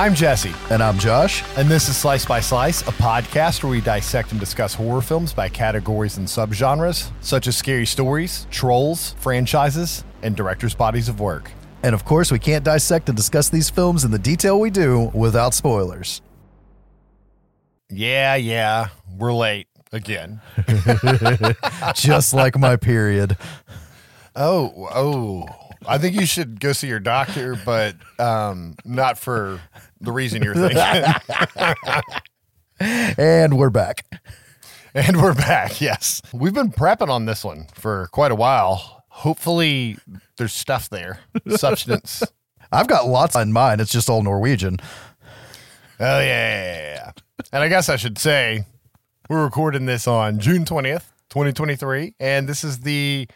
I'm Jesse, And I'm Josh. and this is Slice by Slice, a podcast where we dissect and discuss horror films by categories and subgenres, such as scary stories, trolls, franchises, and directors' bodies of work. And of course, we can't dissect and discuss these films in the detail we do without spoilers. Yeah, yeah, we're late again. Just like my period. Oh, oh. I think you should go see your doctor, but um, not for the reason you're thinking. And we're back. And we're back. Yes. We've been prepping on this one for quite a while. Hopefully, there's stuff there, substance. I've got lots in mind. It's just all Norwegian. Oh, yeah, yeah, yeah, yeah. And I guess I should say we're recording this on June 20th, 2023. And this is the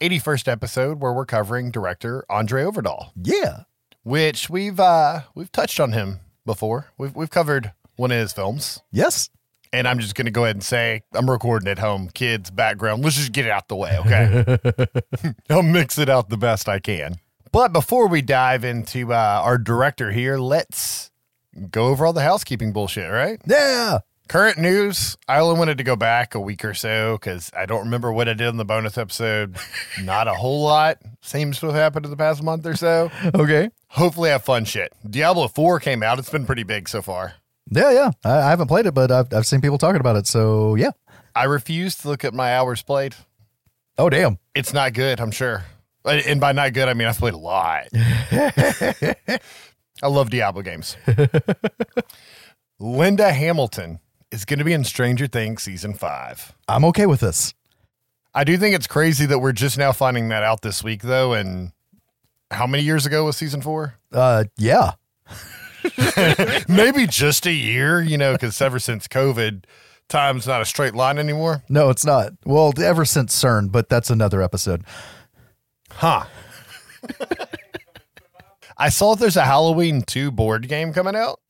81st episode where we're covering director Andre Ovredal, Yeah. Which we've uh, we've touched on him before. We've, we've covered one of his films. Yes. And I'm just going to go ahead and say I'm recording at home, kids, background. Let's just get it out the way, okay? I'll mix it out the best I can. But before we dive into uh, our director here, let's go over all the housekeeping bullshit, right? Yeah. Current news. I only wanted to go back a week or so because I don't remember what I did in the bonus episode. Not a whole lot seems to have happened in the past month or so. Okay. Hopefully, I have fun shit. Diablo 4 came out. It's been pretty big so far. Yeah, yeah. I, I haven't played it, but I've, I've seen people talking about it. So, yeah. I refuse to look at my hours played. Oh, damn. It's not good, I'm sure. And by not good, I mean I've played a lot. I love Diablo games. Linda Hamilton is going to be in Stranger Things season five. I'm okay with this. I do think it's crazy that we're just now finding that out this week, though. And how many years ago was season four? Uh, yeah. Maybe just a year, you know, because ever since COVID, time's not a straight line anymore. No, it's not. Well, ever since CERN, but that's another episode. Huh. I saw there's a Halloween 2 board game coming out,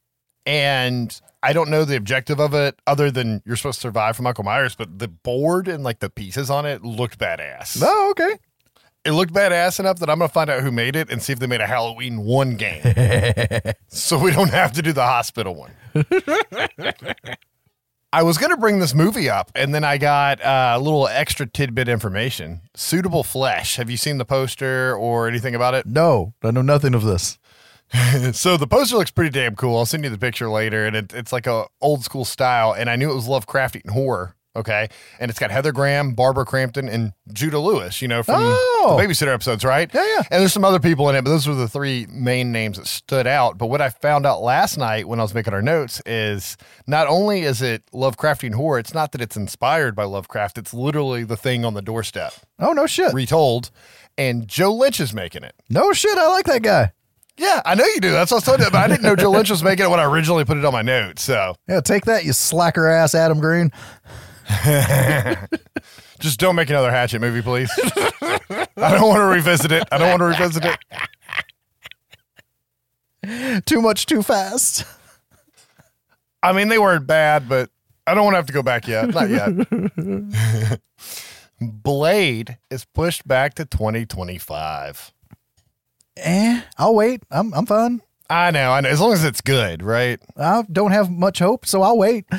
and I don't know the objective of it other than you're supposed to survive from Michael Myers, but the board and like the pieces on it looked badass. Oh, okay. It looked badass enough that I'm going to find out who made it and see if they made a Halloween 1 game. so we don't have to do the hospital one. I was going to bring this movie up, and then I got uh, a little extra tidbit information. Suitable Flesh. Have you seen the poster or anything about it? No, I know nothing of this. so the poster looks pretty damn cool. I'll send you the picture later, and it, it's like a old school style. And I knew it was Lovecraftian horror. Okay, and it's got Heather Graham, Barbara Crampton, and Judah Lewis. You know from Oh. the Babysitter episodes, right? Yeah, yeah. And there's some other people in it, but those were the three main names that stood out. But what I found out last night when I was making our notes is not only is it Lovecraftian horror, it's not that it's inspired by Lovecraft. It's literally the thing on the doorstep, Oh, no shit. retold. And Joe Lynch is making it. No shit. I like that guy. Yeah, I know you do. That's what I was telling you. But I didn't know Joe Lynch was making it when I originally put it on my notes. So Yeah, take that, you slacker ass Adam Green. just don't make another Hatchet movie, please. I don't want to revisit it. I don't want to revisit it. Too much, too fast. I mean, they weren't bad, but I don't want to have to go back yet. Not yet. Blade is pushed back to 2025. Eh, I'll wait. I'm I'm fine. I know, I know. As long as it's good, right? I don't have much hope, so I'll wait.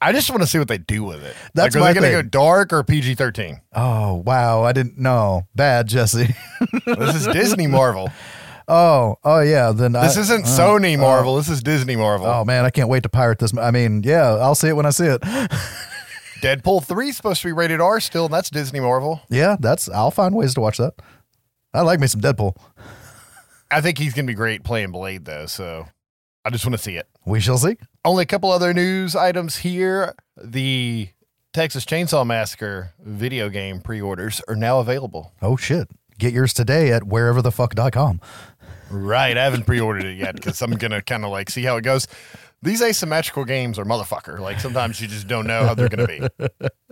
I just want to see what they do with it. That's like, are my they going to go thing. dark or PG 13? Oh wow, I didn't know. Bad, Jesse. This is Disney Marvel. oh, oh yeah. Then This I, isn't uh, Sony Marvel. This is Disney Marvel. Oh man, I can't wait to pirate this. I mean, yeah, I'll see it when I see it. Deadpool 3 is supposed to be rated R still, and that's Disney Marvel. Yeah, that's. I'll find ways to watch that. I like me some Deadpool. I think he's going to be great playing Blade, though. So I just want to see it. We shall see. Only a couple other news items here. The Texas Chainsaw Massacre video game pre orders are now available. Oh shit. Get yours today at whereverthefuck.com. Right. I haven't pre ordered it yet because I'm going to kind of like see how it goes. These asymmetrical games are motherfucker. Like sometimes you just don't know how they're going to be.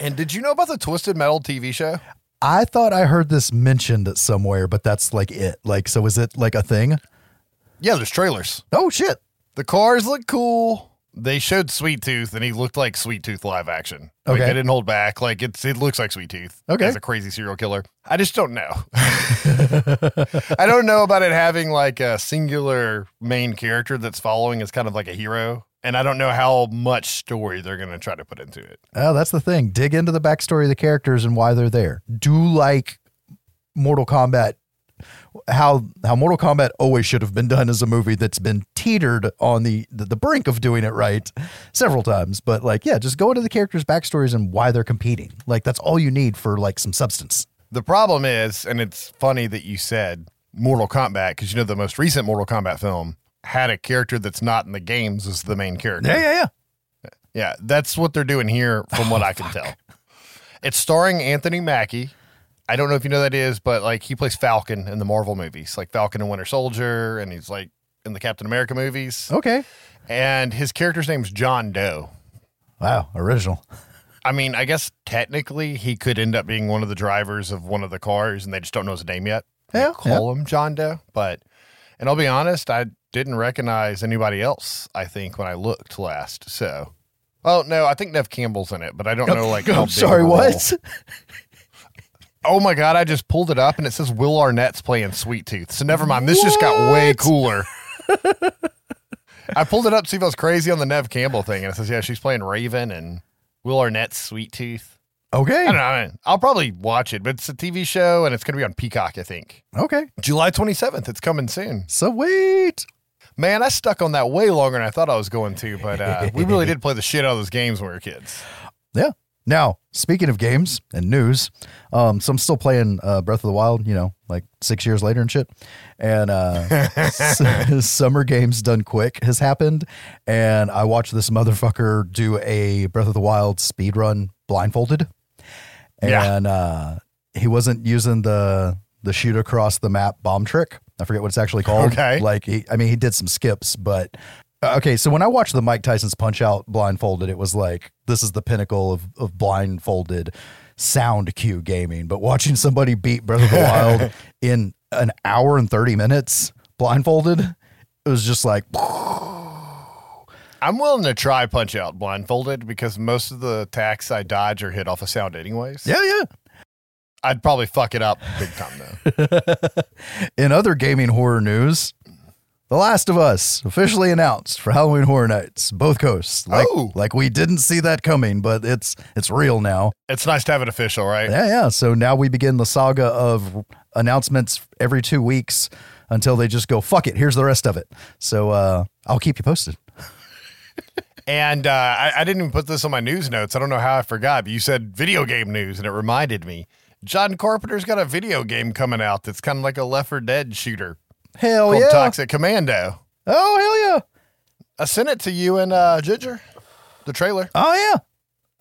And did you know about the Twisted Metal TV show? I thought I heard this mentioned somewhere, but that's like it. Like, so is it like a thing? Yeah, there's trailers. Oh shit. The cars look cool. they showed Sweet Tooth and he looked like Sweet Tooth live action. Like Okay. they didn't hold back. Like it's it looks like Sweet Tooth. Okay. As a crazy serial killer. I just don't know. I don't know about it having like a singular main character that's following as kind of like a hero. And I don't know how much story they're gonna try to put into it. Oh, that's the thing. Dig into the backstory of the characters and why they're there. Do like Mortal Kombat how how Mortal Kombat always should have been done as a movie that's been teetered on the, the the brink of doing it right several times. But like, yeah, just go into the characters' backstories and why they're competing. Like that's all you need for like some substance. The problem is, and it's funny that you said Mortal Kombat, because you know the most recent Mortal Kombat film had a character that's not in the games as the main character. Yeah, yeah, yeah. Yeah, that's what they're doing here, from what I can tell. It's starring Anthony Mackie. I don't know if you know who that is, but like he plays Falcon in the Marvel movies, like Falcon and Winter Soldier, and he's like in the Captain America movies. Okay. And his character's name's John Doe. Wow, original. I mean, I guess technically he could end up being one of the drivers of one of the cars, and they just don't know his name yet. They Yeah, call him John Doe, but and I'll be honest, I didn't recognize anybody else. I think when I looked last, so. Oh no, I think Neve Campbell's in it, but I don't oh, know like. I'm sorry, of a role. what? Oh my god, I just pulled it up and it says Will Arnett's playing Sweet Tooth. So never mind. This just got way cooler. I pulled it up to see if I was crazy on the Neve Campbell thing, and it says, yeah, she's playing Raven and Will Arnett's Sweet Tooth. Okay. I don't know. I mean, I'll probably watch it, but it's a TV show and it's going to be on Peacock, I think. Okay. July 27th. It's coming soon. Sweet. Man, I stuck on that way longer than I thought I was going to, but uh, we really did play the shit out of those games when we were kids. Yeah. Now, speaking of games and news, um, so I'm still playing uh, Breath of the Wild, you know, like six years later and shit. And uh, s- Summer Games Done Quick has happened. And I watched this motherfucker do a Breath of the Wild speed run blindfolded. Yeah. And uh, he wasn't using the the shoot across the map bomb trick. I forget what it's actually called. Okay. Like, he, I mean, he did some skips, but Uh, okay. So when I watched the Mike Tyson's Punch Out blindfolded, it was like this is the pinnacle of of blindfolded sound cue gaming. But watching somebody beat Breath of the Wild in an hour and thirty minutes blindfolded, it was just like I'm willing to try Punch Out blindfolded because most of the attacks I dodge are hit off of sound, anyways. yeah, yeah. I'd probably fuck it up big time, though. In other gaming horror news, The Last of Us officially announced for Halloween Horror Nights, both coasts. Like, Oh. like we didn't see that coming, but it's it's real now. it's nice to have it official, right? Yeah, yeah. So now we begin the saga of announcements every two weeks until they just go, fuck it, here's the rest of it. So uh, I'll keep you posted. And uh, I, I didn't even put this on my news notes. I don't know how I forgot, but you said video game news, and it reminded me. John Carpenter's got a video game coming out that's kind of like a Left 4 Dead shooter Hell yeah. Toxic Commando. Oh, hell yeah. I sent it to you and uh, Ginger, the trailer. Oh, yeah.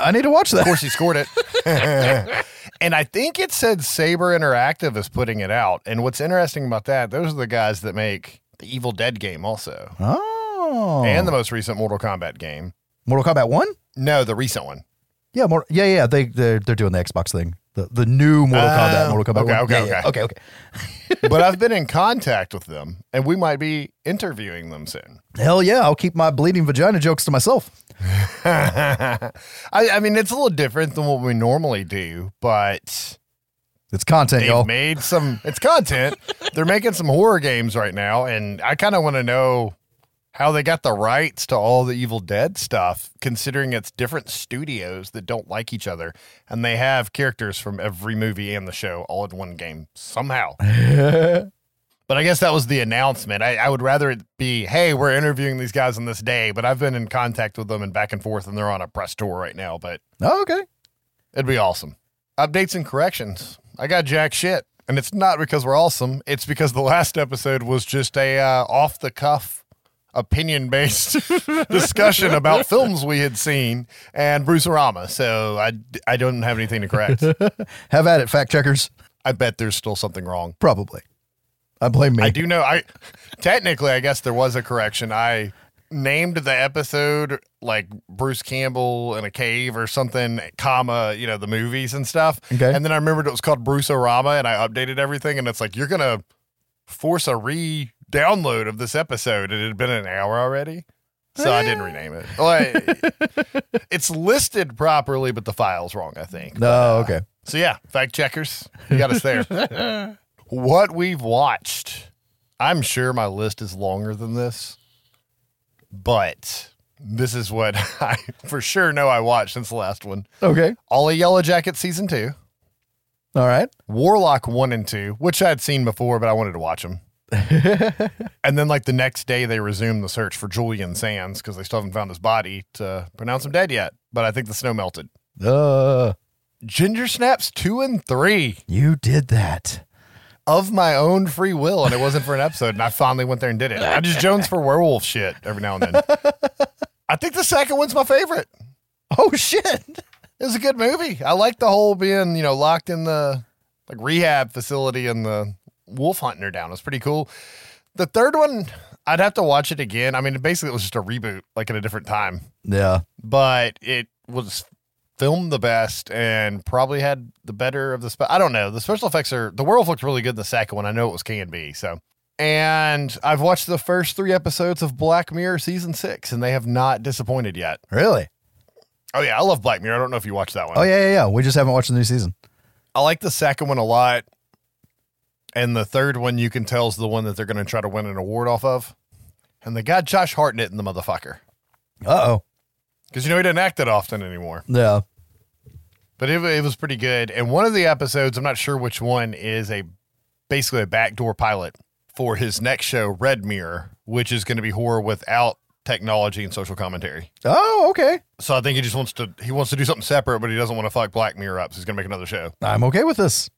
I need to watch that. Of course, he scored it. and I think it said Saber Interactive is putting it out. And what's interesting about that, those are the guys that make the Evil Dead game also, Oh. and the most recent Mortal Kombat game. Mortal Kombat 1? No, the recent one. Yeah, more, yeah, yeah. They they're, they're doing the Xbox thing. The the new Mortal Kombat, Oh, Mortal Kombat okay, 1. okay, Yeah, yeah. okay, okay. but I've been in contact with them, and we might be interviewing them soon. Hell yeah, I'll keep my bleeding vagina jokes to myself. I, I mean, it's a little different than what we normally do, but It's content, they've y'all. made some. It's content. They're making some horror games right now, and I kind of want to know how they got the rights to all the Evil Dead stuff, considering it's different studios that don't like each other, and they have characters from every movie and the show all in one game somehow. But I guess that was the announcement. I, I would rather it be, hey, we're interviewing these guys on this day, but I've been in contact with them and back and forth, and they're on a press tour right now. But oh, okay. it'd be awesome. Updates and corrections. I got jack shit, and it's not because we're awesome. It's because the last episode was just a uh, off the cuff, opinion based discussion about films we had seen and Bruce Arama. So I I don't have anything to correct. Have at it, fact checkers. I bet there's still something wrong. Probably. I blame me. I do know. I technically, I guess there was a correction. I named the episode like Bruce Campbell in a cave or something, comma, you know, the movies and stuff. Okay. And then I remembered it was called Bruce Orama, and I updated everything. And it's like you're gonna force a re-download of this episode. It had been an hour already. So I didn't eh. rename it. I- it's listed properly, but the file's wrong, I think. No, uh, okay. So yeah, fact checkers, you got us there. what we've watched, I'm sure my list is longer than this, but this is what I for sure know I watched since the last one. Okay. All of Yellow Jacket season two, All right. Warlock one and two, which I'd seen before, but I wanted to watch them. and then like the next day they resumed the search for Julian Sands because they still haven't found his body to pronounce him dead yet. But I think the snow melted. Uh, Ginger Snaps two and three. you did that. of my own free will, and it wasn't for an episode. And I finally went there and did it. I just Jones for werewolf shit every now and then. I think the second one's my favorite. Oh shit. It was a good movie. I like the whole being, you know, locked in the like rehab facility and the wolf hunting her down. It was pretty cool. The third one, I'd have to watch it again. I mean, basically, it was just a reboot, like at a different time, Yeah. but it was filmed the best and probably had the better of the. Spe- I don't know. The special effects are the werewolf looked really good in the second one. I know it was can be so. And I've watched the first three episodes of Black Mirror season six, and they have not disappointed yet. Really? Oh yeah, I love Black Mirror. I don't know if you watched that one. Oh yeah, yeah, yeah. We just haven't watched the new season. I like the second one a lot. And the third one you can tell is the one that they're going to try to win an award off of. And they got Josh Hartnett in the motherfucker. Uh oh. Because, you know, he doesn't act that often anymore. Yeah. But it, it was pretty good. And one of the episodes, I'm not sure which one, is a basically a backdoor pilot for his next show, Red Mirror, which is going to be horror without technology and social commentary. Oh, okay. So I think he just wants to he wants to do something separate, but he doesn't want to fuck Black Mirror up. So he's going to make another show. I'm okay with this.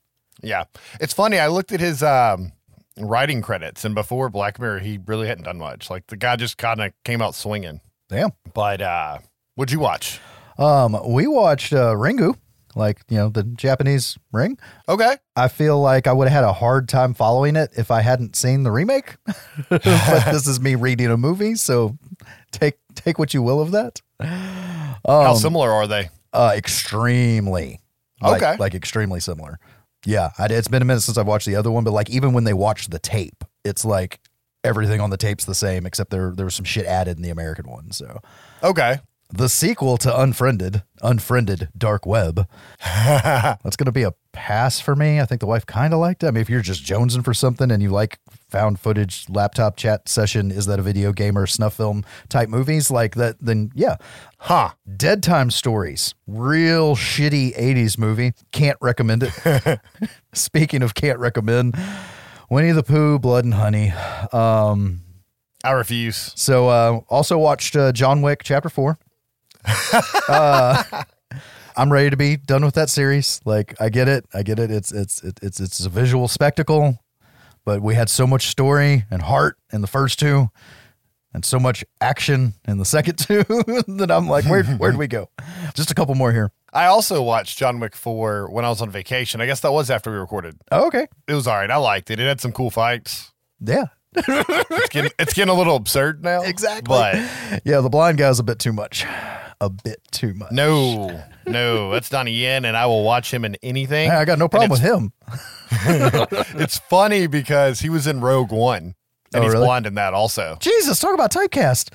Yeah. It's funny. I looked at his um, writing credits, and before Black Mirror, he really hadn't done much. Like the guy just kind of came out swinging. Damn. But uh, what'd you watch? Um, we watched uh, Ringu, like you know the Japanese Ring. Okay. I feel like I would have had a hard time following it if I hadn't seen the remake. but this is me reading a movie, so take take what you will of that. How Um, similar are they? Uh, extremely. Like, Okay. Like extremely similar. Yeah, I, it's been a minute since I've watched the other one, but like even when they watched the tape, it's like everything on the tape's the same, except there there was some shit added in the American one. So Okay. The sequel to Unfriended, Unfriended Dark Web, that's gonna be a pass for me. I think the wife kind of liked it. I mean, if you're just jonesing for something and you like found footage, laptop chat session, is that a video game or snuff film type movies like that? Then yeah, Huh. Dead Time Stories, real shitty 80s movie. Can't recommend it. Speaking of can't recommend, Winnie the Pooh, Blood and Honey. Um, I refuse. so uh, also watched uh, John Wick Chapter 4. Uh, I'm ready to be done with that series. Like I get it. I get it. It's it's it's it's a visual spectacle, but we had so much story and heart in the first two and so much action in the second two that I'm like, where where'd we go? Just a couple more here. I also watched John Wick 4 when I was on vacation. I guess that was after we recorded. Oh, okay. It was all right. I liked it. It had some cool fights. Yeah. It's getting, it's getting a little absurd now. Exactly. But Yeah, the blind guy's a bit too much. A bit too much. no, no, that's Donnie Yen, and I will watch him in anything. Hey, I got no problem with him. It's funny because he was in Rogue One, and Oh, he's really? blind in that also. Jesus, talk about typecast.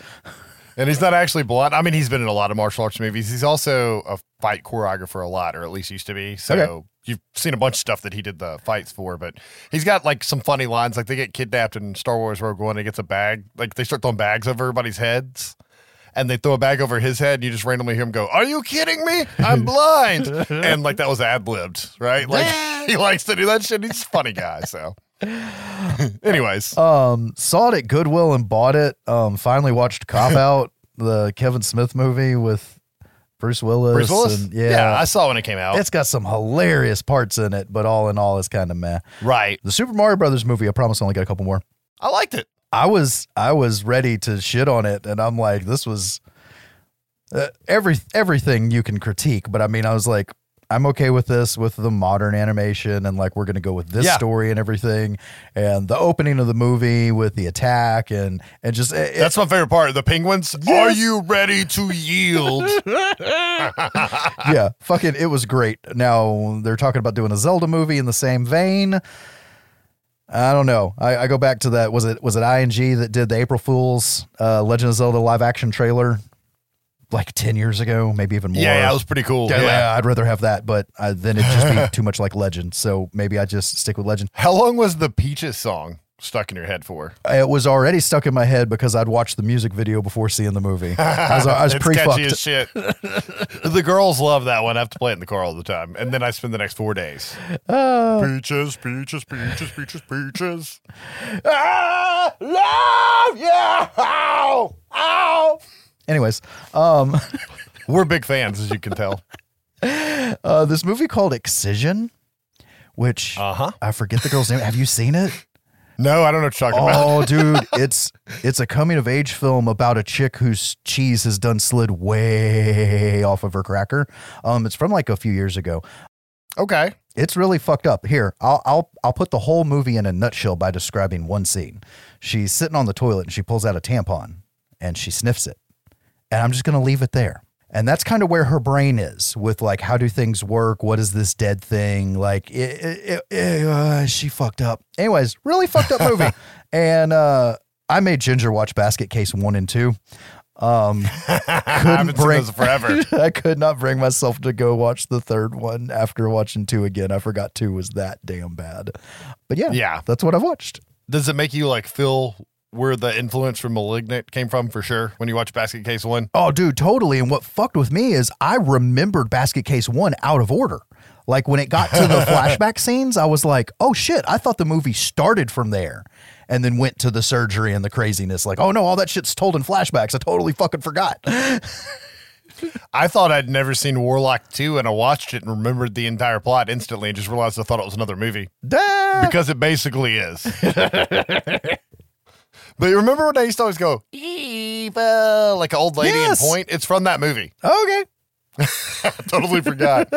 And he's not actually blind. I mean, he's been in a lot of martial arts movies. He's also a fight choreographer a lot, or at least used to be. So Okay. you've seen a bunch of stuff that he did the fights for. But he's got like some funny lines. Like they get kidnapped in Star Wars Rogue One. He gets a bag. Like they start throwing bags over everybody's heads. And they throw a bag over his head, and you just randomly hear him go, "Are you kidding me? I'm blind!" and like that was ad libbed, right? Like he likes to do that shit. He's a funny guy. So, anyways, Um, saw it at Goodwill and bought it. Um, finally watched Cop Out, the Kevin Smith movie with Bruce Willis. Bruce Willis. And, yeah, I saw when it came out. it's got some hilarious parts in it, but all in all, it's kind of meh. right. The Super Mario Brothers movie, I promise, I only got a couple more. I liked it. I was I was ready to shit on it, and I'm like, this was uh, every everything you can critique, but I mean, I was like, I'm okay with this with the modern animation, and like we're gonna go with this Yeah. story and everything, and the opening of the movie with the attack and and just it, it- That's my favorite part. The penguins. Are you ready to yield? yeah, fucking, it was great. Now they're talking about doing a Zelda movie in the same vein. I don't know. I, I, go back to that. Was it was it IGN that did the April Fools uh, Legend of Zelda live action trailer like ten years ago, maybe even more? Yeah, that was pretty cool. Yeah, yeah. I'd rather have that, but then it'd just be too much like Legend. So maybe I just stick with Legend. How long was the Peaches song? Stuck in your head for? It was already stuck in my head because I'd watched the music video before seeing the movie. I was, I was it's pre catchy as fucked. shit. the girls love that one. I have to play it in the car all the time, and then I spend the next four days. Uh, Peaches, peaches, peaches, peaches, peaches. I love you. Ow, ow. Anyways, um, We're big fans, as you can tell. uh, this movie called Excision, which Uh huh. I forget the girl's name. Have you seen it? No, I don't know what you're talking about. Oh, dude, it's it's a coming of age film about a chick whose cheese has done slid way off of her cracker. Um, it's from like a few years ago. Okay. It's really fucked up. Here, I'll I'll I'll put the whole movie in a nutshell by describing one scene. She's sitting on the toilet and she pulls out a tampon and she sniffs it. And I'm just gonna leave it there. And that's kind of where her brain is with like, how do things work? What is this dead thing? Like, it, it, it, uh, she fucked up. Anyways, really fucked up movie. and uh, I made Ginger watch Basket Case one and two. Um, seen bring- those forever. I could not bring myself to go watch the third one after watching two again. I forgot two was that damn bad. But yeah, Yeah. that's what I've watched. Does it make you like feel where the influence from Malignant came from for sure when you watch Basket Case One? Oh, dude, totally. And what fucked with me is I remembered Basket Case One out of order. Like when it got to the flashback scenes, I was like, oh shit, I thought the movie started from there and then went to the surgery and the craziness. Like, oh no, all that shit's told in flashbacks. I totally fucking forgot. I thought I'd never seen Warlock 2 and I watched it and remembered the entire plot instantly and just realized I thought it was another movie. Duh. Because it basically is. but you remember when I used to always go, evil, like an old lady Yes. in point? It's from that movie. Okay. totally forgot.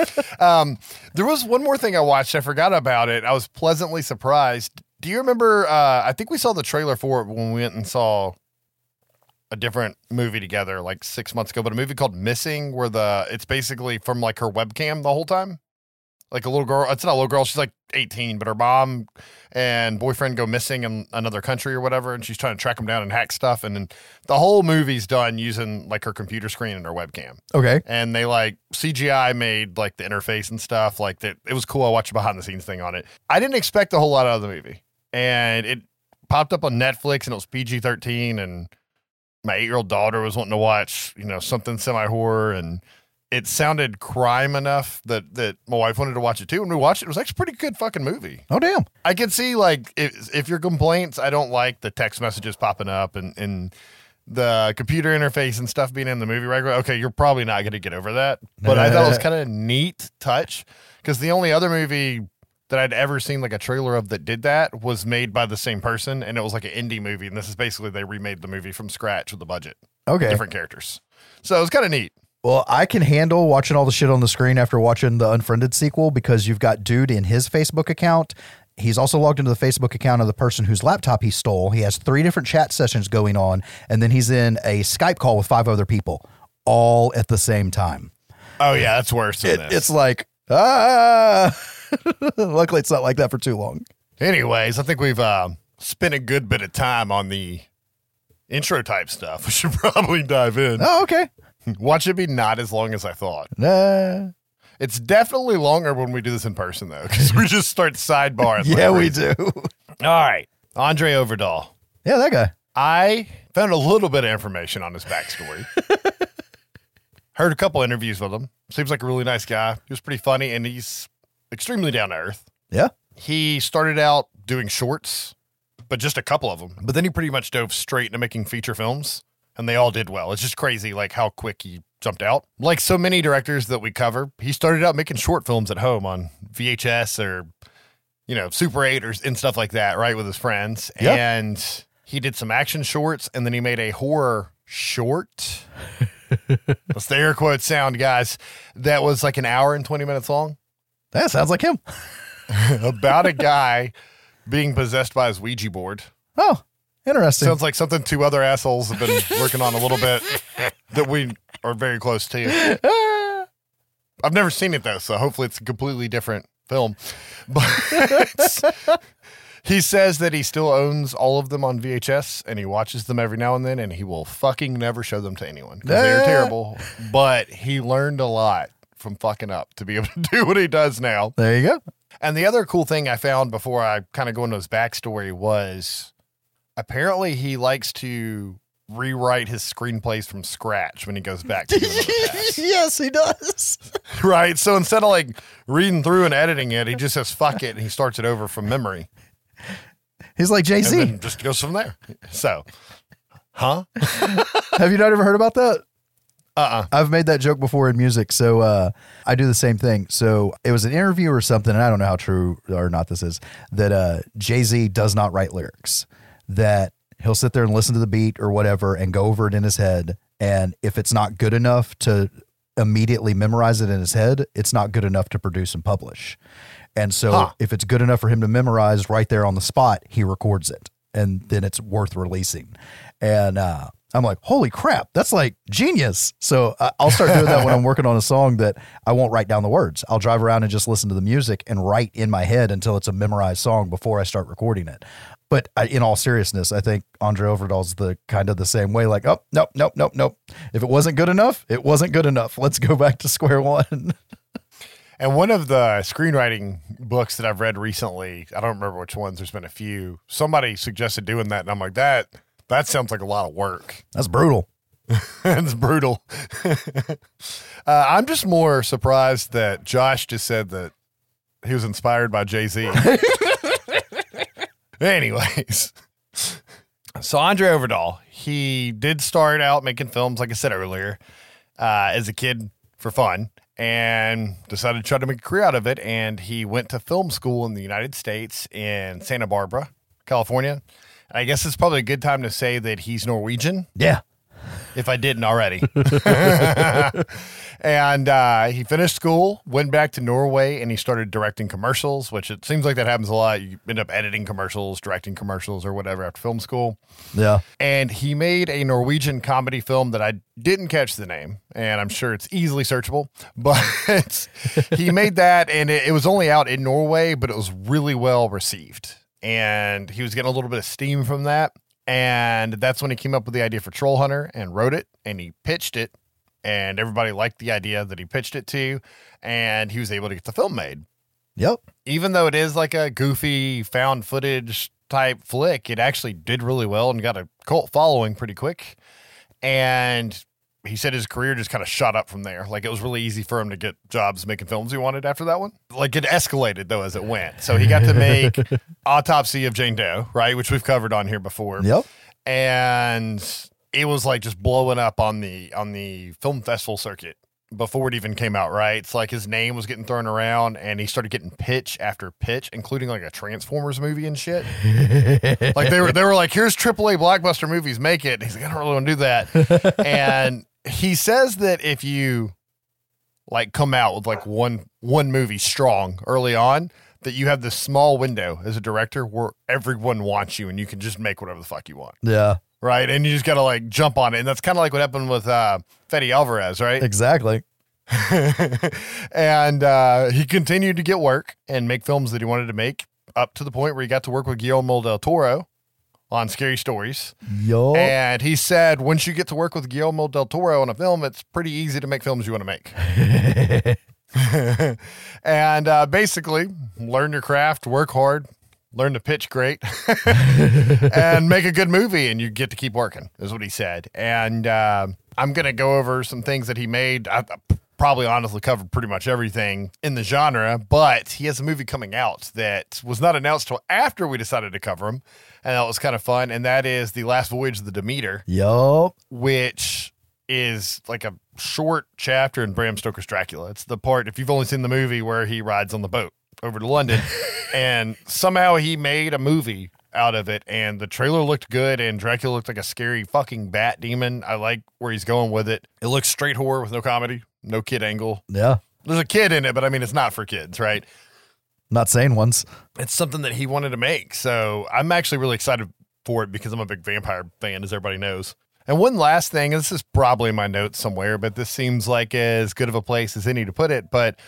Um, there was one more thing I watched. I forgot about it. I was pleasantly surprised. Do you remember? Uh, I think we saw the trailer for it when we went and saw a different movie together like six months ago, but a movie called Missing, where the it's basically from like her webcam the whole time. Like a little girl. It's not a little girl. She's like 18, but her mom and boyfriend go missing in another country or whatever, and she's trying to track them down and hack stuff. And then the whole movie's done using like her computer screen and her webcam Okay. and they like CGI made like the interface and stuff like that. It was cool. I watched a behind the scenes thing on it. I didn't expect a whole lot out of the movie, and it popped up on Netflix and it was PG thirteen, and my eight year old daughter was wanting to watch you know something semi horror, and it sounded crime enough that that my wife wanted to watch it too. And we watched it. It was actually a pretty good fucking movie. Oh damn. I can see like if if your complaints, I don't like the text messages popping up and and the computer interface and stuff being in the movie regular. Okay, you're probably not going to get over that. But I thought it was kind of a neat touch because the only other movie that I'd ever seen like a trailer of that did that was made by the same person and it was like an indie movie and this is basically they remade the movie from scratch with the budget, Okay. different characters. So it was kind of neat. Well, I can handle watching all the shit on the screen after watching the Unfriended sequel because you've got dude in his Facebook account. He's also logged into the Facebook account of the person whose laptop he stole. He has three different chat sessions going on, and then he's in a Skype call with five other people, all at the same time. Oh yeah, that's worse than It, this. it's like, ah. Luckily, it's not like that for too long. Anyways, I think we've uh, spent a good bit of time on the intro type stuff. We should probably dive in. Oh, okay. Watch it be not as long as I thought. Nah. It's definitely longer when we do this in person, though, because we just start sidebarring. Yeah, we do. All right. Andre Ovredal. yeah, that guy. I found a little bit of information on his backstory. Heard a couple interviews with him. Seems like a really nice guy. He was pretty funny, and he's extremely down to earth. Yeah. He started out doing shorts, but just a couple of them. But then he pretty much dove straight into making feature films, and they all did well. It's just crazy, like how quick he jumped out. Like so many directors that we cover, he started out making short films at home on VHS or, you know, Super 8 or, and stuff like that, right, with his friends. Yeah. And he did some action shorts, and then he made a horror short. That's the air quote sound, guys. That was like an hour and 20 minutes long That sounds like him. about a guy being possessed by his Ouija board. Oh, interesting. Sounds like something two other assholes have been working on a little bit that we are very close to. I've never seen it though, so hopefully it's a completely different film. But He says that he still owns all of them on VHS and he watches them every now and then and he will fucking never show them to anyone because they're terrible. But he learned a lot from fucking up to be able to do what he does now. There you go. And the other cool thing I found before I kind of go into his backstory was apparently he likes to rewrite his screenplays from scratch when he goes back to them in the past. yes, he does. right. So instead of like reading through and editing it, he just says fuck it and he starts it over from memory. He's like Jay And just goes from there. So, huh? Have you not ever heard about that? Uh uh I've made that joke before in music, so uh, I do the same thing. So it was an interview or something, and I don't know how true or not this is. That uh, Jay Z does not write lyrics. That he'll sit there and listen to the beat or whatever, and go over it in his head. And if it's not good enough to immediately memorize it in his head, it's not good enough to produce and publish. And so Huh. if it's good enough for him to memorize right there on the spot, he records it, and then it's worth releasing. And uh, I'm like, holy crap, that's like genius. So uh, I'll start doing that when I'm working on a song that I won't write down the words. I'll drive around and just listen to the music and write in my head until it's a memorized song before I start recording it. But I, in all seriousness, I think Andre Ovredal's the kind of the same way. Like, oh, nope, nope, nope, nope. If it wasn't good enough, it wasn't good enough. Let's go back to square one. And one of the screenwriting books that I've read recently, I don't remember which ones, there's been a few. Somebody suggested doing that, and I'm like, that that sounds like a lot of work. That's brutal. it's brutal. uh, I'm just more surprised that Josh just said that he was inspired by Jay Z. Anyways, so Andre Ovredal, he did start out making films, like I said earlier, uh, as a kid for fun, and decided to try to make a career out of it. And he went to film school in the United States in Santa Barbara, California. I guess it's probably a good time to say that he's Norwegian Yeah. if I didn't already. and uh, he finished school, went back to Norway, and he started directing commercials, which it seems like that happens a lot. You end up editing commercials, directing commercials, or whatever after film school. Yeah. And he made a Norwegian comedy film that I didn't catch the name, and I'm sure it's easily searchable. But he made that, and it, it was only out in Norway, but it was really well received. And he was getting a little bit of steam from that. And that's when he came up with the idea for Troll Hunter and wrote it, and he pitched it, and everybody liked the idea that he pitched it to, and he was able to get the film made Yep. even though it is like a goofy found footage type flick, it actually did really well and got a cult following pretty quick. And he said his career just kind of shot up from there. Like it was really easy for him to get jobs making films he wanted after that one. Like it escalated though as it went. So he got to make Autopsy of Jane Doe, right, which we've covered on here before Yep. and it was like just blowing up on the on the film festival circuit before it even came out right it's like his name was getting thrown around and he started getting pitch after pitch including like a transformers movie and shit like they were they were like here's aaa blockbuster movies make it and he's like i don't really want to do that and he says that if you like come out with like one one movie strong early on that you have this small window as a director where everyone wants you and you can just make whatever the fuck you want Yeah. right? And you just got to like jump on it. And that's kind of like what happened with uh, Fede Alvarez, right? Exactly. and uh, he continued to get work and make films that he wanted to make up to the point where he got to work with Guillermo del Toro on Scary Stories. Yo. And he said, once you get to work with Guillermo del Toro on a film, it's pretty easy to make films you want to make. and uh, basically, learn your craft, work hard, learn to pitch great, and make a good movie, and you get to keep working, is what he said. And uh, I'm going to go over some things that he made. I probably honestly covered pretty much everything in the genre, but he has a movie coming out that was not announced till after we decided to cover him. And that was kind of fun. And that is The Last Voyage of the Demeter Yup. which is like a short chapter in Bram Stoker's Dracula. It's the part, if you've only seen the movie where he rides on the boat over to London, and somehow he made a movie out of it, and the trailer looked good, and Dracula looked like a scary fucking bat demon. I like where he's going with it. It looks straight horror with no comedy, no kid angle. Yeah. There's a kid in it, but I mean, it's not for kids, right? Not saying ones. it's something that he wanted to make. So I'm actually really excited for it because I'm a big vampire fan, as everybody knows. And one last thing, and this is probably in my notes somewhere, but this seems like as good of a place as any to put it. But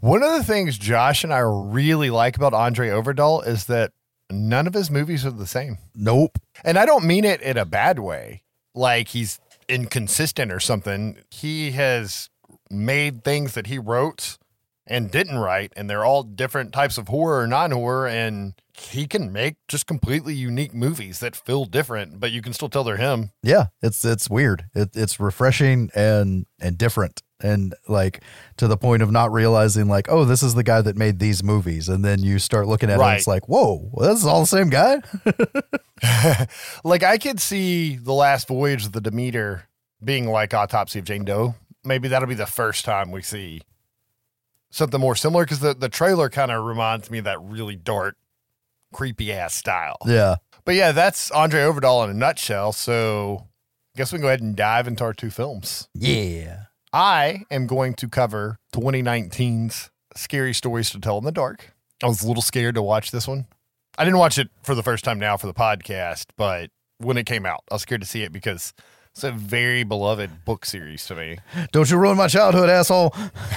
one of the things Josh and I really like about Andre Ovredal is that none of his movies are the same. Nope. And I don't mean it in a bad way, like he's inconsistent or something. He has made things that he wrote and didn't write, and they're all different types of horror or non horror. And he can make just completely unique movies that feel different, but you can still tell they're him. Yeah, it's it's weird. It, it's refreshing and and different, and like to the point of not realizing like, oh, this is the guy that made these movies, and then you start looking at it, and it's like, whoa, well, this is all the same guy. like I could see the last voyage of the Demeter being like Autopsy of Jane Doe. Maybe that'll be the first time we see something more similar because the, the trailer kind of reminds me of that really dark, creepy ass style. yeah, But yeah, that's Andre Ovredal in a nutshell. So I guess we can go ahead and dive into our two films. yeah. I am going to cover 2019's Scary Stories to Tell in the Dark. I was a little scared to watch this one. I didn't watch it for the first time now for the podcast, but when it came out, I was scared to see it because it's a very beloved book series to me Don't you ruin my childhood, asshole.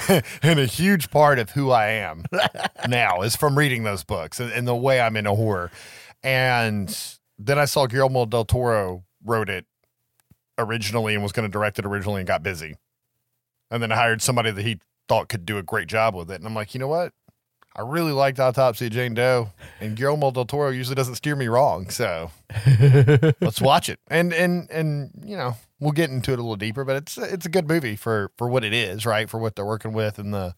and a huge part of who I am now is from reading those books and, and the way I'm into horror. And then I saw Guillermo del Toro wrote it originally and was going to direct it originally and got busy. And then I hired somebody that he thought could do a great job with it. And I'm like, you know what? I really liked Autopsy of Jane Doe, and Guillermo del Toro usually doesn't steer me wrong. So let's watch it. And and and you know we'll get into it a little deeper, but it's it's a good movie for for what it is, right? For what they're working with and the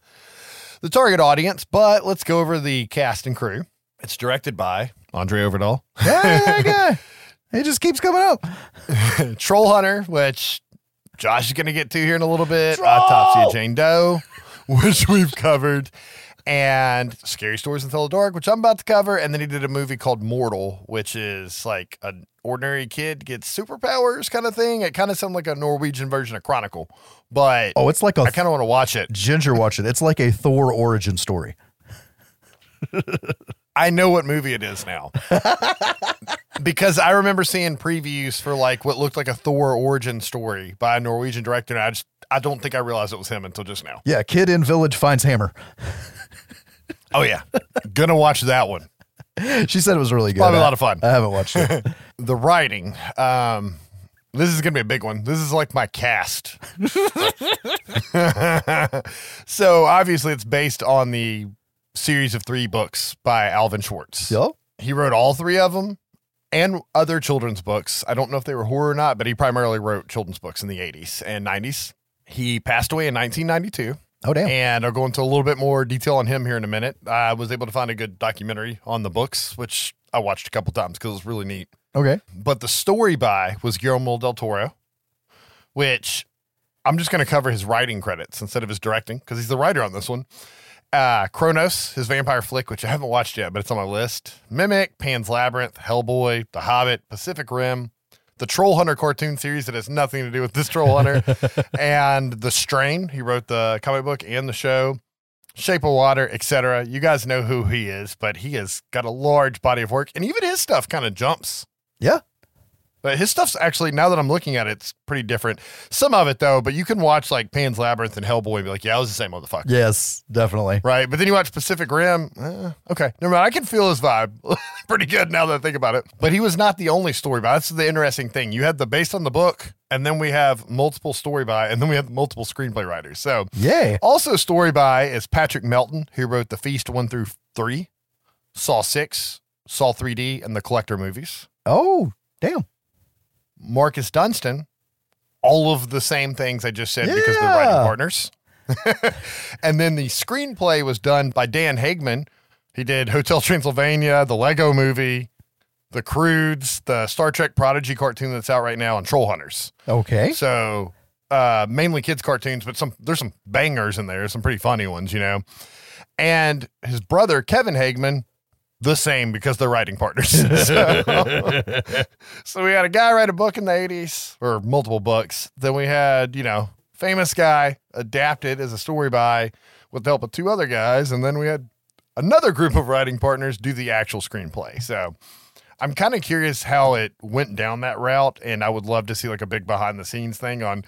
the target audience. But let's go over the cast and crew. It's directed by Andre Ovredal, yeah, that guy. He just keeps coming up. Troll Hunter, which Josh is going to get to here in a little bit. Troll! Autopsy of Jane Doe, which we've covered. And Scary Stories Until the Dark, which I'm about to cover. And then he did a movie called Mortal, which is like an ordinary kid gets superpowers kind of thing. It kind of sounds like a Norwegian version of Chronicle, but Oh, it's like a I kind of want to watch it. Ginger watch it. It's like a Thor origin story. I know what movie it is now. because I remember seeing previews for like what looked like a Thor origin story by a Norwegian director. And I just, I don't think I realized it was him until just now. Yeah, kid in village finds hammer. Oh, yeah. Gonna watch that one. She said it was really good. Probably a I- lot of fun. I haven't watched it. The writing, um, this is gonna be a big one. This is like my cast. so obviously, it's based on the series of three books by Alvin Schwartz. Yup. He wrote all three of them and other children's books. I don't know if they were horror or not, but he primarily wrote children's books in the 80s and 90s. He passed away in 1992. Oh damn. And I'll go into a little bit more detail on him here in a minute. I was able to find a good documentary on the books, which I watched a couple times because it was really neat. Okay. But the story by was Guillermo del Toro, which I'm just going to cover his writing credits instead of his directing because he's the writer on this one. Uh, Cronos, his vampire flick, which I haven't watched yet, but it's on my list. Mimic, Pan's Labyrinth, Hellboy, The Hobbit, Pacific Rim, the Troll Hunter cartoon series that has nothing to do with this Troll Hunter, and The Strain. He wrote the comic book and the show. Shape of Water, etc. You guys know who he is, but he has got a large body of work, and even his stuff kind of jumps. Yeah. But his stuff's actually now that I'm looking at it, it's pretty different. Some of it though, but you can watch like Pan's Labyrinth and Hellboy and be like, yeah, it was the same motherfucker. Yes, definitely. Right. But then you watch Pacific Rim. eh, okay. Never mind. I can feel his vibe pretty good now that I think about it. But he was not the only story by. That's the interesting thing. You had the based on the book, and then we have multiple story by, and then we have multiple screenplay writers. So Yay. also story by is Patrick Melton, who wrote The Feast 1 through 3, Saw 6, Saw 3D, and the Collector movies. Oh, damn. Marcus Dunstan, all of the same things I just said because they're writing partners. and then the screenplay was done by Dan Hageman. He did Hotel Transylvania, the Lego movie, the Croods, the Star Trek Prodigy cartoon that's out right now, and Troll Hunters. Okay. So uh, mainly kids cartoons, but some there's some bangers in there, some pretty funny ones, you know. And his brother Kevin Hageman, the same because they're writing partners. so, so we had a guy write a book in the 80s or multiple books. Then we had, you know, famous guy adapted as a story by with the help of two other guys, and then we had another group of writing partners do the actual screenplay. So I'm kind of curious how it went down that route, and I would love to see like a big behind the scenes thing on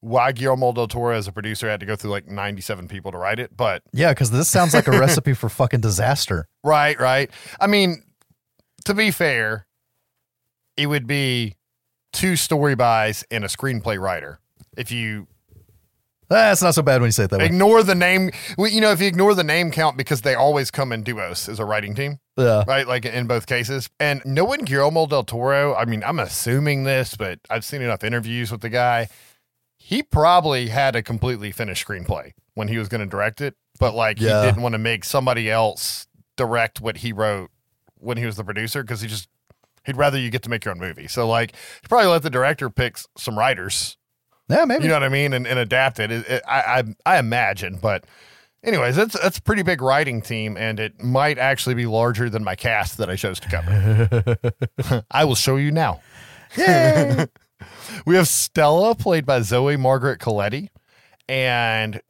why Guillermo del Toro as a producer had to go through like 97 people to write it. But Yeah, because this sounds like a recipe for fucking disaster. right, right. I mean, to be fair, it would be two story buys and a screenplay writer. If you That's not so bad when you say it that way. ignore the name, well, you know, if you ignore the name count because they always come in duos as a writing team, Yeah. right? Like in both cases. And knowing Guillermo del Toro, I mean, I'm assuming this, but I've seen enough interviews with the guy. He probably had a completely finished screenplay when he was going to direct it, but like Yeah. he didn't want to make somebody else direct what he wrote when he was the producer because he just he'd rather you get to make your own movie. So like he probably let the director pick some writers Yeah, maybe. you know what I mean, and, and adapt it. It- it- I, I I imagine, but anyways, that's that's a pretty big writing team, and it might actually be larger than my cast that I chose to cover. I will show you now. Yay. We have Stella, played by Zoe Margaret Coletti, and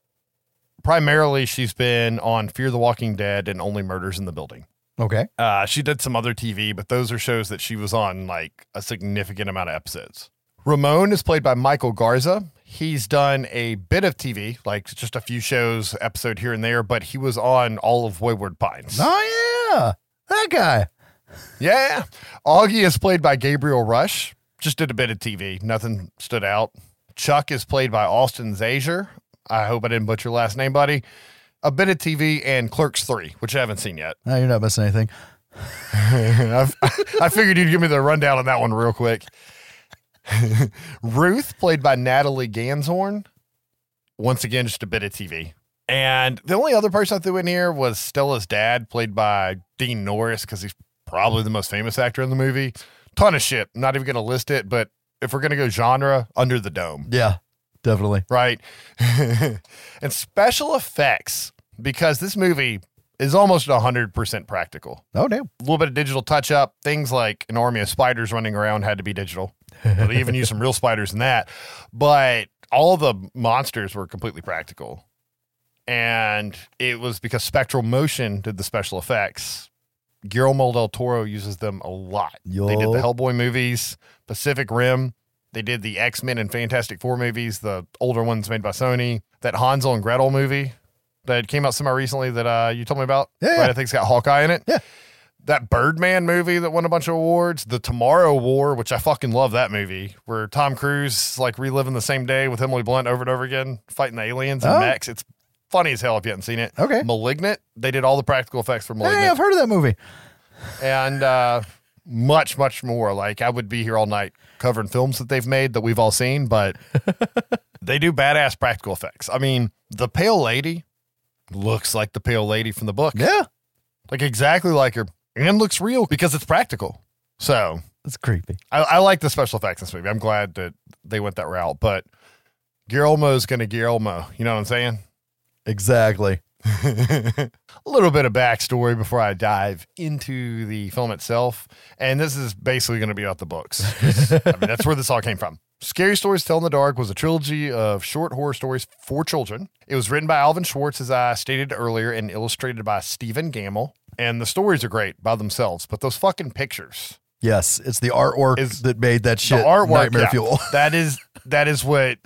primarily she's been on Fear the Walking Dead and Only Murders in the Building. okay. Uh, she did some other TV, but those are shows that she was on like a significant amount of episodes. Ramon is played by Michael Garza. He's done a bit of TV, like just a few shows, episode here and there, but he was on all of Wayward Pines. Oh yeah. That guy. Yeah. Augie is played by Gabriel Rush. Just did a bit of TV. Nothing stood out. Chuck is played by Austin Zazier. I hope I didn't butcher your last name, buddy. A bit of TV and Clerks 3, which I haven't seen yet. No, you're not missing anything. I've, I figured you'd give me the rundown on that one real quick. Ruth, played by Natalie Ganzhorn. Once again, just a bit of TV. And the only other person I threw in here was Stella's dad, played by Dean Norris, because he's probably the most famous actor in the movie. Ton of shit. Not even going to list it, but if we're going to go genre, Under the Dome Yeah, definitely. right? and special effects, because this movie is almost 100% practical. Oh damn. A little bit of digital touch up. Things like an army of spiders running around had to be digital. they even used some real spiders in that. But all the monsters were completely practical. And it was because Spectral Motion did the special effects. Guillermo del Toro uses them a lot. They did the Hellboy movies, Pacific Rim. They did the X Men and Fantastic Four movies, the older ones made by Sony. That Hansel and Gretel movie that came out semi recently that uh, you told me about. Yeah. Right, I think it's got Hawkeye in it. Yeah. That Birdman movie that won a bunch of awards. The Tomorrow War, which I fucking love that movie, where Tom Cruise is like reliving the same day with Emily Blunt over and over again, fighting the aliens and Oh. mechs. It's funny as hell if you haven't seen it. Okay. Malignant. They did all the practical effects for Malignant Hey, I've heard of that movie. and uh, much, much more. Like I would be here all night covering films that they've made that we've all seen, but they do badass practical effects. I mean, the Pale Lady looks like the Pale Lady from the book, Yeah. like exactly like her, and looks real because it's practical. So It's creepy. I, I like the special effects in this movie. I'm glad that they went that route, but Guillermo's gonna Guillermo. You know what I'm saying? Exactly. a little bit of backstory before I dive into the film itself. And this is basically going to be about the books. I mean, that's where this all came from. Scary Stories Tell in the Dark was a trilogy of short horror stories for children. It was written by Alvin Schwartz, as I stated earlier, and illustrated by Stephen Gammell. And the stories are great by themselves, but those fucking pictures, Yes, it's the artwork Is that made that shit artwork, nightmare yeah, fuel. that is that is what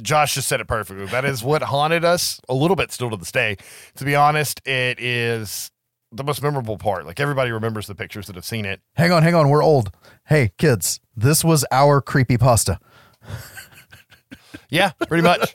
Josh just said it perfectly. That is what haunted us a little bit still to this day. To be honest, it is the most memorable part. Like everybody remembers the pictures that have seen it. hang on, hang on. We're old. Hey, kids, this was our creepy pasta. Yeah, pretty much.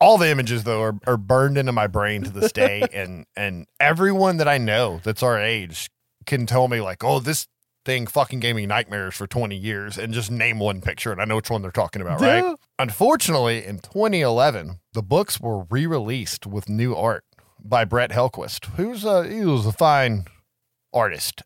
All the images though are, are burned into my brain to this day, and and everyone that I know that's our age can tell me like, oh, this thing fucking gave me nightmares for 20 years, and just name one picture, and I know which one they're talking about, right? Yeah. Unfortunately, in 2011, the books were re-released with new art by Brett Helquist, who's a he was a fine artist,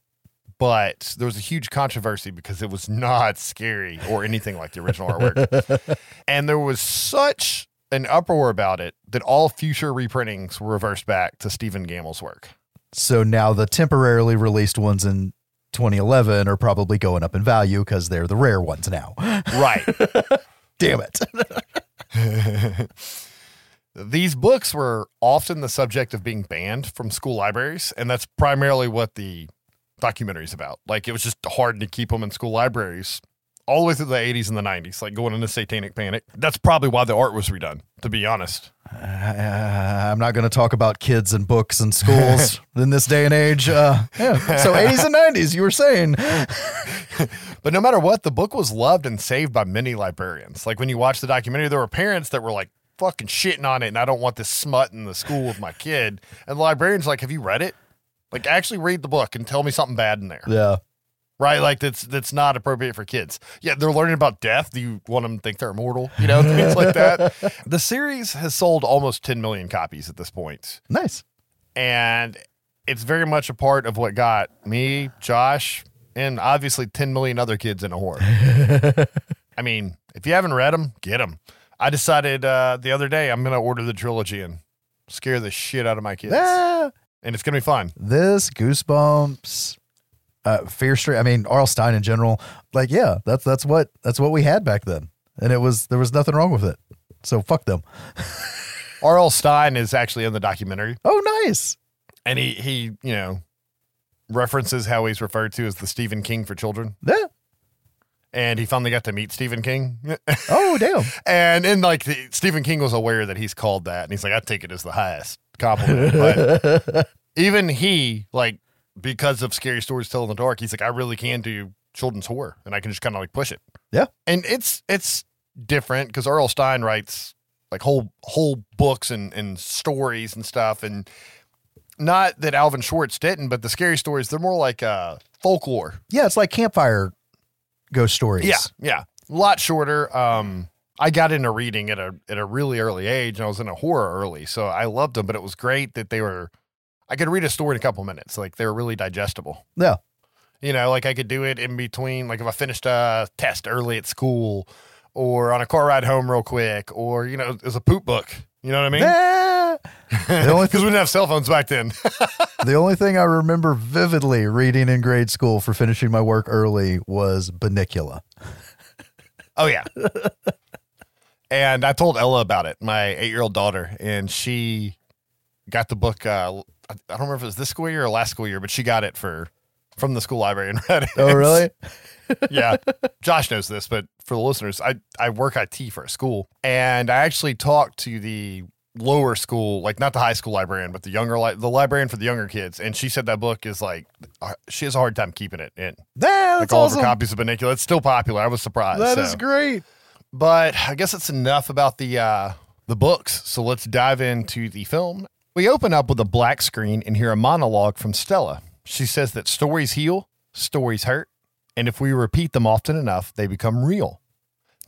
but there was a huge controversy because it was not scary or anything like the original artwork, and there was such an uproar about it that all future reprintings were reversed back to Stephen Gammell's work. So now the temporarily released ones in 2011 are probably going up in value because they're the rare ones now. Right. Damn it. These books were often the subject of being banned from school libraries, and that's primarily what the documentary is about. Like it was just hard to keep them in school libraries all the way through the 80s and the 90s, like going into Satanic Panic. That's probably why the art was redone, to be honest. Uh, I'm not going to talk about kids and books and schools in this day and age. Uh, yeah. So 80s and 90s, you were saying. But no matter what, the book was loved and saved by many librarians. Like when you watch the documentary, there were parents that were like fucking shitting on it, and I don't want this smut in the school with my kid. And the librarian's like, Have you read it? Like, actually read the book and tell me something bad in there. Yeah. Right? Like that's that's not appropriate for kids. Yeah, they're learning about death. Do you want them to think they're immortal? You know, things like that. The series has sold almost 10 million copies at this point. Nice. And it's very much a part of what got me, Josh, and obviously 10 million other kids in a horror. I mean, if you haven't read them, get them. I decided uh, the other day I'm going to order the trilogy and scare the shit out of my kids. Ah, And it's going to be fun. this Goosebumps, uh, Fear Street. I mean, R.L. Stine in general. Like, yeah, that's that's what that's what we had back then, and it was there was nothing wrong with it. So fuck them. R.L. Stine is actually in the documentary, Oh, nice. and he, he, you know, references how he's referred to as the Stephen King for children. Yeah. And he finally got to meet Stephen King. Oh, damn. and in like the, Stephen King was aware that he's called that, and he's like, I take it as the highest compliment. But even he, like, because of scary stories told in the dark, he's like, I really can do children's horror, and I can just kind of like push it. Yeah. and it's it's different because R.L. Stine writes like whole whole books and and stories and stuff, and not that Alvin Schwartz didn't, but the scary stories they're more like uh folklore. Yeah, it's like campfire ghost stories. Yeah, yeah, a lot shorter. Um, I got into reading at a at a really early age, and I was in a horror early, so I loved them. But it was great that they were. I could read a story in a couple minutes, like they were really digestible. Yeah. You know, like I could do it in between, like if I finished a test early at school, or on a car ride home real quick, or you know, as a poop book. You know what I mean? Ah. The only Because we didn't have cell phones back then. The only thing I remember vividly reading in grade school for finishing my work early was Bunnicula. Oh yeah. and I told Ella about it, my eight-year-old daughter, and she got the book. Uh, I don't remember if it was this school year or last school year, but she got it for from the school library and read it. Oh, really? yeah. Josh knows this, but for the listeners, I I work IT for a school, and I actually talked to the lower school, like not the high school librarian, but the younger li- the librarian for the younger kids, and she said that book is like uh, she has a hard time keeping it in. Yeah, Like that's all awesome. of her copies of Bunnicula, it's still popular. I was surprised. That so. is great. But I guess that's enough about the uh, the books. So let's dive into the film. We open up with a black screen and hear a monologue from Stella. She says that stories heal, stories hurt, and if we repeat them often enough, they become real.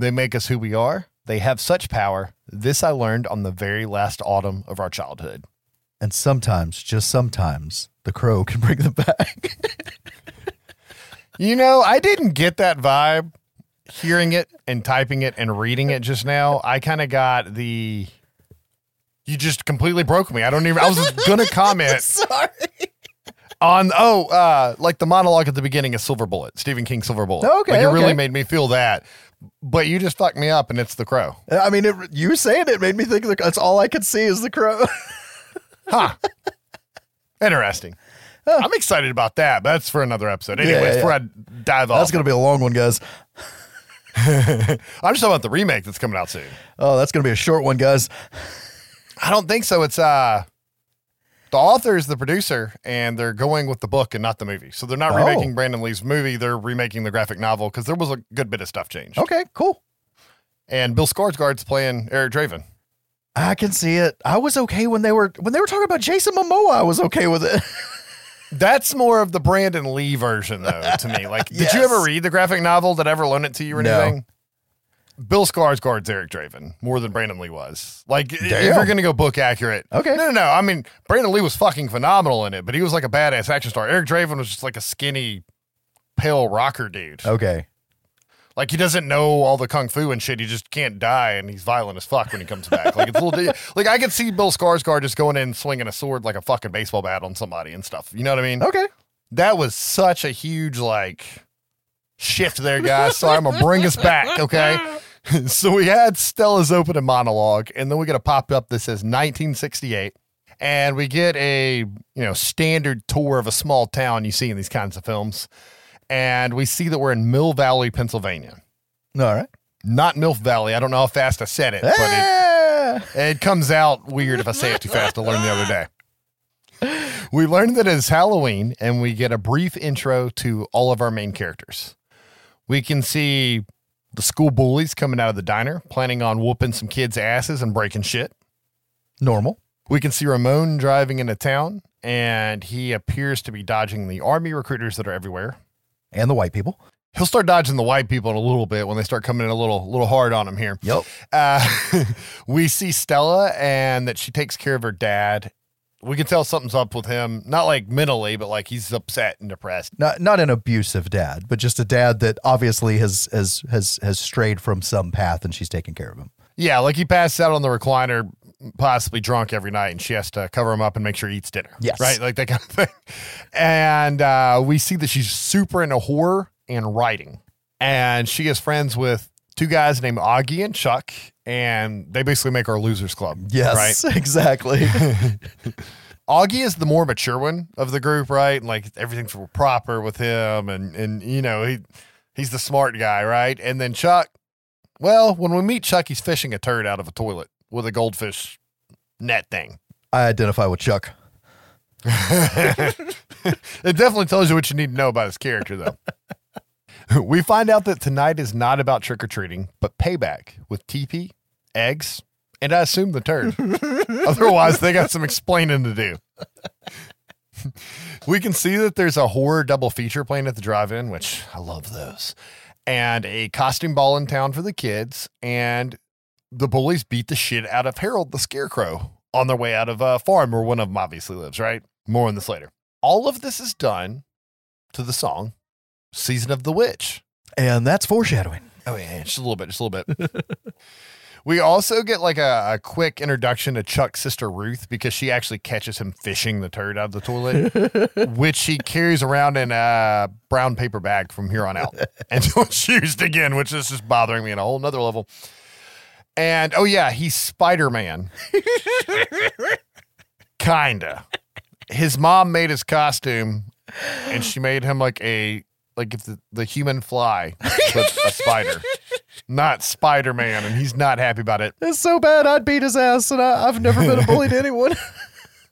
They make us who we are. They have such power. This I learned on the very last autumn of our childhood. And sometimes, just sometimes, the crow can bring them back. You know, I didn't get that vibe hearing it and typing it and reading it just now. I kind of got the. You just completely broke me. I don't even. I was going to comment Sorry. on oh, uh, like the monologue at the beginning of Silver Bullet, Stephen King Silver Bullet. Okay, like it really made me feel that. But you just fucked me up, and it's the crow. I mean, it, you saying it made me think the, that's all I could see is the crow. Huh. Interesting. I'm excited about that, but that's for another episode. Anyways, yeah, before I dive off, that's going to be a long one, guys. I'm just talking about the remake that's coming out soon. Oh, that's going to be a short one, guys. I don't think so. It's uh the author is the producer and they're going with the book and not the movie. So they're not Oh. remaking Brandon Lee's movie, they're remaking the graphic novel because there was a good bit of stuff changed. Okay, cool. And Bill Skarsgård's playing Eric Draven. I can see it. I was okay when they were when they were talking about Jason Momoa. I was okay with it. That's more of the Brandon Lee version though to me. Like did you ever read the graphic novel? Did I ever loan it to you or No. anything? Bill Skarsgård's Eric Draven more than Brandon Lee was. Like if Damn. you're gonna go book accurate, Okay. No, no, no. I mean, Brandon Lee was fucking phenomenal in it, but he was like a badass action star. Eric Draven was just like a skinny, pale rocker dude. okay. Like he doesn't know all the kung fu and shit. He just can't die, and he's violent as fuck when he comes back. Like it's a little. like I could see Bill Skarsgård just going in and swinging a sword like a fucking baseball bat on somebody and stuff. You know what I mean? Okay. That was such a huge like shift there, guys. So I'm gonna bring us back, okay? so we had Stella's opening monologue, and then we get a pop up that says 1968, and we get a you know standard tour of a small town you see in these kinds of films, and we see that we're in Mill Valley, Pennsylvania. All right. not MILF Valley. I don't know how fast I said it, but it, it comes out weird if I say it too fast. I learned the other day. We learned that it's Halloween, and we get a brief intro to all of our main characters. We can see the school bullies coming out of the diner, planning on whooping some kids' asses and breaking shit. Normal. We can see Ramon driving into town, and he appears to be dodging the army recruiters that are everywhere. And the white people. He'll start dodging the white people in a little bit when they start coming in a little, little hard on him here. Yep. Uh, we see Stella and that she takes care of her dad. We can tell something's up with him, not like mentally, but like he's upset and depressed. Not not an abusive dad, but just a dad that obviously has has has has strayed from some path and she's taking care of him. Yeah, like he passes out on the recliner, possibly drunk every night, and she has to cover him up and make sure he eats dinner. Yes. Right? Like that kind of thing. And uh, we see that she's super into horror and writing. And she is friends with two guys named Augie and Chuck, and they basically make our losers club. Yes, Right? exactly. Augie is the more mature one of the group, right? And like everything's proper with him, and and you know he he's the smart guy, right? And then Chuck, well, when we meet Chuck, he's fishing a turd out of a toilet with a goldfish net thing. I identify with Chuck. It definitely tells you what you need to know about his character, though. we find out that tonight is not about trick or treating, but payback with TP, eggs, and I assume the turd. Otherwise, they got some explaining to do. we can see that there's a horror double feature playing at the drive in, which I love those, and a costume ball in town for the kids. And the bullies beat the shit out of Harold the Scarecrow on their way out of a farm where one of them obviously lives, right? More on this later. All of this is done to the song Season of the Witch. And that's foreshadowing. Oh yeah, just a little bit, just a little bit. we also get like a, a quick introduction to Chuck's sister Ruth because she actually catches him fishing the turd out of the toilet, which he carries around in a brown paper bag from here on out until it's used again, which is just bothering me on a whole nother level. And oh yeah, he's Spider Man. Kinda. His mom made his costume, and she made him like a like if the, the human fly, but a spider, not Spider Man, and he's not happy about it. It's so bad I'd beat his ass, and I, I've never been a bully to anyone.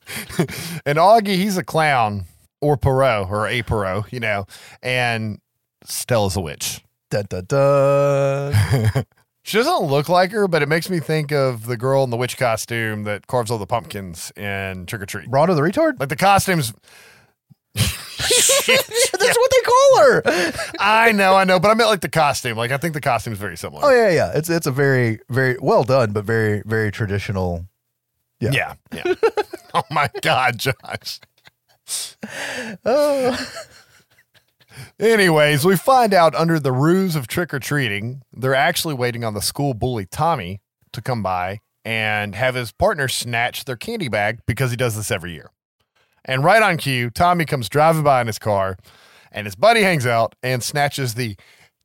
And Augie, he's a clown or Pierrot or a Pierrot, you know, and Stella's a witch. dun, dun, dun. She doesn't look like her, but it makes me think of the girl in the witch costume that carves all the pumpkins in Trick or Treat. Rhonda the retard? Like the costumes. That's what they call her. I know, I know, but I meant like the costume. Like I think the costume is very similar. Oh yeah, yeah. It's it's a very very well done, but very very traditional. yeah. yeah. yeah. oh my God, Josh. Oh, Anyways, we find out under the ruse of trick or treating, they're actually waiting on the school bully Tommy to come by and have his partner snatch their candy bag because he does this every year. And right on cue, Tommy comes driving by in his car and his buddy hangs out and snatches the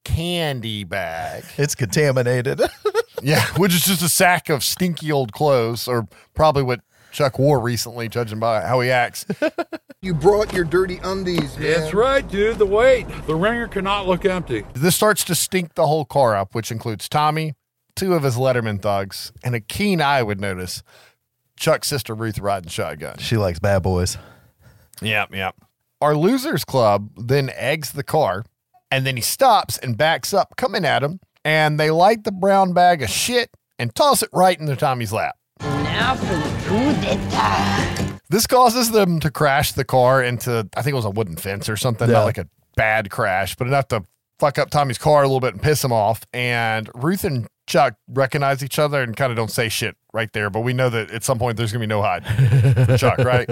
candy bag. it's contaminated. Yeah, which is just a sack of stinky old clothes, or probably what Chuck wore recently, judging by how he acts. You brought your dirty undies, man. That's right, dude. The weight. The ringer cannot look empty. This starts to stink the whole car up, which includes Tommy, two of his Letterman thugs, and a keen eye would notice Chuck's sister Ruth riding shotgun. she likes bad boys. Yep, yep. Our losers club then eggs the car, and then he stops and backs up, coming at him, and they light the brown bag of shit and toss it right into Tommy's lap. Now for the coup d'etat. This causes them to crash the car into, I think it was a wooden fence or something, Yeah. not like a bad crash, but enough to fuck up Tommy's car a little bit and piss him off. And Ruth and Chuck uh, recognize each other and kind of don't say shit right there, but we know that at some point there's going to be no hide for Chuck, right?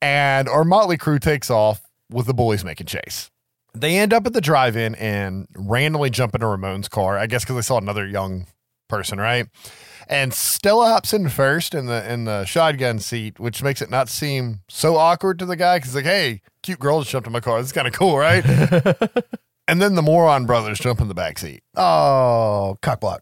And our motley crew takes off with the bullies making chase. They end up at the drive in and randomly jump into Ramon's car, I guess because they saw another young person, right? And Stella hops in first in the in the shotgun seat, which makes it not seem so awkward to the guy because like, hey, cute girl just jumped in my car. This is kind of cool, right? and then the moron brothers jump in the back seat, Oh, cockblock.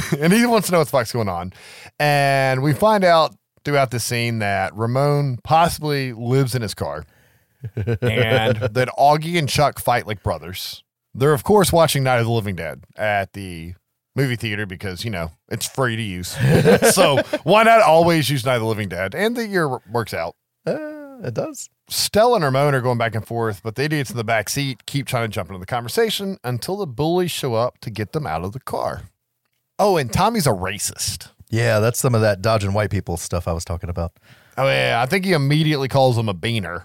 and he wants to know what the fuck's going on. And we find out throughout the scene that Ramon possibly lives in his car, and that Augie and Chuck fight like brothers. They're, of course, watching Night of the Living Dead at the movie theater because, you know, it's free to use. so why not always use Night of the Living Dead? And the year works out. Uh, it does. Stella and Ramon are going back and forth, but the idiots in the back seat keep trying to jump into the conversation until the bullies show up to get them out of the car. Oh, and Tommy's a racist. Yeah, that's some of that dodging white people stuff I was talking about. Oh, yeah. I think he immediately calls him a beaner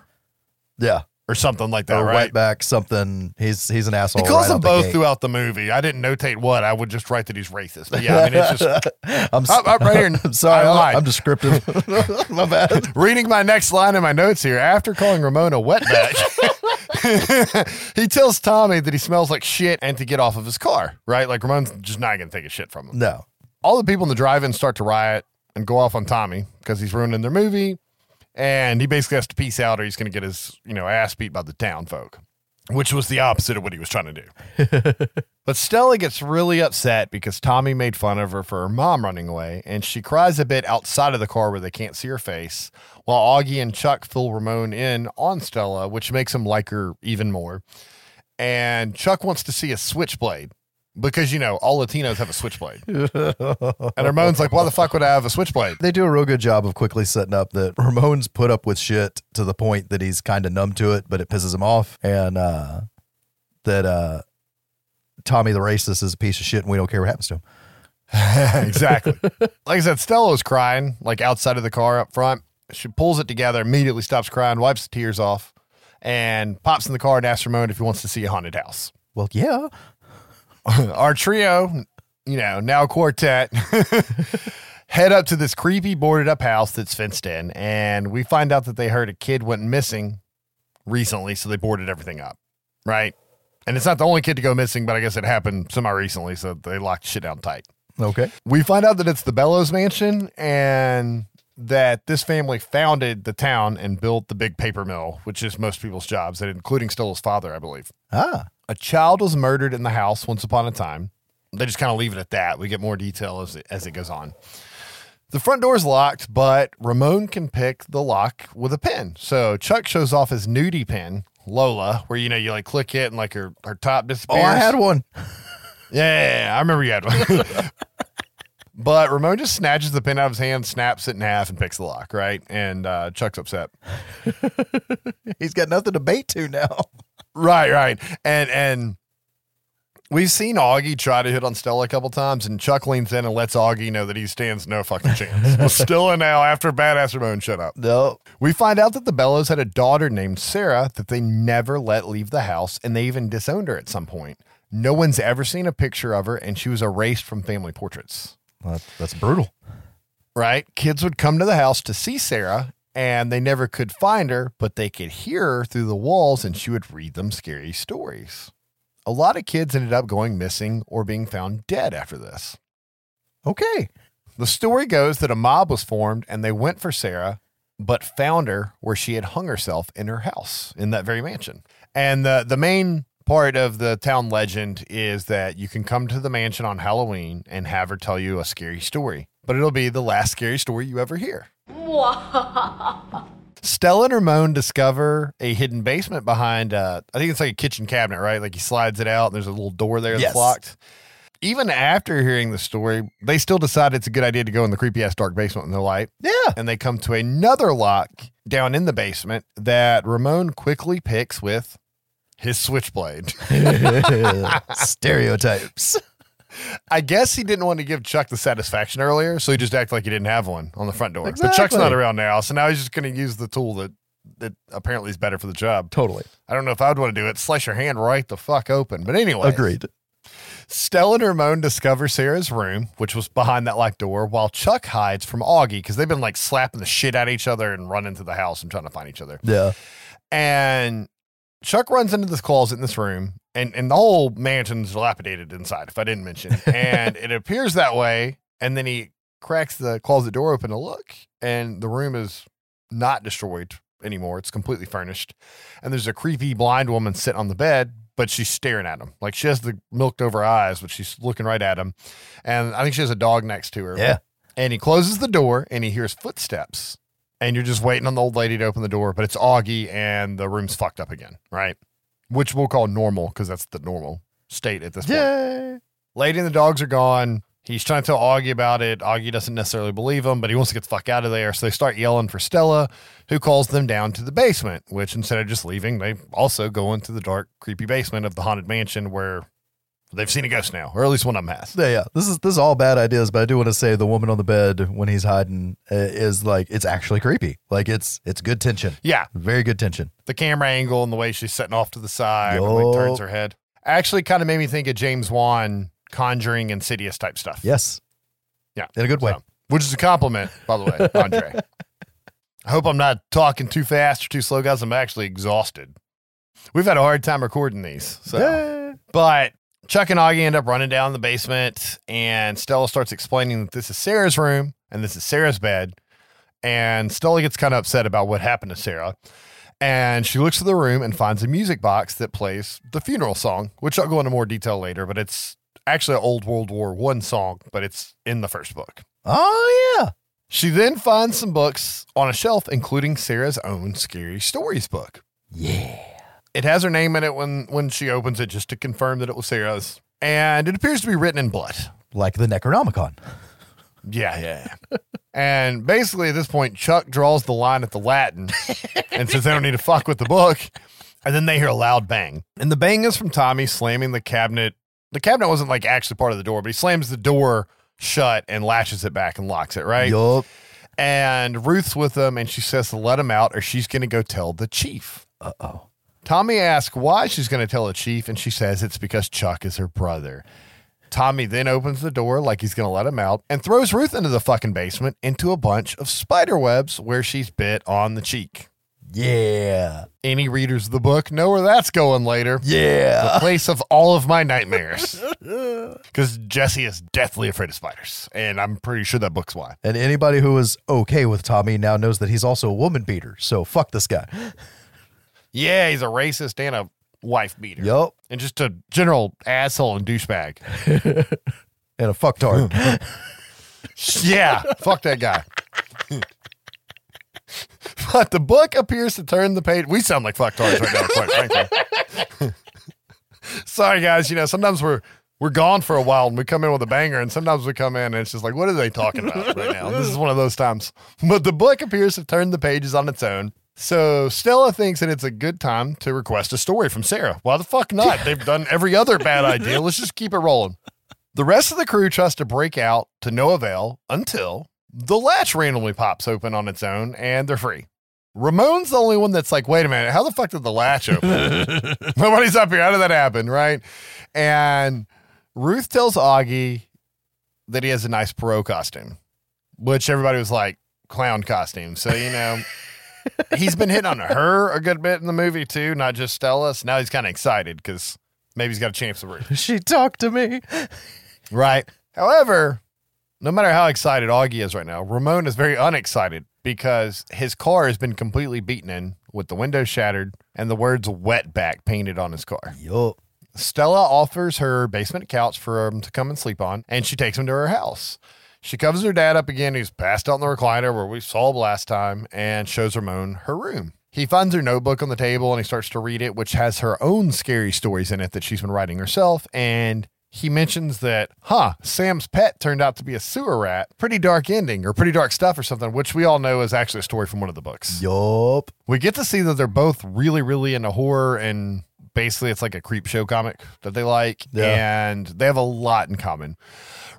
Yeah. or something like that, or right? wetback, something. He's he's an asshole. He calls right them out the both gate. throughout the movie. I didn't notate what. I would just write that he's racist. But yeah, I mean, it's just I'm, s- I'm- I'm right here. I'm sorry, I I'm, lied. I'm descriptive. My bad. reading my next line in my notes here. After calling Ramona a wetback, he tells Tommy that he smells like shit and to get off of his car, right? Like Ramon's just not going to take a shit from him. No. All the people in the drive-in start to riot and go off on Tommy because he's ruining their movie, and he basically has to peace out or he's going to get his you know ass beat by the town folk, which was the opposite of what he was trying to do. but Stella gets really upset because Tommy made fun of her for her mom running away, and she cries a bit outside of the car where they can't see her face, while Augie and Chuck fill Ramon in on Stella, which makes him like her even more. And Chuck wants to see a switchblade because you know all Latinos have a switchblade. and Ramon's like, "Why the fuck would I have a switchblade?" They do a real good job of quickly setting up that Ramon's put up with shit to the point that he's kind of numb to it, but it pisses him off. And uh, that uh, Tommy the racist is a piece of shit and we don't care what happens to him. exactly. Like I said, Stella's crying, like outside of the car up front. She pulls it together, immediately stops crying, wipes the tears off, and pops in the car and asks Ramon if he wants to see a haunted house. Well, yeah. Our trio, you know, now quartet, head up to this creepy boarded up house that's fenced in, and we find out that they heard a kid went missing recently, so they boarded everything up, right? And it's not the only kid to go missing, but I guess it happened semi recently, so they locked shit down tight. Okay. We find out that it's the Bellows Mansion and that this family founded the town and built the big paper mill, which is most people's jobs, and including Stella's father, I believe. Ah. A child was murdered in the house once upon a time. They just kind of leave it at that. We get more detail as it, as it goes on. The front door is locked, but Ramon can pick the lock with a pin. So Chuck shows off his nudie pin, Lola, where you know you like click it and like her, her top disappears. Oh. I had one. Yeah, I remember you had one. but Ramon just snatches the pin out of his hand, snaps it in half, and picks the lock, right? And uh, Chuck's upset. He's got nothing to bait to now. Right, right. And and we've seen Augie try to hit on Stella a couple times, and Chuck leans in and lets Augie know that he stands no fucking chance. well, Stella now, after badass Ramon shut up. No. We find out that the Bellows had a daughter named Sarah that they never let leave the house, and they even disowned her at some point. No one's ever seen a picture of her, and she was erased from family portraits. That, that's brutal. right? Kids would come to the house to see Sarah and they never could find her, but they could hear her through the walls and she would read them scary stories. A lot of kids ended up going missing or being found dead after this. Okay. The story goes that a mob was formed and they went for Sarah, but found her where she had hung herself in her house in that very mansion. And the, the main part of the town legend is that you can come to the mansion on Halloween and have her tell you a scary story, but it'll be the last scary story you ever hear. Stella and Ramon discover a hidden basement behind, uh, I think it's like a kitchen cabinet, right? Like he slides it out and there's a little door there that's Yes. locked. Even after hearing the story, they still decide it's a good idea to go in the creepy ass dark basement in the light. Yeah. And they come to another lock down in the basement that Ramon quickly picks with his switchblade. Stereotypes. I guess he didn't want to give Chuck the satisfaction earlier, so he just acted like he didn't have one on the front door. But Chuck's not around now, so now he's just going to use the tool that that apparently is better for the job. Totally. I don't know if I'd want to do it. Slice your hand right the fuck open. But anyway, Agreed. Stella and Ramon discover Sarah's room, which was behind that locked door, while Chuck hides from Augie because they've been like slapping the shit out of each other and running to the house and trying to find each other. Yeah. And Chuck runs into this closet in this room, and, and the whole mansion's dilapidated inside, if I didn't mention. And it appears that way. And then he cracks the closet door open to look, and the room is not destroyed anymore. It's completely furnished. And there's a creepy blind woman sitting on the bed, but she's staring at him. Like she has the milked over eyes, but she's looking right at him. And I think she has a dog next to her. Yeah. And he closes the door and he hears footsteps. And you're just waiting on the old lady to open the door, but it's Augie and the room's fucked up again, right? Which we'll call normal because that's the normal state at this point. Yay. Lady and the dogs are gone. He's trying to tell Augie about it. Augie doesn't necessarily believe him, but he wants to get the fuck out of there. So they start yelling for Stella, who calls them down to the basement, which instead of just leaving, they also go into the dark, creepy basement of the haunted mansion where they've seen a ghost now, or at least one of them has. Yeah, yeah. This is this is all bad ideas, but I do want to say the woman on the bed when he's hiding uh, is like it's actually creepy. Like it's it's good tension, Yeah, very good tension. the camera angle and the way she's sitting off to the side and like turns her head actually kind of made me think of James Wan Conjuring Insidious type stuff. Yes, Yeah. in a good way. So, which is a compliment, by the way, Andre. I hope I'm not talking too fast or too slow, guys. I'm actually exhausted. We've had a hard time recording these. So, Yay. but Chuck and Augie end up running down the basement, and Stella starts explaining that this is Sarah's room and this is Sarah's bed. And Stella gets kind of upset about what happened to Sarah. And she looks to the room and finds a music box that plays the funeral song, which I'll go into more detail later, but it's actually an old World War One song, but it's in the first book. Oh yeah. She then finds some books on a shelf, including Sarah's own Scary Stories book. Yeah. It has her name in it when, when she opens it just to confirm that it was Sarah's. And it appears to be written in blood. Like the Necronomicon. Yeah, yeah. yeah. and basically, at this point, Chuck draws the line at the Latin and says they don't need to fuck with the book. And then they hear a loud bang. And the bang is from Tommy slamming the cabinet. The cabinet wasn't like actually part of the door, but he slams the door shut and latches it back and locks it, right? Yup. And Ruth's with them and she says to let him out or she's going to go tell the chief. Uh oh. Tommy asks why she's going to tell the chief, and she says it's because Chuck is her brother. Tommy then opens the door like he's going to let him out and throws Ruth into the fucking basement into a bunch of spider webs where she's bit on the cheek. Yeah. Any readers of the book know where that's going later. Yeah. The place of all of my nightmares. Because Jesse is deathly afraid of spiders, and I'm pretty sure that book's why. And anybody who is okay with Tommy now knows that he's also a woman beater. So fuck this guy. Yeah, he's a racist and a wife beater. Yup. And just a general asshole and douchebag. And a fucktard. Yeah, fuck that guy. but the book appears to turn the page. We sound like fucktards right now, quite frankly. Sorry, guys. You know, sometimes we're we're gone for a while and we come in with a banger, and sometimes we come in and it's just like, what are they talking about right now? This is one of those times. But the book appears to turn the pages on its own. So Stella thinks that it's a good time to request a story from Sarah. Why the fuck not? They've done every other bad idea. Let's just keep it rolling. The rest of the crew tries to break out to no avail until the latch randomly pops open on its own and they're free. Ramon's the only one that's like, wait a minute, how the fuck did the latch open? Nobody's up here. How did that happen? Right. And Ruth tells Augie that he has a nice Pierrot costume, which everybody was like, clown costume. So, you know, he's been hitting on her a good bit in the movie too, not just Stella. So now he's kind of excited because maybe he's got a chance to Ruth. she talked to me. Right. However, no matter how excited Augie is right now, Ramon is very unexcited because his car has been completely beaten in with the windows shattered and the words wetback painted on his car. Yup. Stella offers her basement couch for him to come and sleep on, and she takes him to her house. She covers her dad up again, who's passed out in the recliner where we saw him last time, and shows Ramon her room. He finds her notebook on the table and he starts to read it, which has her own scary stories in it that she's been writing herself. And he mentions that, huh, Sam's pet turned out to be a sewer rat. Pretty dark ending or pretty dark stuff or something, which we all know is actually a story from one of the books. Yup. We get to see that they're both really, really into horror and basically it's like a creep show comic that they like. Yeah. And they have a lot in common.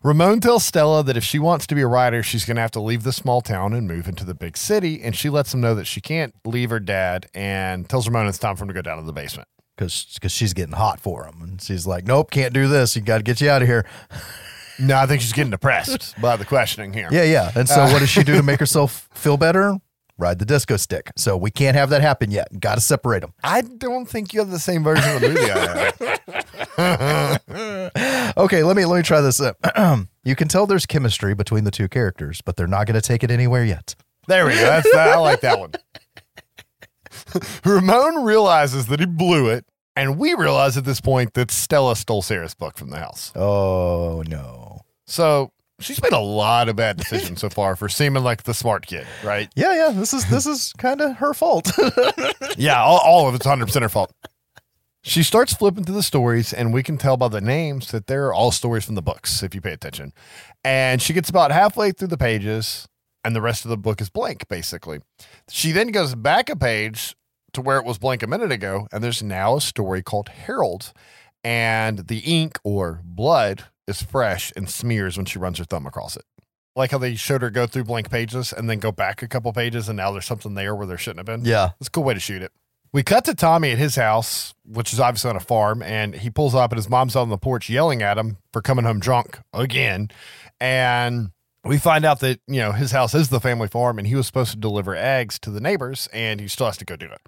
Ramon tells Stella that if she wants to be a writer, she's going to have to leave the small town and move into the big city. And she lets him know that she can't leave her dad and tells Ramon it's time for him to go down to the basement. Because she's getting hot for him. And she's like, nope, can't do this. You got to get you out of here. No, I think she's getting depressed by the questioning here. Yeah, yeah. And so uh, what does she do to make herself feel better? Ride the disco stick. So we can't have that happen yet. Got to separate them. I don't think you have the same version of the movie I have. Okay, let me let me try this. Up. Uh, you can tell there's chemistry between the two characters, but they're not going to take it anywhere yet. There we go. That's I like that one. Ramon realizes that he blew it, and we realize at this point that Stella stole Sarah's book from the house. Oh no. So she's made a lot of bad decisions so far for seeming like the smart kid, right? Yeah, yeah. This is this is kind of her fault. Yeah, all, all of it's 100% her fault. She starts flipping through the stories, and we can tell by the names that they're all stories from the books, if you pay attention. And she gets about halfway through the pages, and the rest of the book is blank, basically. She then goes back a page to where it was blank a minute ago, and there's now a story called Harold. And the ink or blood is fresh and smears when she runs her thumb across it. Like how they showed her go through blank pages and then go back a couple pages, and now there's something there where there shouldn't have been. Yeah. That's a cool way to shoot it. We cut to Tommy at his house, which is obviously on a farm, and he pulls up and his mom's out on the porch yelling at him for coming home drunk again. And we find out that, you know, his house is the family farm and he was supposed to deliver eggs to the neighbors and he still has to go do it.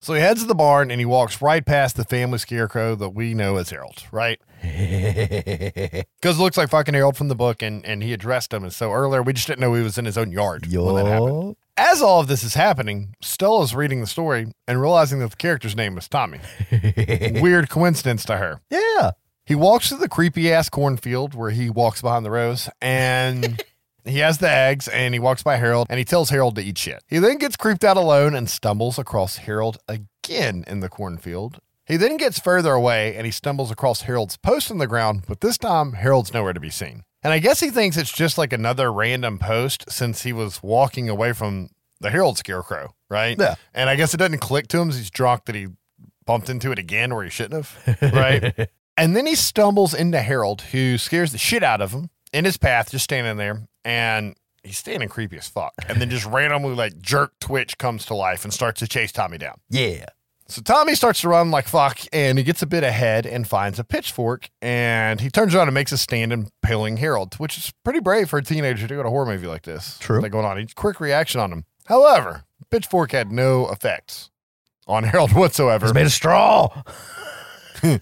So he heads to the barn and he walks right past the family scarecrow that we know as Harold, right? Because it looks like fucking Harold from the book and, and he addressed him. And so earlier we just didn't know he was in his own yard when that happened. As all of this is happening, Stella's reading the story and realizing that the character's name is Tommy. Weird coincidence to her. Yeah. He walks to the creepy ass cornfield where he walks behind the rows and he has the eggs and he walks by Harold and he tells Harold to eat shit. He then gets creeped out alone and stumbles across Harold again in the cornfield. He then gets further away and he stumbles across Harold's post in the ground, but this time Harold's nowhere to be seen. And I guess he thinks it's just like another random post since he was walking away from the Harold Scarecrow, right? Yeah. And I guess it doesn't click to him. He's drunk that he bumped into it again where he shouldn't have, right? and then he stumbles into Harold, who scares the shit out of him in his path, just standing there. And he's standing creepy as fuck. And then just randomly, like, jerk twitch comes to life and starts to chase Tommy down. Yeah. So Tommy starts to run like fuck, and he gets a bit ahead and finds a pitchfork, and he turns around and makes a stand impaling Harold, which is pretty brave for a teenager to go to a horror movie like this. True. Like going on, He's quick reaction on him. However, pitchfork had no effects on Harold whatsoever. It's made of straw.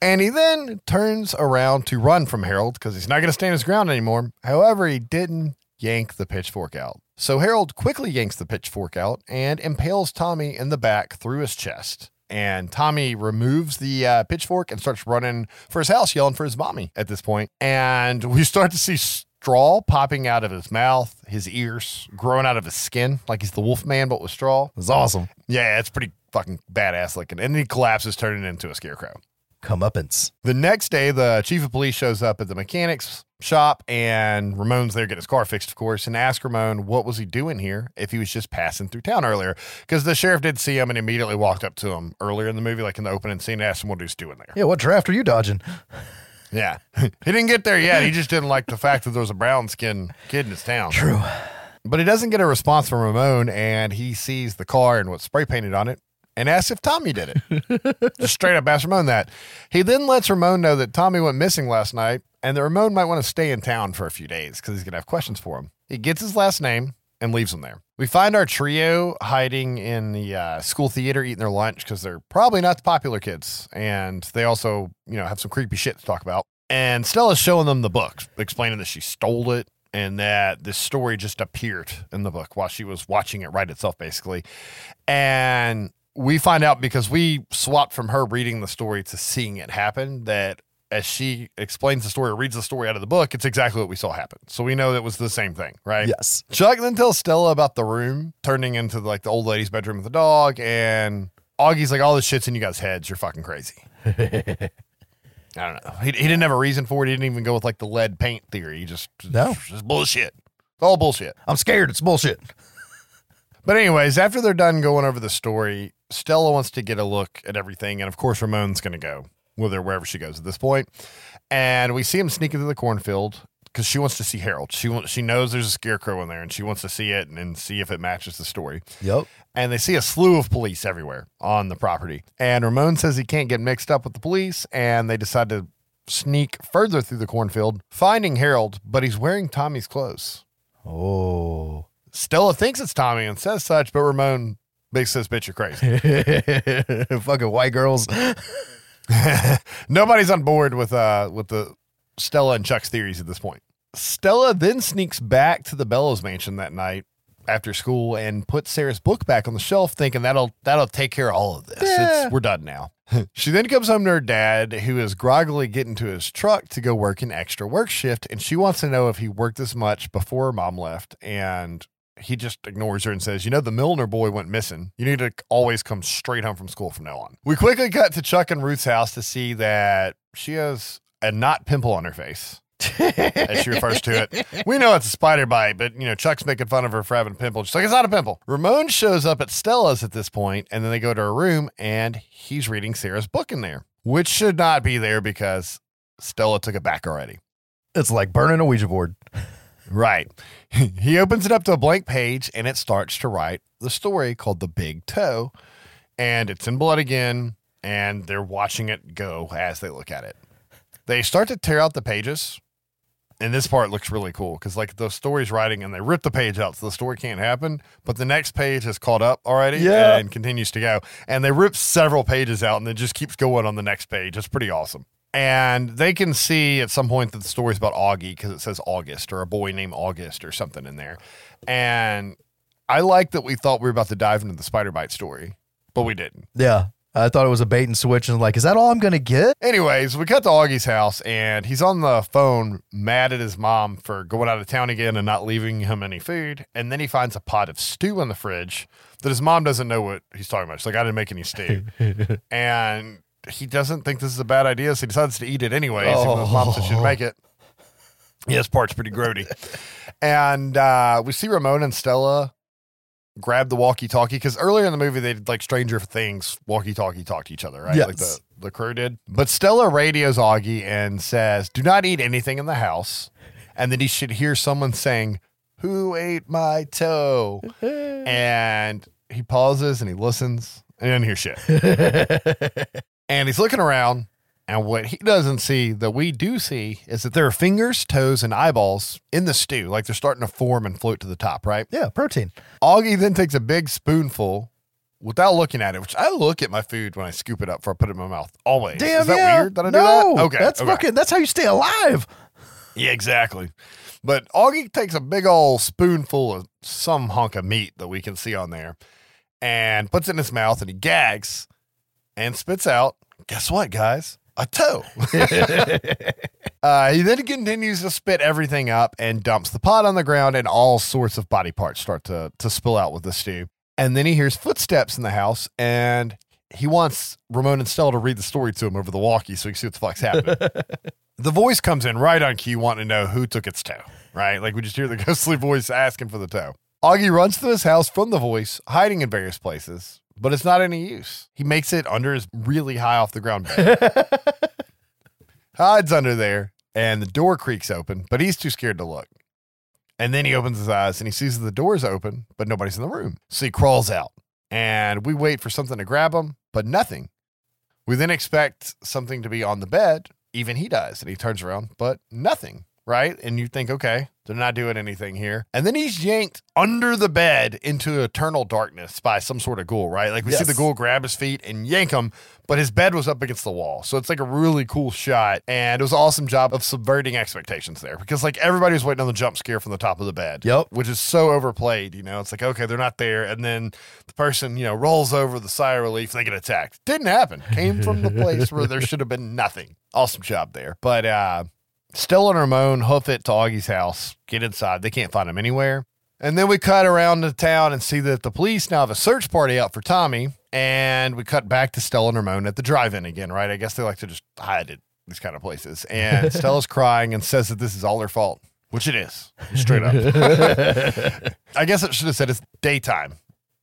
And he then turns around to run from Harold because he's not going to stand his ground anymore. However, he didn't yank the pitchfork out. So Harold quickly yanks the pitchfork out and impales Tommy in the back through his chest. And Tommy removes the uh, pitchfork and starts running for his house, yelling for his mommy at this point. And we start to see straw popping out of his mouth, his ears growing out of his skin, like he's the wolf man, but with straw. It's awesome. Yeah, it's pretty fucking badass looking. And then he collapses, turning into a scarecrow. Comeuppance. The next day, the chief of police shows up at the mechanic's shop, and Ramon's there getting his car fixed, of course, and asks Ramon what was he doing here if he was just passing through town earlier. Because the sheriff did see him and immediately walked up to him earlier in the movie, like in the opening scene, and asked him what he was doing there. Yeah, what draft are you dodging? Yeah. he didn't get there yet. He just didn't like the fact that there was a brown skinned kid in his town. True. But he doesn't get a response from Ramon, and he sees the car and what's spray painted on it and asks if Tommy did it. Just straight up asks Ramon that. He then lets Ramon know that Tommy went missing last night and that Ramon might want to stay in town for a few days because he's going to have questions for him. He gets his last name and leaves him there. We find our trio hiding in the uh, school theater eating their lunch because they're probably not the popular kids. And they also, you know, have some creepy shit to talk about. And Stella's showing them the book, explaining that she stole it and that this story just appeared in the book while she was watching it write itself, basically. And we find out because we swapped from her reading the story to seeing it happen that as she explains the story or reads the story out of the book, it's exactly what we saw happen. So we know that was the same thing, right? Yes. Chuck then tells Stella about the room turning into like the old lady's bedroom with the dog, and Augie's like, "All this shit's in you guys' heads. You're fucking crazy." I don't know. He, he didn't have a reason for it. He didn't even go with like the lead paint theory. He just No. just bullshit. It's all bullshit. I'm scared. It's bullshit. But anyways, after they're done going over the story, Stella wants to get a look at everything, and of course Ramon's going to go with her wherever she goes at this point. And we see him sneaking through the cornfield because she wants to see Harold. She wants, she knows there's a scarecrow in there, and she wants to see it and, and see if it matches the story. Yep. And they see a slew of police everywhere on the property. And Ramon says he can't get mixed up with the police, and they decide to sneak further through the cornfield, finding Harold, but he's wearing Tommy's clothes. Oh. Stella thinks it's Tommy and says such, but Ramon makes this bitch, you're crazy. Fucking white girls. Nobody's on board with uh with the Stella and Chuck's theories at this point. Stella then sneaks back to the Bellows mansion that night after school and puts Sarah's book back on the shelf, thinking that'll that'll take care of all of this. It's, we're done now. she then comes home to her dad, who is groggily getting to his truck to go work an extra work shift, and she wants to know if he worked this much before her mom left and he just ignores her and says, You know, the Milner boy went missing. You need to always come straight home from school from now on. We quickly cut to Chuck and Ruth's house to see that she has a not pimple on her face. as she refers to it. We know it's a spider bite, but you know, Chuck's making fun of her for having a pimple. She's like, it's not a pimple. Ramon shows up at Stella's at this point, and then they go to her room and he's reading Sarah's book in there, which should not be there because Stella took it back already. It's like burning a Ouija board. Right. he opens it up to a blank page and it starts to write the story called The Big Toe. And it's in blood again, and they're watching it go as they look at it. They start to tear out the pages. And this part looks really cool because, like, the story's writing and they rip the page out so the story can't happen. But the next page has caught up already Yeah. and continues to go. And they rip several pages out and it just keeps going on the next page. It's pretty awesome. And they can see at some point that the story's about Augie because it says August or a boy named August or something in there. And I like that we thought we were about to dive into the spider bite story, but we didn't. Yeah. I thought it was a bait and switch and like, is that all I'm gonna get? Anyways, we cut to Augie's house and he's on the phone mad at his mom for going out of town again and not leaving him any food. And then he finds a pot of stew in the fridge that his mom doesn't know what he's talking about. She's like, I didn't make any stew. and he doesn't think this is a bad idea, so he decides to eat it anyways, even though his mom said she'd make it. Yeah, this part's pretty grody. And uh, we see Ramon and Stella grab the walkie-talkie because earlier in the movie they did like Stranger Things walkie-talkie talk to each other, right? Like the Yes. the crew did. But Stella radios Augie and says, "Do not eat anything in the house," and then he should hear someone saying, "Who ate my toe?" and he pauses and he listens and he doesn't hear shit. and he's looking around. And what he doesn't see that we do see is that there are fingers, toes, and eyeballs in the stew, like they're starting to form and float to the top, right? Yeah, protein. Augie then takes a big spoonful without looking at it, which I look at my food when I scoop it up before I put it in my mouth. Always. Damn, Is that yeah. weird that I no, do that? Okay. That's okay. fucking that's how you stay alive. Yeah, exactly. But Augie takes a big old spoonful of some hunk of meat that we can see on there and puts it in his mouth and he gags and spits out, guess what, guys? A toe. uh, he then continues to spit everything up and dumps the pot on the ground, and all sorts of body parts start to, to spill out with the stew. And then he hears footsteps in the house, and he wants Ramon and Stella to read the story to him over the walkie so he can see what the fuck's happening. the voice comes in right on cue, wanting to know who took its toe, right? Like we just hear the ghostly voice asking for the toe. Augie runs to his house from the voice, hiding in various places, but it's not any use. He makes it under his really high off the ground bed. Hides under there, and the door creaks open, but he's too scared to look. And then he opens his eyes and he sees that the door's open, but nobody's in the room. So he crawls out, and we wait for something to grab him, but nothing. We then expect something to be on the bed. Even he does. And he turns around, but nothing, right? And you think, okay, they're not doing anything here. And then he's yanked under the bed into eternal darkness by some sort of ghoul, right? Like we see the ghoul grab his feet and yank him, but his bed was up against the wall. So it's like a really cool shot. And it was an awesome job of subverting expectations there because like everybody was waiting on the jump scare from the top of the bed. Yep. Which is so overplayed, you know. It's like, okay, they're not there. And then the person, you know, rolls over the sigh of relief and they get attacked. Didn't happen. Came from the place where there should have been nothing. Awesome job there. But uh Stella and Ramon hoof it to Augie's house, get inside. They can't find him anywhere. And then we cut around the town and see that the police now have a search party out for Tommy. And we cut back to Stella and Ramon at the drive in again, right? I guess they like to just hide at these kind of places. And Stella's crying and says that this is all their fault, which it is, straight up. I guess it should have said it's daytime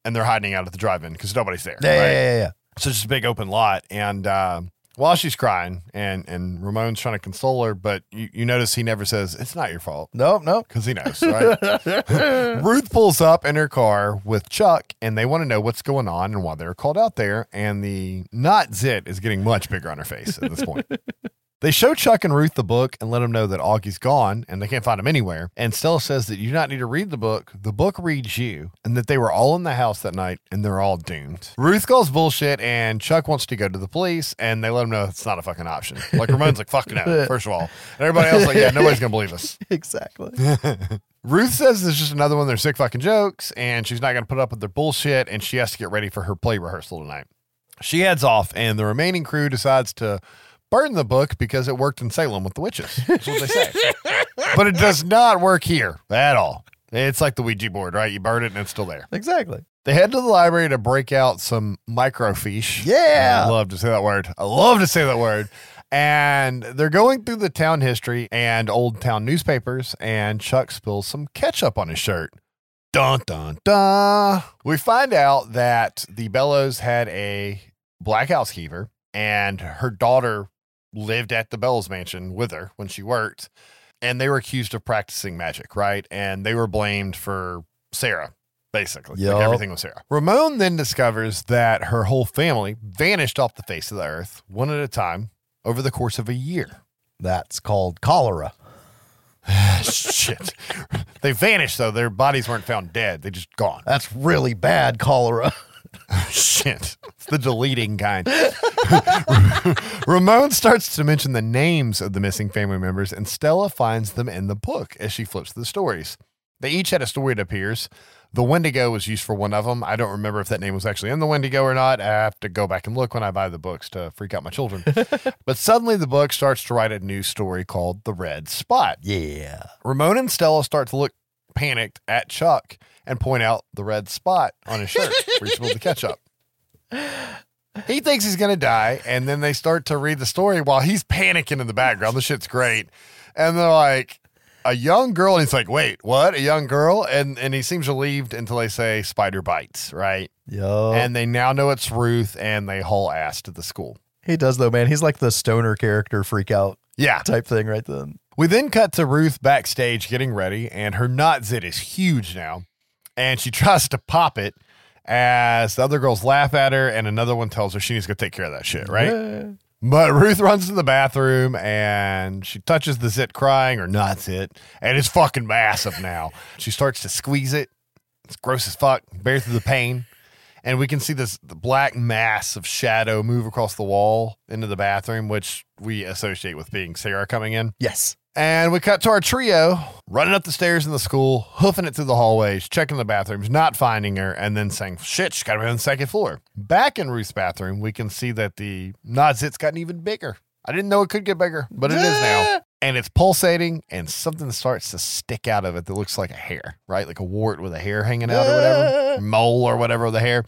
and they're hiding out at the drive in because nobody's there. Yeah, right? yeah, yeah, yeah. So it's just a big open lot. And uh, while she's crying and, and Ramon's trying to console her, but you, you notice he never says, It's not your fault. Nope, nope. Because he knows, right? Ruth pulls up in her car with Chuck, and they want to know what's going on and why they're called out there. And the not zit is getting much bigger on her face at this point. They show Chuck and Ruth the book and let them know that Augie's gone and they can't find him anywhere. And Stella says that you do not need to read the book. The book reads you, and that they were all in the house that night and they're all doomed. Ruth calls bullshit, and Chuck wants to go to the police, and they let him know it's not a fucking option. Like Ramon's like, fuck no, first of all. And everybody else like, yeah, nobody's gonna believe us. Exactly. Ruth says it's just another one of their sick fucking jokes, and she's not going to put up with their bullshit, and she has to get ready for her play rehearsal tonight. She heads off, and the remaining crew decides to burn the book because it worked in Salem with the witches. That's what they say. but it does not work here at all. It's like the Ouija board, right? You burn it and it's still there. Exactly. They head to the library to break out some microfiche. Yeah. I love to say that word. I love to say that word. And they're going through the town history and old town newspapers, and Chuck spills some ketchup on his shirt. Dun dun dun. We find out that the Bellows had a black housekeeper, and her daughter lived at the Bellows mansion with her when she worked. And they were accused of practicing magic, right? And they were blamed for Sarah, basically. Yup. Like everything was Sarah. Ramon then discovers that her whole family vanished off the face of the earth, one at a time, over the course of a year. That's called cholera. Shit. They vanished, though. Their bodies weren't found dead. They just gone. That's really bad cholera. Shit. It's the deleting kind. Ramon starts to mention the names of the missing family members, and Stella finds them in the book as she flips the stories. They each had a story, it appears. The Wendigo was used for one of them. I don't remember if that name was actually in the Wendigo or not. I have to go back and look when I buy the books to freak out my children. but suddenly the book starts to write a new story called The Red Spot. Yeah. Ramon and Stella start to look panicked at Chuck and point out the red spot on his shirt where he spilled the ketchup. He thinks he's gonna die, and then they start to read the story while he's panicking in the background. The shit's great, and they're like, "A young girl," and he's like, "Wait, what? A young girl?" And and he seems relieved until they say spider bites, right? Yo. And they now know it's Ruth, and they haul ass to the school. he does though, man. He's like the stoner character freak out Yeah, type thing right then. We then cut to Ruth backstage getting ready, and her knot zit is huge now. And she tries to pop it as the other girls laugh at her, and another one tells her she needs to go take care of that shit, right? But Ruth runs to the bathroom and she touches the zit crying or not zit, and it's fucking massive now. She starts to squeeze it. It's gross as fuck, bear through the pain. And we can see this the black mass of shadow move across the wall into the bathroom, which we associate with being Sarah coming in. Yes. And we cut to our trio running up the stairs in the school, hoofing it through the hallways, checking the bathrooms, not finding her, and then saying, shit, she's got to be on the second floor. Back in Ruth's bathroom, we can see that the knot zit's gotten even bigger. I didn't know it could get bigger, but it is now. And it's pulsating, and something starts to stick out of it that looks like a hair, right? Like a wart with a hair hanging out or whatever, mole or whatever with a hair.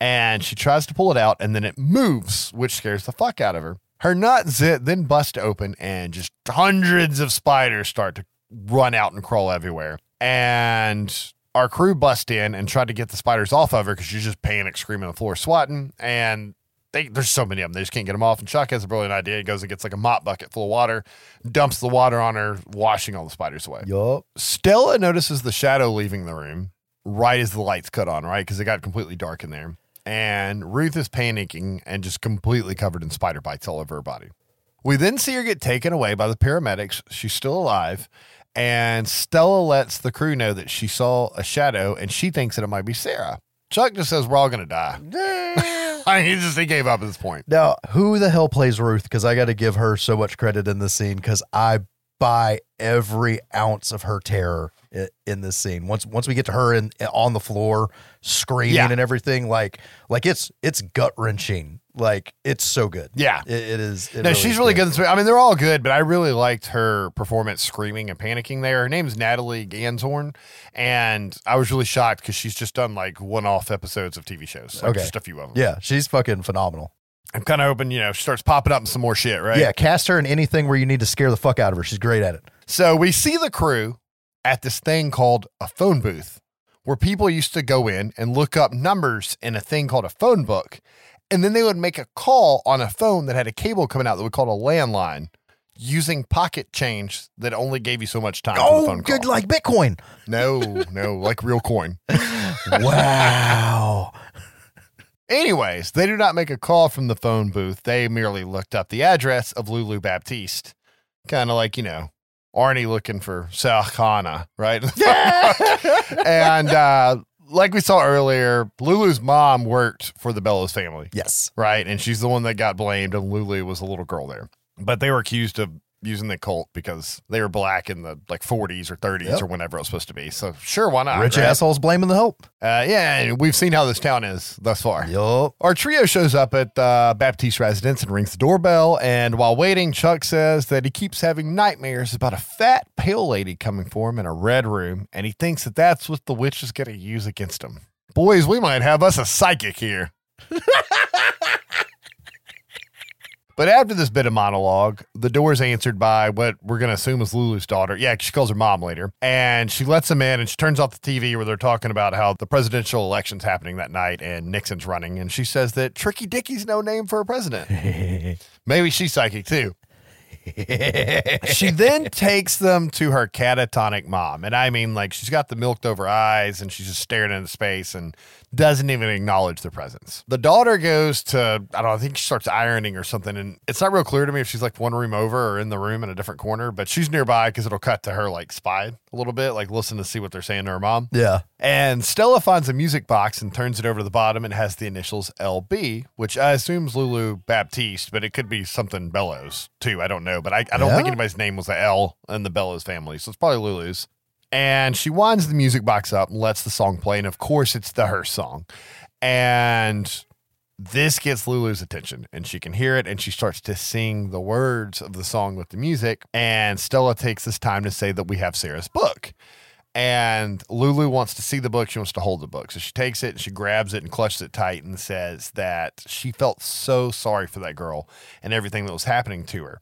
And she tries to pull it out, and then it moves, which scares the fuck out of her. Her nut zit then busts open, and just hundreds of spiders start to run out and crawl everywhere. And our crew bust in and tried to get the spiders off of her because she's just panic, screaming on the floor, swatting. And they, there's so many of them, they just can't get them off. And Chuck has a brilliant idea. He goes and gets like a mop bucket full of water, dumps the water on her, washing all the spiders away. Yup. Stella notices the shadow leaving the room right as the lights cut on, right? Because it got completely dark in there. And Ruth is panicking and just completely covered in spider bites all over her body. We then see her get taken away by the paramedics. She's still alive. And Stella lets the crew know that she saw a shadow and she thinks that it might be Sarah. Chuck just says, We're all going to die. I mean, he just he gave up at this point. Now, who the hell plays Ruth? Because I got to give her so much credit in this scene because I buy every ounce of her terror in this scene. Once once we get to her in on the floor screaming Yeah. and everything, like like it's it's gut wrenching. Like it's so good. Yeah. It, it is. it no, is she's really good. I mean, they're all good, but I really liked her performance screaming and panicking there. Her name's Natalie Ganzhorn, and I was really shocked because she's just done like one off episodes of TV shows. Like Okay. Just a few of them. Yeah, she's fucking phenomenal. I'm kind of hoping, you know, she starts popping up in some more shit, right? Yeah, cast her in anything where you need to scare the fuck out of her. She's great at it. So we see the crew at this thing called a phone booth where people used to go in and look up numbers in a thing called a phone book. And then they would make a call on a phone that had a cable coming out that we called a landline using pocket change that only gave you so much time for the Oh, good like Bitcoin. no, no, like real coin. wow. Anyways, they do not make a call from the phone booth. They merely looked up the address of Lulu Baptiste. Kind of like, you know, Arnie looking for Sarah Connor, right? Yeah. and uh, like we saw earlier, Lulu's mom worked for the Bellows family, yes. right? And she's the one that got blamed, and Lulu was a little girl there. But they were accused of using the Colt because they were black in the like 40s or 30s Yep. or whenever it was supposed to be. So sure, why not? Rich right? assholes blaming the help. Uh, yeah, and we've seen how this town is thus far. Yup. Our trio shows up at uh, Baptiste residence and rings the doorbell. And while waiting, Chuck says that he keeps having nightmares about a fat, pale lady coming for him in a red room, and he thinks that that's what the witch is going to use against him. Boys, we might have us a psychic here. But after this bit of monologue, the door is answered by what we're going to assume is Lulu's daughter. Yeah, she calls her mom later. And she lets them in and she turns off the TV where they're talking about how the presidential election's happening that night and Nixon's running. And she says that Tricky Dickie's no name for a president. Maybe she's psychic too. she then takes them to her catatonic mom. And I mean, like, she's got the milked over eyes and she's just staring into space and doesn't even acknowledge their presence. The daughter goes to, I don't know, I think she starts ironing or something. And it's not real clear to me if she's like one room over or in the room in a different corner, but she's nearby because it'll cut to her like spying a little bit, like listen to see what they're saying to her mom. Yeah. And Stella finds a music box and turns it over to the bottom and has the initials LB, which I assume is Lulu Baptiste, but it could be something Bellows too. I don't know, but I, I don't think anybody's name was the L in the Bellows family, so it's probably Lulu's. And she winds the music box up and lets the song play, and of course it's the her song. And this gets Lulu's attention and she can hear it and she starts to sing the words of the song with the music. And Stella takes this time to say that we have Sarah's book. And Lulu wants to see the book. She wants to hold the book. So she takes it and she grabs it and clutches it tight and says that she felt so sorry for that girl and everything that was happening to her.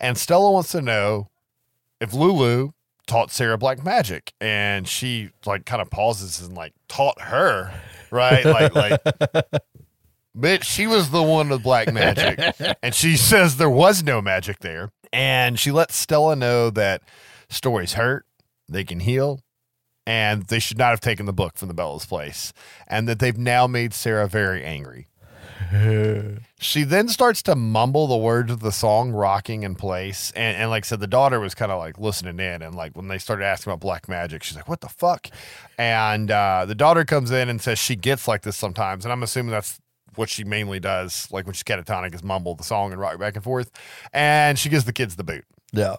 And Stella wants to know if Lulu taught Sarah black magic. And she like kind of pauses and like taught her, right? Like, like, bitch, she was the one with black magic. and she says there was no magic there. And she lets Stella know that stories hurt, they can heal, and they should not have taken the book from the Bellows place, and that they've now made Sarah very angry. She then starts to mumble the words of the song rocking in place. And, and like I said, the daughter was kind of like listening in. And like when they started asking about black magic, she's like, what the fuck? And uh, the daughter comes in and says she gets like this sometimes. And I'm assuming that's what she mainly does, like when she's catatonic, is mumble the song and rock back and forth. And she gives the kids the boot. Yeah.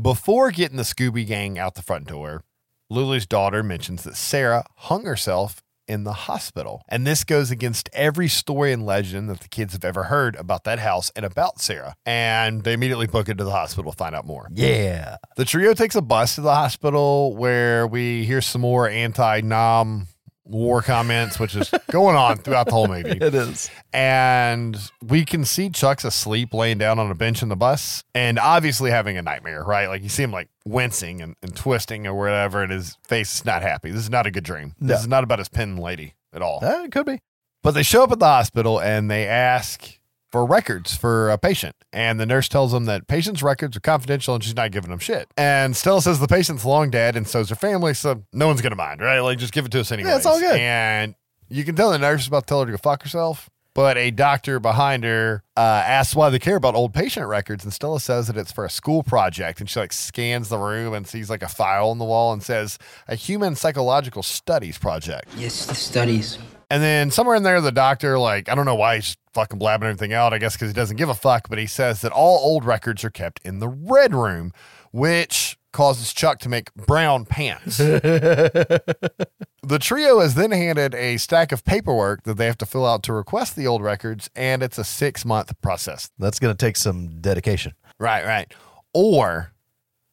Before getting the Scooby Gang out the front door, Lulu's daughter mentions that Sarah hung herself in the hospital. And this goes against every story and legend that the kids have ever heard about that house and about Sarah. And they immediately book it to the hospital to find out more. Yeah. The trio takes a bus to the hospital where we hear some more anti Nam war comments, which is going on throughout the whole movie It is. and we can see Chuck's asleep laying down on a bench in the bus and obviously having a nightmare, right? Like you see him like wincing and, and twisting or whatever, and his face is not happy. This is not a good dream. No. This is not about his pen lady at all. Uh, it could be. But they show up at the hospital and they ask for records for a patient. And the nurse tells them that patient's records are confidential and she's not giving them shit. And Stella says the patient's long dead and so's her family, so no one's going to mind, right? Like, just give it to us anyway. Yeah, it's all good. And you can tell the nurse is about to tell her to go fuck herself. But a doctor behind her uh, asks why they care about old patient records, and Stella says that it's for a school project. And she like scans the room and sees like a file on the wall and says a human psychological studies project. Yes, the studies. And then somewhere in there, the doctor, like, I don't know why he's fucking blabbing everything out. I guess because he doesn't give a fuck, but he says that all old records are kept in the red room, which causes Chuck to make brown pants. the trio is then handed a stack of paperwork that they have to fill out to request the old records, and it's a six month process. That's going to take some dedication. Right, right. Or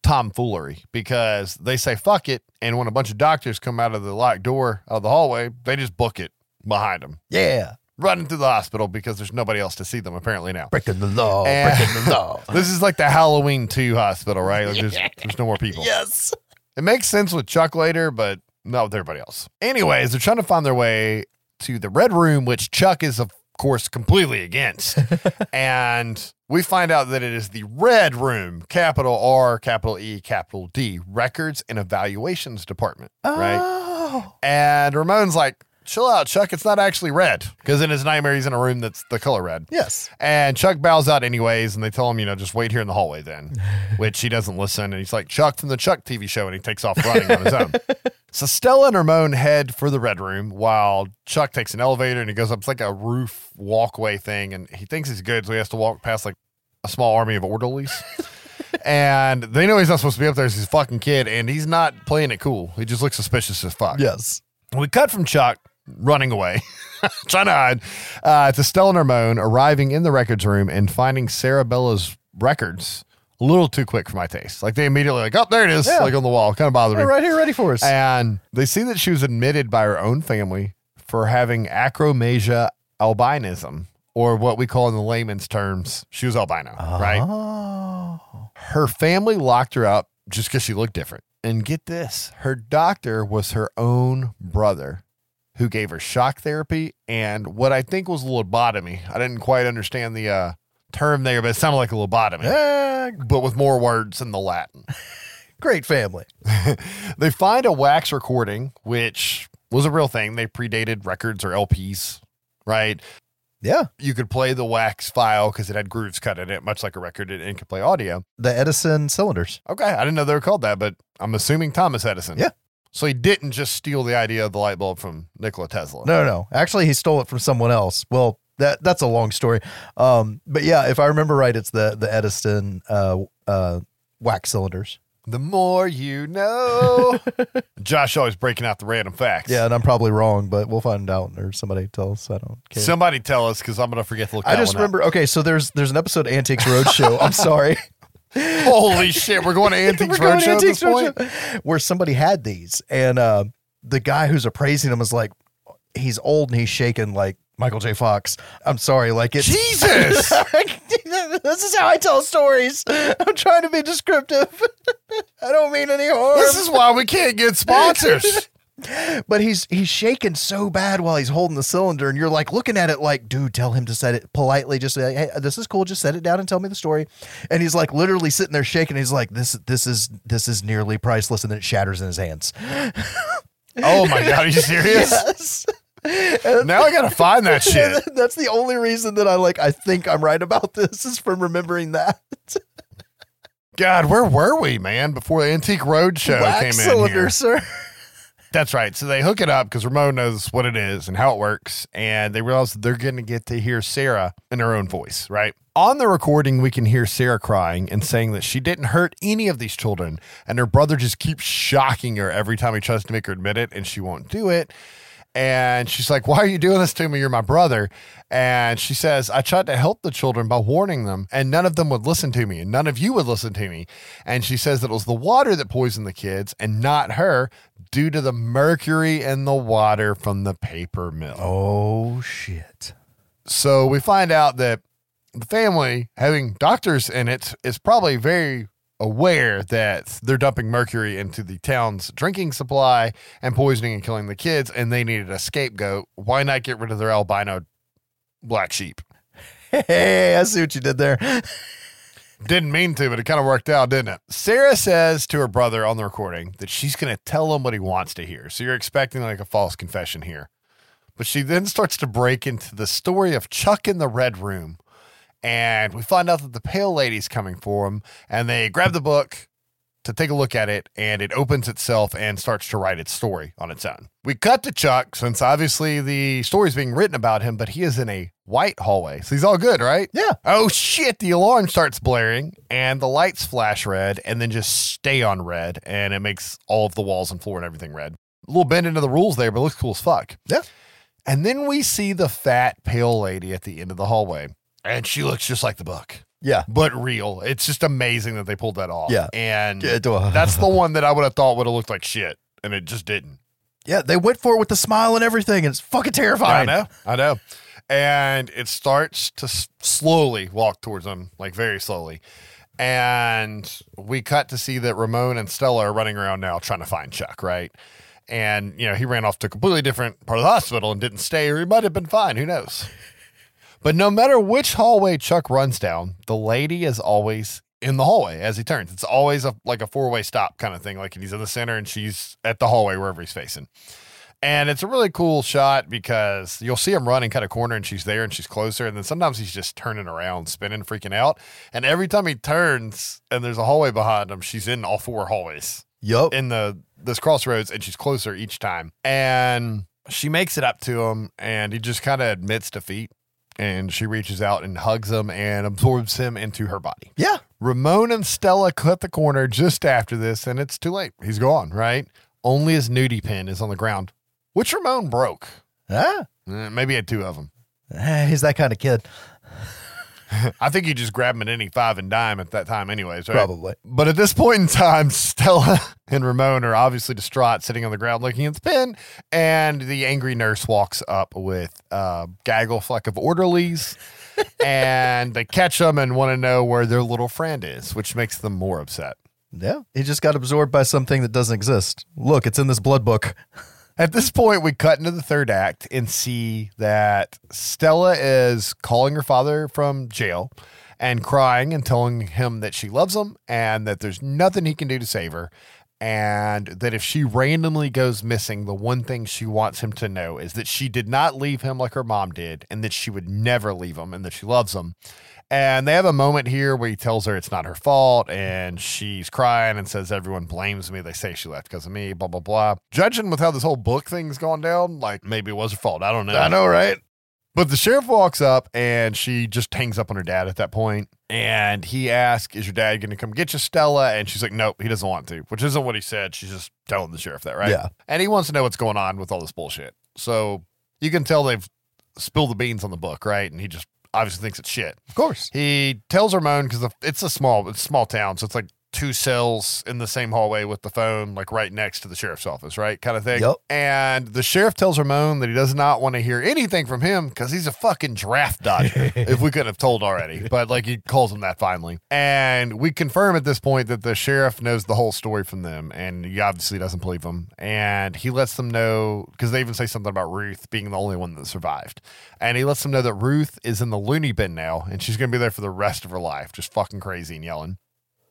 tomfoolery because they say fuck it, and when a bunch of doctors come out of the locked door of the hallway, they just book it behind them Yeah. running through the hospital because there's nobody else to see them apparently now. Breaking the law. And- breaking the law. This is like the Halloween 2 hospital, right? Like there's, there's no more people. yes. It makes sense with Chuck later, but not with everybody else. Anyways, they're trying to find their way to the red room, which Chuck is, of course, completely against. and we find out that it is the red room, capital R, capital E, capital D, records and evaluations department, right? Oh. And Ramon's like, chill out, Chuck. It's not actually red. Because in his nightmare, he's in a room that's the color red. Yes. And Chuck bows out anyways, and they tell him, you know, just wait here in the hallway then, which he doesn't listen. And he's like, Chuck from the Chuck TV show, and he takes off running on his own. So Stella and Ramon head for the red room while Chuck takes an elevator and he goes up. It's like a roof walkway thing, and he thinks he's good, so he has to walk past like a small army of orderlies. And they know he's not supposed to be up there as his fucking kid, and he's not playing it cool. He just looks suspicious as fuck. Yes. We cut from Chuck running away, trying to hide, uh, to Stella and arriving in the records room and finding Sarah Bellows records a little too quick for my taste. Like they immediately like, oh, there it is, Yeah. like on the wall. Kind of bothered me. Right here, ready for us. And they see that she was admitted by her own family for having achromasia albinism, or what we call in the layman's terms, she was albino, right? Oh. Her family locked her up just because she looked different. And get this her doctor was her own brother who gave her shock therapy and what I think was a lobotomy. I didn't quite understand the uh, term there, but it sounded like a lobotomy, Eh, but with more words in the Latin. great family. they find a wax recording, which was a real thing. They predated records or LPs, right? Yeah. You could play the wax file because it had grooves cut in it, much like a record, and it could play audio. The Edison cylinders. Okay, I didn't know they were called that, but I'm assuming Thomas Edison. Yeah. So he didn't just steal the idea of the light bulb from Nikola Tesla. No, no. Actually, he stole it from someone else. Well, that that's a long story. Um, but yeah, if I remember right, it's the the Edison uh, uh, wax cylinders. The more you know. Josh always breaking out the random facts. Yeah, and I'm probably wrong, but we'll find out or somebody tell us. I don't care. Somebody tell us because I'm to forget to look I just one up. remember. Okay, so there's there's an episode of Antiques Roadshow. I'm sorry. Holy shit, we're going to Antiques We're going Roadshow at this Antiques point? Where somebody had these, and uh, the guy who's appraising them is like, he's old and he's shaking like Michael J. Fox. I'm sorry, like it's Jesus! this is how I tell stories. I'm trying to be descriptive. I don't mean any harm. This is why we can't get sponsors. But he's he's shaking so bad while he's holding the cylinder, and you're like looking at it like, dude, tell him to set it politely. Just say, hey, this is cool. Just set it down and tell me the story. And he's like literally sitting there shaking. He's like, this this is this is nearly priceless, and then it shatters in his hands. oh my God, are you serious? Yes. Now I got to find that shit. That's the only reason that I like. I think I'm right about this is from remembering that. God, where were we, man, before the Antique Roadshow Wax came in cylinder, here? sir. That's right. So they hook it up because Ramon knows what it is and how it works. And they realize they're going to get to hear Sarah in her own voice, right? On the recording, we can hear Sarah crying and saying that she didn't hurt any of these children. And her brother just keeps shocking her every time he tries to make her admit it, and she won't do it. And she's like, Why are you doing this to me? You're my brother. And she says, I tried to help the children by warning them, and none of them would listen to me, and none of you would listen to me. And she says that it was the water that poisoned the kids and not her due to the mercury in the water from the paper mill. Oh shit. So we find out that the family, having doctors in it, is probably very aware that they're dumping mercury into the town's drinking supply and poisoning and killing the kids, and they needed a scapegoat. Why not get rid of their albino black sheep? Hey, I see what you did there. Didn't mean to, but it kind of worked out, didn't it? Sarah says to her brother on the recording that she's going to tell him what he wants to hear. So you're expecting like a false confession here. But she then starts to break into the story of Chuck in the Red Room. And we find out that the Pale Lady's coming for him. And they grab the book to take a look at it. And it opens itself and starts to write its story on its own. We cut to Chuck, since obviously the story's being written about him, but he is in a white hallway. So he's all good, right? Yeah. Oh shit, the alarm starts blaring and the lights flash red and then just stay on red and it makes all of the walls and floor and everything red. A little bend into the rules there, but looks cool as fuck. Yeah. And then we see the fat, pale lady at the end of the hallway and she looks just like the book, Yeah. but real. It's just amazing that they pulled that off. Yeah. And that's the one that I would have thought would have looked like shit and it just didn't. Yeah, they went for it with the smile and everything, and it's fucking terrifying. I know. I know. And it starts to s- slowly walk towards them, like very slowly. And we cut to see that Ramon and Stella are running around now trying to find Chuck, right? And, you know, he ran off to a completely different part of the hospital and didn't stay, or he might have been fine. Who knows? But no matter which hallway Chuck runs down, the lady is always in the hallway as he turns. It's always a like a four way stop kind of thing. Like he's in the center and she's at the hallway wherever he's facing. And it's a really cool shot because you'll see him running kind of corner and she's there and she's closer. And then sometimes he's just turning around, spinning, freaking out. And every time he turns and there's a hallway behind him, she's in all four hallways Yup. in the this crossroads and she's closer each time. And she makes it up to him and he just kind of admits defeat and she reaches out and hugs him and absorbs him into her body. Yeah. Ramon and Stella cut the corner just after this, and it's too late. He's gone, right? Only his nudie pin is on the ground, which Ramon broke. Ah. Eh, Maybe he had two of them. Eh, He's that kind of kid. I think he just grabbed him at any five and dime at that time, anyways. Right? Probably. But at this point in time, Stella and Ramon are obviously distraught, sitting on the ground looking at the pin. And the angry nurse walks up with a gaggle fleck of orderlies. and they catch them and want to know where their little friend is, which makes them more upset. Yeah. He just got absorbed by something that doesn't exist. Look, it's in this blood book. At this point, we cut into the third act and see that Stella is calling her father from jail and crying and telling him that she loves him and that there's nothing he can do to save her. And that if she randomly goes missing, the one thing she wants him to know is that she did not leave him like her mom did and that she would never leave him and that she loves him. And they have a moment here where he tells her it's not her fault and she's crying and says, Everyone blames me. They say she left because of me, blah, blah, blah. Judging with how this whole book thing's gone down, like maybe it was her fault. I don't know. I know, right? But the sheriff walks up and she just hangs up on her dad at that point. And he asks, Is your dad going to come get you, Stella? And she's like, Nope, he doesn't want to, which isn't what he said. She's just telling the sheriff that, right? Yeah. And he wants to know what's going on with all this bullshit. So you can tell they've spilled the beans on the book, right? And he just obviously thinks it's shit. Of course. He tells Ramon because it's a small, it's a small town, so it's like two cells in the same hallway with the phone, like right next to the sheriff's office, right, kind of thing. Yep. And the sheriff tells Ramon that he does not want to hear anything from him because he's a fucking draft dodger. if we couldn't have told already, but like he calls him that finally, and we confirm at this point that the sheriff knows the whole story from them, and he obviously doesn't believe them, and he lets them know because they even say something about Ruth being the only one that survived, and he lets them know that Ruth is in the loony bin now, and she's gonna be there for the rest of her life, just fucking crazy and yelling.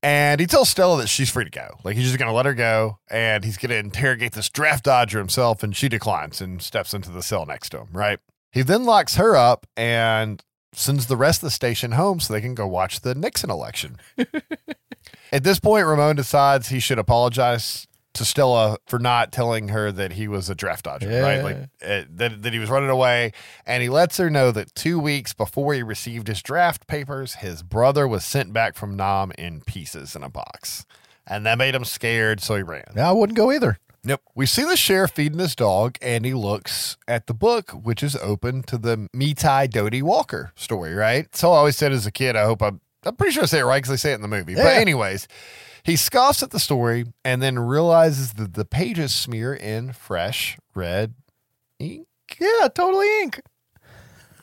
And he tells Stella that she's free to go. Like he's just going to let her go and he's going to interrogate this draft dodger himself. And she declines and steps into the cell next to him, right? He then locks her up and sends the rest of the station home so they can go watch the Nixon election. At this point, Ramon decides he should apologize to Stella for not telling her that he was a draft dodger, right? Like uh, that, that he was running away. And he lets her know that two weeks before he received his draft papers, his brother was sent back from Nam in pieces in a box. And that made him scared, so he ran. Yeah, I wouldn't go either. Nope. We see the sheriff feeding his dog, and he looks at the book, which is open to the Me Tie Doughty Walker story, right? So I always said as a kid, I hope I'm, I'm pretty sure I say it right because they say it in the movie. But, anyways, he scoffs at the story and then realizes that the pages smear in fresh red ink. Yeah, totally ink.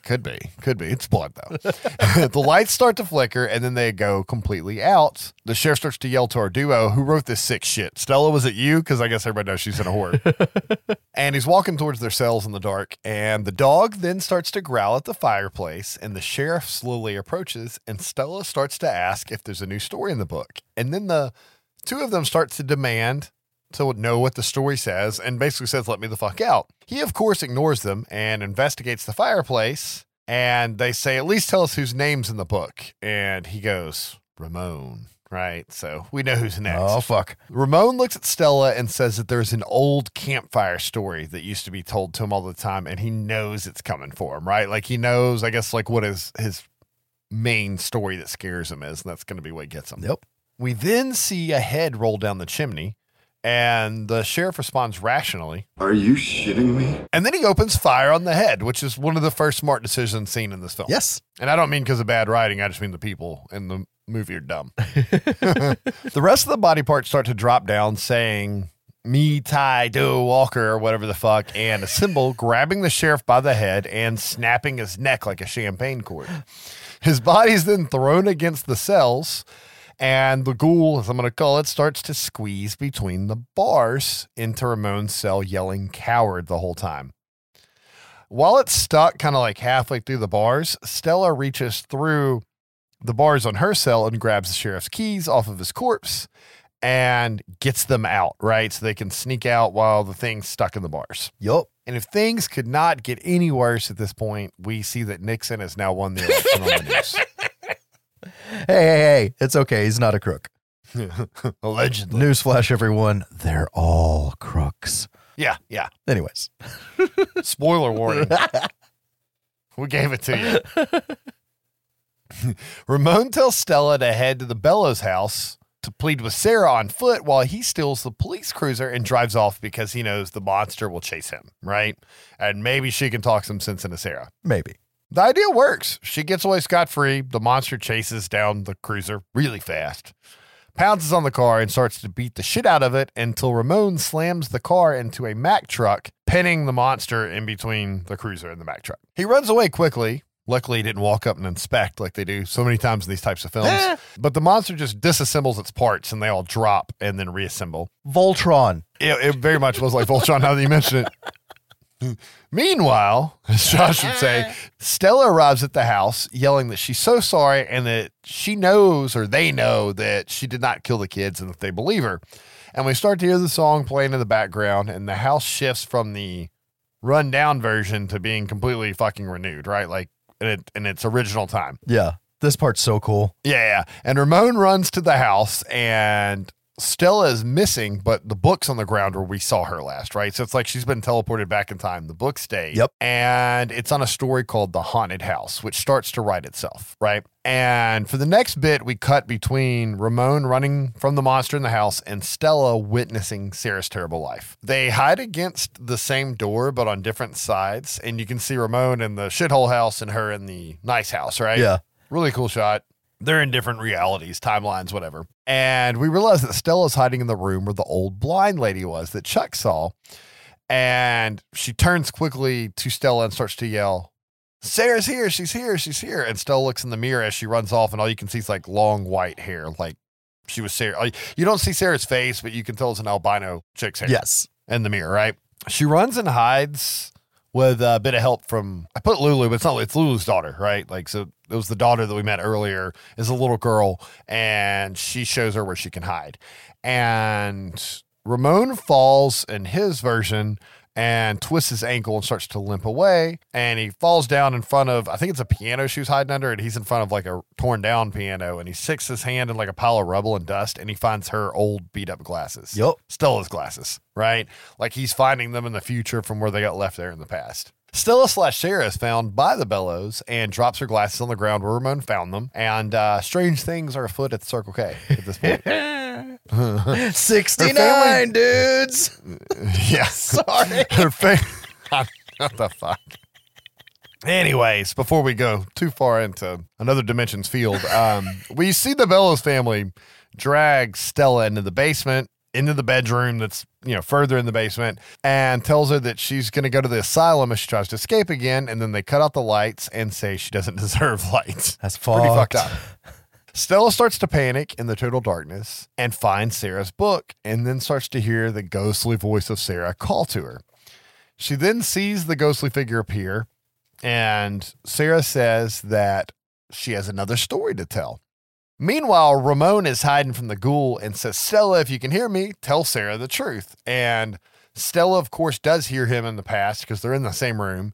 Could be. Could be. It's blood, though. the lights start to flicker and then they go completely out. The sheriff starts to yell to our duo, who wrote this sick shit? Stella, was it you? Because I guess everybody knows she's in a horde. and he's walking towards their cells in the dark. And the dog then starts to growl at the fireplace. And the sheriff slowly approaches. And Stella starts to ask if there's a new story in the book. And then the two of them start to demand to know what the story says and basically says, let me the fuck out. He, of course, ignores them and investigates the fireplace. And they say, at least tell us whose name's in the book. And he goes, Ramon, right? So we know who's next. Oh, fuck. Ramon looks at Stella and says that there's an old campfire story that used to be told to him all the time, and he knows it's coming for him, right? Like he knows, I guess, like what his his main story that scares him is, and that's going to be what gets him. Yep. We then see a head roll down the chimney, and the sheriff responds rationally, Are you shitting me? and then he opens fire on the head, which is one of the first smart decisions seen in this film. Yes. And I don't mean because of bad writing, I just mean the people in the movie are dumb. the rest of the body parts start to drop down, saying, Me, Ty, Do, Walker, or whatever the fuck, and a symbol grabbing the sheriff by the head and snapping his neck like a champagne cork. His body is then thrown against the cells, and the ghoul, as I'm going to call it, starts to squeeze between the bars into Ramon's cell, yelling coward the whole time. While it's stuck kind of like halfway through the bars, Stella reaches through the bars on her cell and grabs the sheriff's keys off of his corpse and gets them out, right? So they can sneak out while the thing's stuck in the bars. Yup. And if things could not get any worse at this point, we see that Nixon has now won the election on the news. Hey, hey, hey. It's okay. He's not a crook. Allegedly. Newsflash, everyone. They're all crooks. Yeah, yeah. Anyways. Spoiler warning. We gave it to you. Ramon tells Stella to head to the Bellows house to plead with Sarah on foot while he steals the police cruiser and drives off because he knows the monster will chase him, right? And maybe she can talk some sense into Sarah. Maybe. The idea works. She gets away scot free. The monster chases down the cruiser really fast, pounces on the car, and starts to beat the shit out of it until Ramon slams the car into a Mack truck, pinning the monster in between the cruiser and the Mack truck. He runs away quickly. Luckily, he didn't walk up and inspect like they do so many times in these types of films. Eh. but the monster just disassembles its parts and they all drop and then reassemble. Voltron. It, it very much was like Voltron now that you mention it. Meanwhile, as Josh would say, Stella arrives at the house yelling that she's so sorry and that she knows or they know that she did not kill the kids and that they believe her. And we start to hear the song playing in the background, and the house shifts from the rundown version to being completely fucking renewed, right? Like in, it, in its original time. Yeah. This part's so cool. Yeah, yeah. And Ramon runs to the house and Stella is missing, but the book's on the ground where we saw her last, right? So it's like she's been teleported back in time. The book stayed. Yep. And it's on a story called The Haunted House, which starts to write itself, right? And for the next bit, we cut between Ramon running from the monster in the house and Stella witnessing Sarah's terrible life. They hide against the same door, but on different sides. And you can see Ramon in the shithole house and her in the nice house, right? Yeah. Really cool shot. They're in different realities, timelines, whatever. And we realize that Stella's hiding in the room where the old blind lady was that Chuck saw. And she turns quickly to Stella and starts to yell, Sarah's here. She's here. She's here. And Stella looks in the mirror as she runs off, and all you can see is like long white hair. Like she was Sarah. like, You don't see Sarah's face, but you can tell it's an albino chick's hair Yes. in the mirror, right? She runs and hides with a bit of help from I put Lulu, but it's not it's Lulu's daughter, right? Like so it was the daughter that we met earlier is a little girl and she shows her where she can hide. And Ramon falls in his version and twists his ankle and starts to limp away. And he falls down in front of, I think it's a piano she was hiding under, and he's in front of like a torn down piano. And he sticks his hand in like a pile of rubble and dust, and he finds her old beat up glasses. Yup. Stella's glasses, right? Like he's finding them in the future from where they got left there in the past. Stella slash Sarah is found by the Bellows and drops her glasses on the ground where Ramon found them. And uh, strange things are afoot at the Circle K at this point. 69 dudes. yeah. Sorry. Her fa- what the fuck? Anyways, before we go too far into another dimensions field, um, we see the Bellows family drag Stella into the basement, into the bedroom that's you know further in the basement, and tells her that she's going to go to the asylum if she tries to escape again. And then they cut out the lights and say she doesn't deserve lights. That's Pretty fucked fucked. up. Stella starts to panic in the total darkness and finds Sarah's book and then starts to hear the ghostly voice of Sarah call to her. She then sees the ghostly figure appear, and Sarah says that she has another story to tell. Meanwhile, Ramon is hiding from the ghoul and says, Stella, if you can hear me, tell Sarah the truth. And Stella, of course, does hear him in the past because they're in the same room.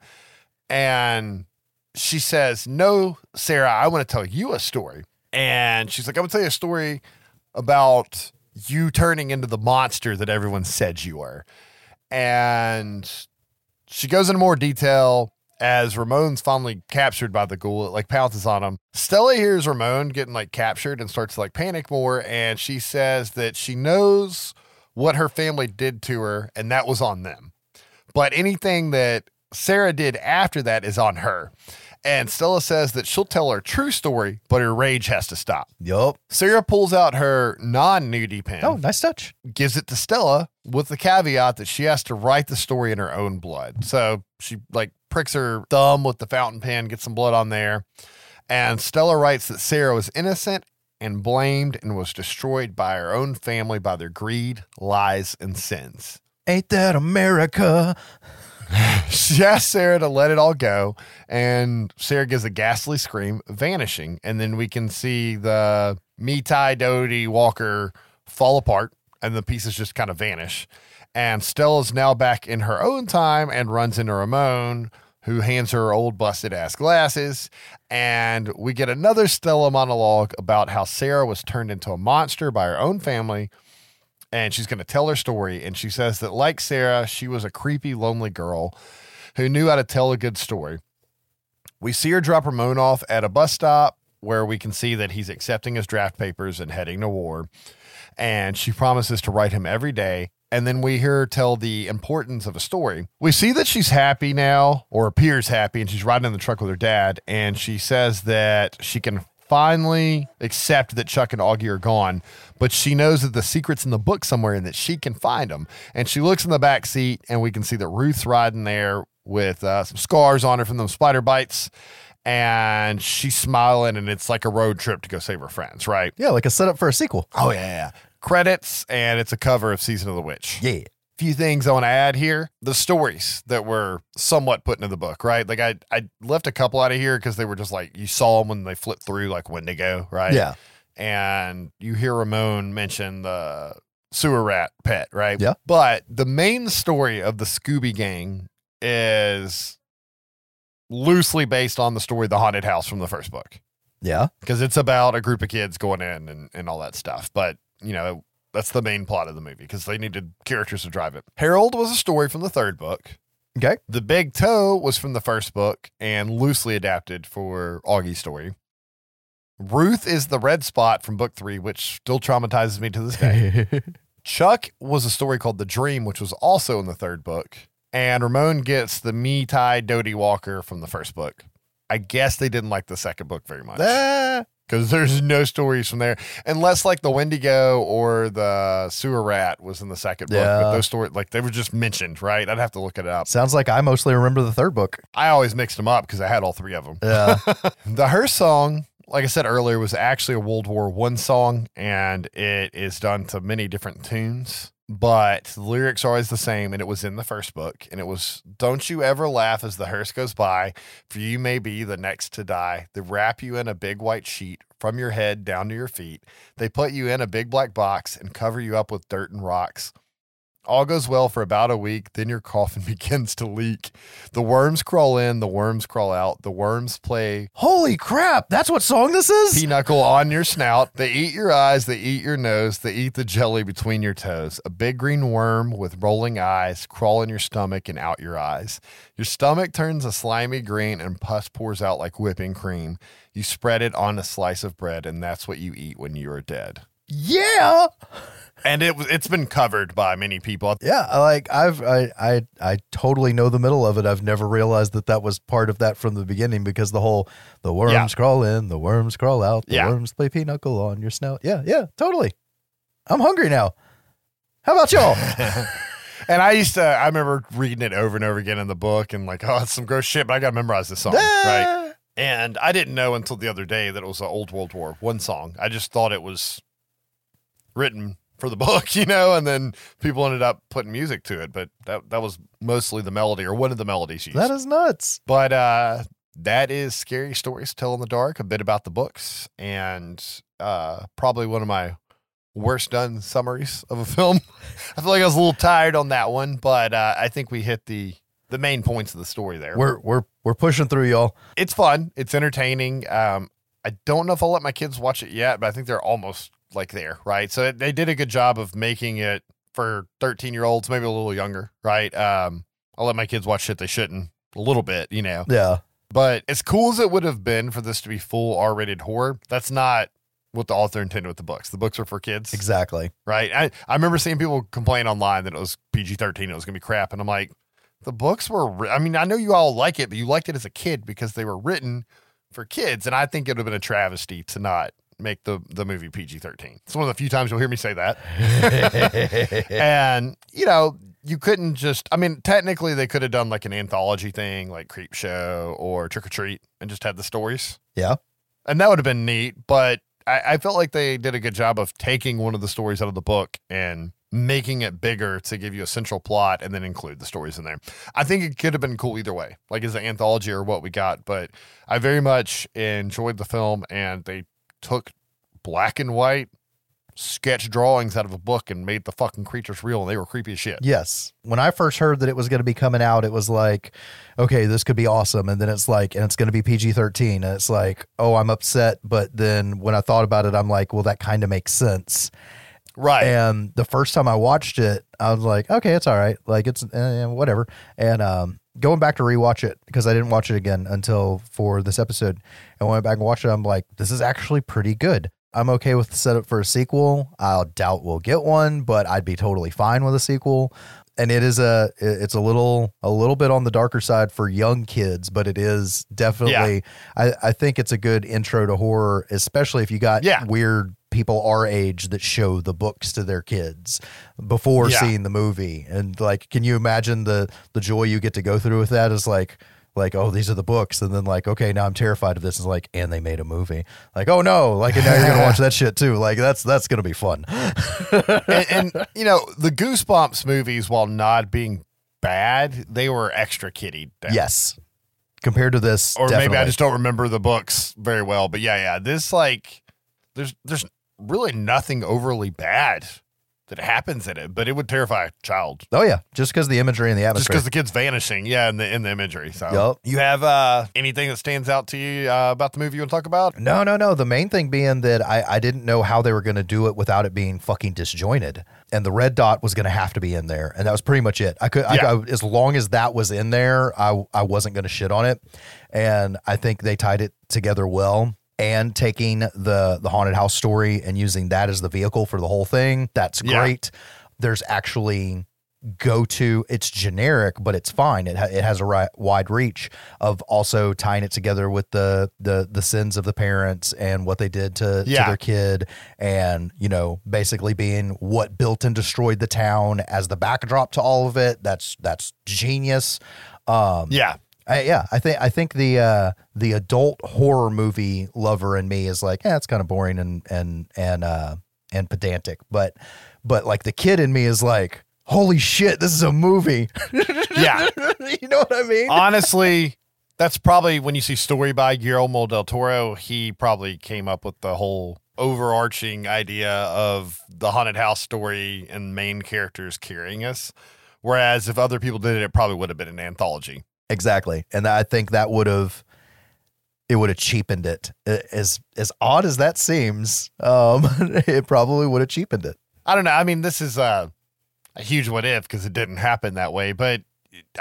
And she says, No, Sarah, I want to tell you a story. And she's like, I'm going to tell you a story about you turning into the monster that everyone said you were. And she goes into more detail as Ramon's finally captured by the ghoul. It like pounces on him. Stella hears Ramon getting like captured and starts to like panic more. And she says that she knows what her family did to her, and that was on them. But anything that Sarah did after that is on her. And Stella says that she'll tell her true story, but her rage has to stop. Yup. Sarah pulls out her non nudie pen, Oh, nice touch. gives it to Stella with the caveat that she has to write the story in her own blood. So she like pricks her thumb with the fountain pen, gets some blood on there. And Stella writes that Sarah was innocent and blamed and was destroyed by her own family by their greed, lies, and sins. Ain't that America? She asks Sarah to let it all go, and Sarah gives a ghastly scream, vanishing. And then we can see the Me Mitai Doty Walker fall apart, and the pieces just kind of vanish. And Stella's now back in her own time and runs into Ramon, who hands her old busted ass glasses. And we get another Stella monologue about how Sarah was turned into a monster by her own family and she's going to tell her story. And she says that, like Sarah, she was a creepy, lonely girl who knew how to tell a good story. We see her drop Ramon off at a bus stop where we can see that he's accepting his draft papers and heading to war. And she promises to write him every day. And then we hear her tell the importance of a story. We see that she's happy now, or appears happy, and she's riding in the truck with her dad. And she says that she can finally accept that Chuck and Augie are gone, but she knows that the secret's in the book somewhere and that she can find them. And she looks in the back seat, and we can see that Ruth's riding there with uh, some scars on her from those spider bites. And she's smiling, and it's like a road trip to go save her friends, right? Yeah, like a setup for a sequel. Oh, yeah. yeah. Credits, and it's a cover of Season of the Witch Yeah. few things I want to add here. The stories that were somewhat put into the book, right? Like I, I left a couple out of here because they were just like you saw them when they flipped through, like Wendigo, right? Yeah. And you hear Ramon mention the sewer rat pet, right? Yeah. But the main story of the Scooby Gang is loosely based on the story of the haunted house from the first book Yeah. because it's about a group of kids going in and, and all that stuff. But, you know, that's the main plot of the movie because they needed characters to drive it. Harold was a story from the third book. Okay. The Big Toe was from the first book and loosely adapted for Augie's story. Ruth is the red spot from book three, which still traumatizes me to this day. Chuck was a story called The Dream, which was also in the third book. And Ramon gets the Me Tie Doughty Walker from the first book. I guess they didn't like the second book very much because there's no stories from there, unless like the Wendigo or the sewer rat was in the second book. But those stories, like they were just mentioned, right? I'd have to look it up. sounds like I mostly remember the third book. I always mixed them up because I had all three of them. Yeah. The Hearse song, like I said earlier, was actually a World War One song, and it is done to many different tunes. But the lyrics are always the same, and it was in the first book, and it was "Don't you ever laugh as the hearse goes by, for you may be the next to die. They wrap you in a big white sheet from your head down to your feet. They put you in a big black box and cover you up with dirt and rocks." All goes well for about a week, then your coffin begins to leak. The worms crawl in, the worms crawl out, the worms play Holy crap. That's what song this is? pinochle on your snout. They eat your eyes, they eat your nose, they eat the jelly between your toes. A big green worm with rolling eyes crawl in your stomach and out your eyes. Your stomach turns a slimy green and pus pours out like whipping cream. You spread it on a slice of bread, and that's what you eat when you are dead. Yeah. And it it's been covered by many people. Yeah, I like I've I, I I totally know the middle of it. I've never realized that that was part of that from the beginning because the whole the worms Yeah. crawl in, the worms crawl out, the Yeah. worms play pinochle on your snout. Yeah, yeah, totally. I'm hungry now. How about y'all? And I used to I remember reading it over and over again in the book and like, oh, it's some gross shit, but I gotta memorize this song. right. And I didn't know until the other day that it was an old World War One song. I just thought it was written for the book, you know, and then people ended up putting music to it. But that that was mostly the melody or one of the melodies used. That is nuts. but uh that is scary stories to tell in the dark, a bit about the books, and uh probably one of my worst done summaries of a film. I feel like I was a little tired on that one, but uh, I think we hit the the main points of the story there We're we're we're pushing through, y'all. it's fun. It's entertaining. Um, I don't know if I'll let my kids watch it yet, but I think they're almost like there, right? So they did a good job of making it for 13 year olds, maybe a little younger, right? Um, I'll let my kids watch shit they shouldn't a little bit, you know. Yeah. But as cool as it would have been for this to be full R rated horror, that's not what the author intended with the books. The books are for kids, Exactly. right? I, I remember seeing people complain online that it was PG 13, it was going to be crap. And I'm like, the books were, I mean, I know you all like it, but you liked it as a kid because they were written for kids. And I think it would have been a travesty to not make the, the movie PG 13. It's one of the few times you'll hear me say that. and, you know, you couldn't just, I mean, technically they could have done like an anthology thing like Creepshow or Trick or Treat and just had the stories. Yeah. And that would have been neat. But I, I felt like they did a good job of taking one of the stories out of the book and making it bigger to give you a central plot and then include the stories in there. I think it could have been cool either way, like as an anthology or what we got. But I very much enjoyed the film and they took black and white sketch drawings out of a book and made the fucking creatures real and they were creepy as shit. Yes. When I first heard that it was going to be coming out, it was like, okay, this could be awesome. And then it's like, and it's going to be PG 13. And it's like, oh, I'm upset. But then when I thought about it, I'm like, well, that kind of makes sense. Right. And the first time I watched it, I was like, okay, it's all right. Like it's eh, whatever. And um, going back to rewatch it because I didn't watch it again until for this episode. And when I went back and watched it. I'm like, this is actually pretty good. I'm okay with the setup for a sequel. I doubt we'll get one, but I'd be totally fine with a sequel. And it is a it's a little a little bit on the darker side for young kids, but it is definitely I, I think it's a good intro to horror, especially if you got Yeah. weird people our age that show the books to their kids before Yeah. seeing the movie. And like, can you imagine the the joy you get to go through with that? Is like like oh these are the books and then like okay now i'm terrified of this is like and they made a movie like oh no like and now you're gonna watch that shit too like that's that's gonna be fun and, and you know the Goosebumps movies, while not being bad, they were extra kiddie. yes compared to this or maybe I just don't remember the books very well. But yeah, yeah, this like there's there's really nothing overly bad that happens in it, but it would terrify a child oh yeah just because the imagery and the atmosphere. just because the kid's vanishing. Yeah, in the in the imagery. So Yup. you have uh anything that stands out to you uh, about the movie you want to talk about? No, no, no. The main thing being that I, I didn't know how they were going to do it without it being fucking disjointed. And the red dot was going to have to be in there. And that was pretty much it. I could, Yeah. I, I- as long as that was in there, I, I wasn't going to shit on it. And I think they tied it together well. And taking the the haunted house story and using that as the vehicle for the whole thing, that's Yeah. great. There's actually go to it's generic but it's fine it, ha- it has a ri- wide reach of also tying it together with the the the sins of the parents and what they did to, Yeah. to their kid and you know basically being what built and destroyed the town as the backdrop to all of it that's that's genius um Yeah, I, yeah, I think I think the uh, the adult horror movie lover in me is like, yeah, it's kind of boring and and and uh, and pedantic, but but like the kid in me is like, holy shit, this is a movie. yeah. you know what I mean? Honestly, that's probably when you see story by Guillermo del Toro, he probably came up with the whole overarching idea of the haunted house story and main characters carrying us. Whereas if other people did it, it probably would have been an anthology. Exactly, and I think that would have it would have cheapened it. As as odd as that seems, um, it probably would have cheapened it. I don't know. I mean, this is uh, a huge what if because it didn't happen that way. But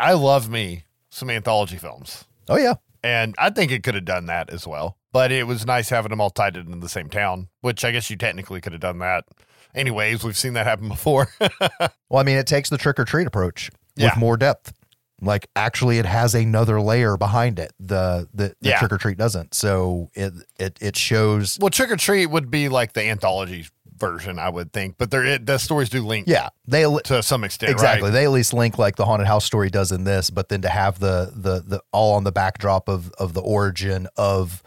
I love me some anthology films. Oh yeah, And I think it could have done that as well. But it was nice having them all tied in the same town, which I guess you technically could have done that. Anyways, we've seen that happen before. Well, I mean, it takes the trick or treat approach Yeah. with more depth. Like actually, it has another layer behind it. The the, the Yeah. trick or treat doesn't. So it it it shows. well, Trick or Treat would be like the anthology version, I would think. But there, it, the stories do link Yeah, they to some extent. exactly. Right? They at least link like the haunted house story does in this, but then to have the the the all on the backdrop of of the origin of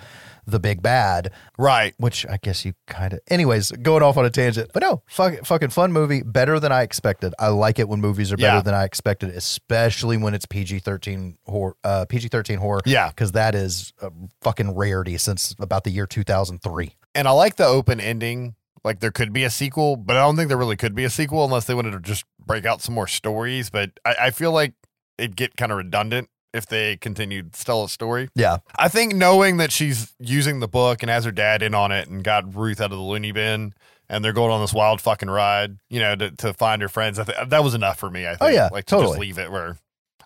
the big bad, Right. which I guess you kind of. Anyways, going off on a tangent, but no, fuck, fucking fun movie, better than I expected. I like it when movies are better Yeah. than I expected, especially when it's PG thirteen horror, uh, PG thirteen horror. Yeah. because that is a fucking rarity since about the year two thousand three. And I like the open ending. Like there could be a sequel, but I don't think there really could be a sequel unless they wanted to just break out some more stories. But I, I feel like it'd get kind of redundant if they continued Stella's story. Yeah, I think knowing that she's using the book and has her dad in on it and got Ruth out of the loony bin and they're going on this wild fucking ride, you know, to, to find her friends. I th- that was enough for me. I oh, think. Oh, yeah, like to just leave it where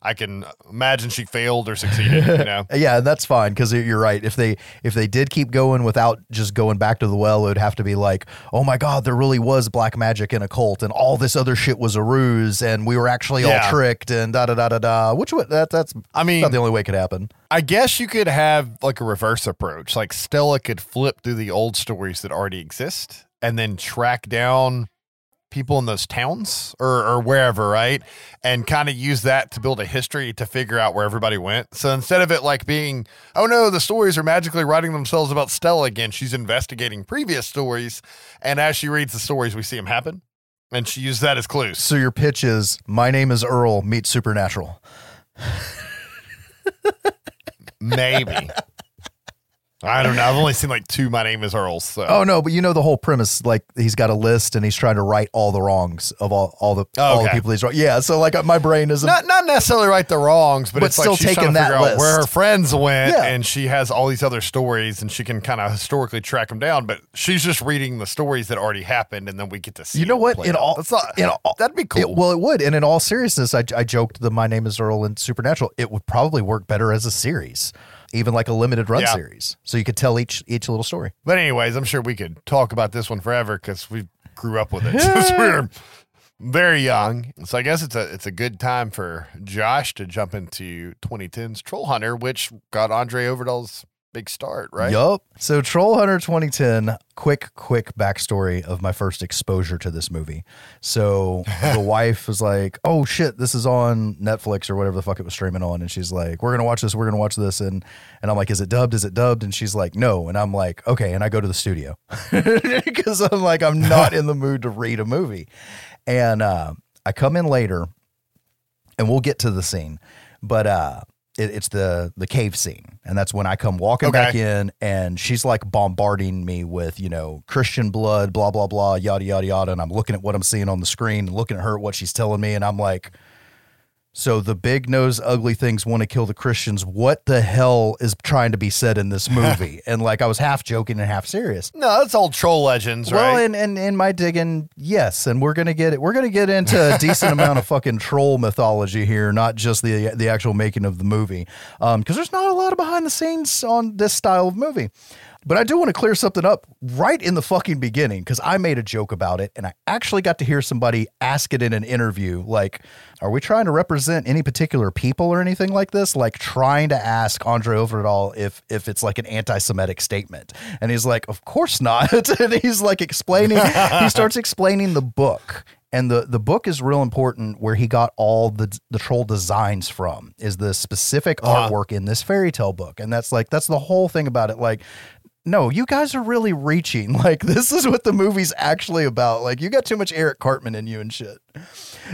I can imagine she failed or succeeded. You know, yeah, and that's fine because you're right. If they if they did keep going without just going back to the well, it would have to be like, oh my god, there really was black magic in a cult, and all this other shit was a ruse, and we were actually Yeah. all tricked, and da da da da da. Which would that that's I mean, not the only way it could happen. I guess you could have like a reverse approach. Like Stella could flip through the old stories that already exist and then track down people in those towns or, or wherever, right? And kind of use that to build a history to figure out where everybody went. So instead of it like being, oh no, the stories are magically writing themselves about Stella again, she's investigating previous stories. And as she reads the stories, we see them happen. And she used that as clues. So your pitch is, my name is Earl, meet Supernatural. Maybe. I don't know. I've only seen like two. My name is Earl. So Oh no, but you know the whole premise. Like he's got a list and he's trying to right all the wrongs of all all the oh, all the people he's wrong. Yeah, so like uh, my brain isn't. not not necessarily right the wrongs, but, But it's still like she's taking that out where her friends went, Yeah. and she has all these other stories, and she can kind of historically track them down. But she's just reading the stories that already happened, and then we get to see. you know what? In all, not, in all, that'd be cool. It- well, it would. And in all seriousness, I, I joked the My Name Is Earl and Supernatural. It would probably work better as a series, even like a limited run Yeah. series. So you could tell each each little story. But anyways, I'm sure we could talk about this one forever because we grew up with it since we were very young. So I guess it's a it's a good time for Josh to jump into 2010's Troll Hunter, which got Andre Ovredal's big start, right? Yup. So Troll Hunter 2010, quick, quick backstory of my first exposure to this movie. So the wife was like, Oh shit, this is on Netflix or whatever the fuck it was streaming on. And she's like, We're gonna watch this, we're gonna watch this. And and I'm like, Is it dubbed? Is it dubbed? And she's like, No. And I'm like, Okay. And I go to the studio. Because I'm like, I'm not in the mood to read a movie. And uh, I come in later and we'll get to the scene. But uh it, it's the the cave scene, and that's when I come walking Okay. back in, and she's like bombarding me with you know Christian blood, blah blah blah, yada yada yada, and I'm looking at what I'm seeing on the screen, and looking at her what she's telling me, and I'm like, so the big nose ugly things want to kill the Christians. What the hell is trying to be said in this movie? and like I was half joking and half serious. No, that's all troll legends, Well, right? and, and in my digging, yes, and we're gonna get it. We're gonna get into a decent amount of fucking troll mythology here, not just the the actual making of the movie, um, because there's not a lot of behind the scenes on this style of movie. But I do want to clear something up right in the fucking beginning because I made a joke about it, and I actually got to hear somebody ask it in an interview. Like, are we trying to represent any particular people or anything like this? Like trying to ask Andre Ovredal if if it's like an anti-Semitic statement, and he's like, of course not. and he's like explaining. he starts explaining the book. And the, the book is real important where he got all the the troll designs from is the specific uh-huh. artwork in this fairy tale book. And that's like that's the whole thing about it. Like no, you guys are really reaching. Like this is what the movie's actually about. Like you got too much Eric Cartman in you and shit.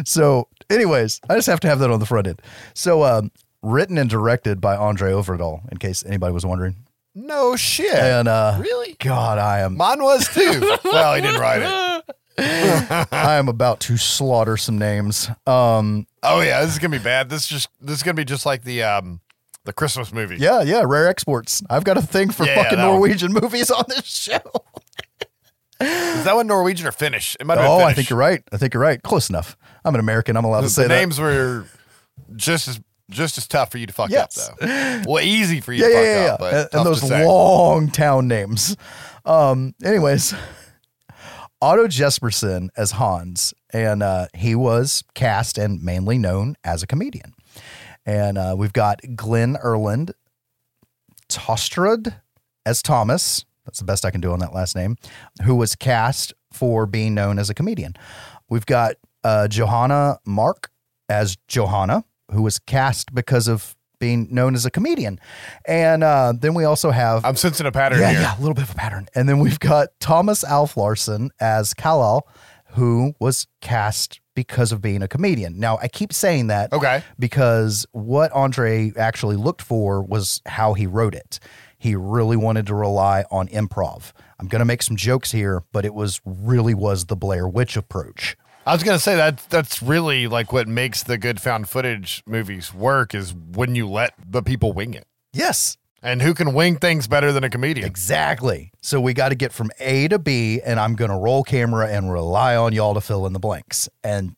So, anyways, I just have to have that on the front end. So, um, written and directed by Andre Ovredal, in case anybody was wondering. no shit. And uh, really? God, I am Mine was too. well, he didn't write it. I am about to slaughter some names. Um, Oh yeah, this is gonna be bad. This is just this is gonna be just like the um the Christmas movie. yeah, yeah, rare exports. I've got a thing for Yeah, yeah, fucking one. Norwegian movies on this show. Is that one Norwegian or Finnish? It might have been Oh, I think you're right. I think you're right. Close enough. I'm an American. I'm allowed to The, say the that. names were just as just as tough for you to fuck Yes. up though. Well, easy for you yeah, to yeah, fuck yeah, yeah. up, but and, and those long town names. Um, anyways, Otto Jespersen as Hans, and uh, he was cast and mainly known as a comedian. And uh, we've got Glenn Erland Tosterud as Thomas. That's the best I can do on that last name, who was cast for being known as a comedian. We've got uh, Johanna Mørck as Johanna, who was cast because of being known as a comedian. And uh, then we also have I'm sensing a pattern yeah, here. yeah, a little bit of a pattern. And then we've got Tomas Alf Larsen as Kalle, who was cast because of being a comedian. Now, I keep saying that Okay. because what Andre actually looked for was how he wrote it. He really wanted to rely on improv. I'm going to make some jokes here, but it was really was the Blair Witch approach. I was gonna say that that's really like what makes the good found footage movies work is when you let the people wing it. Yes, And who can wing things better than a comedian? Exactly. So we got to get from A to B, and I'm going to roll camera and rely on y'all to fill in the blanks. And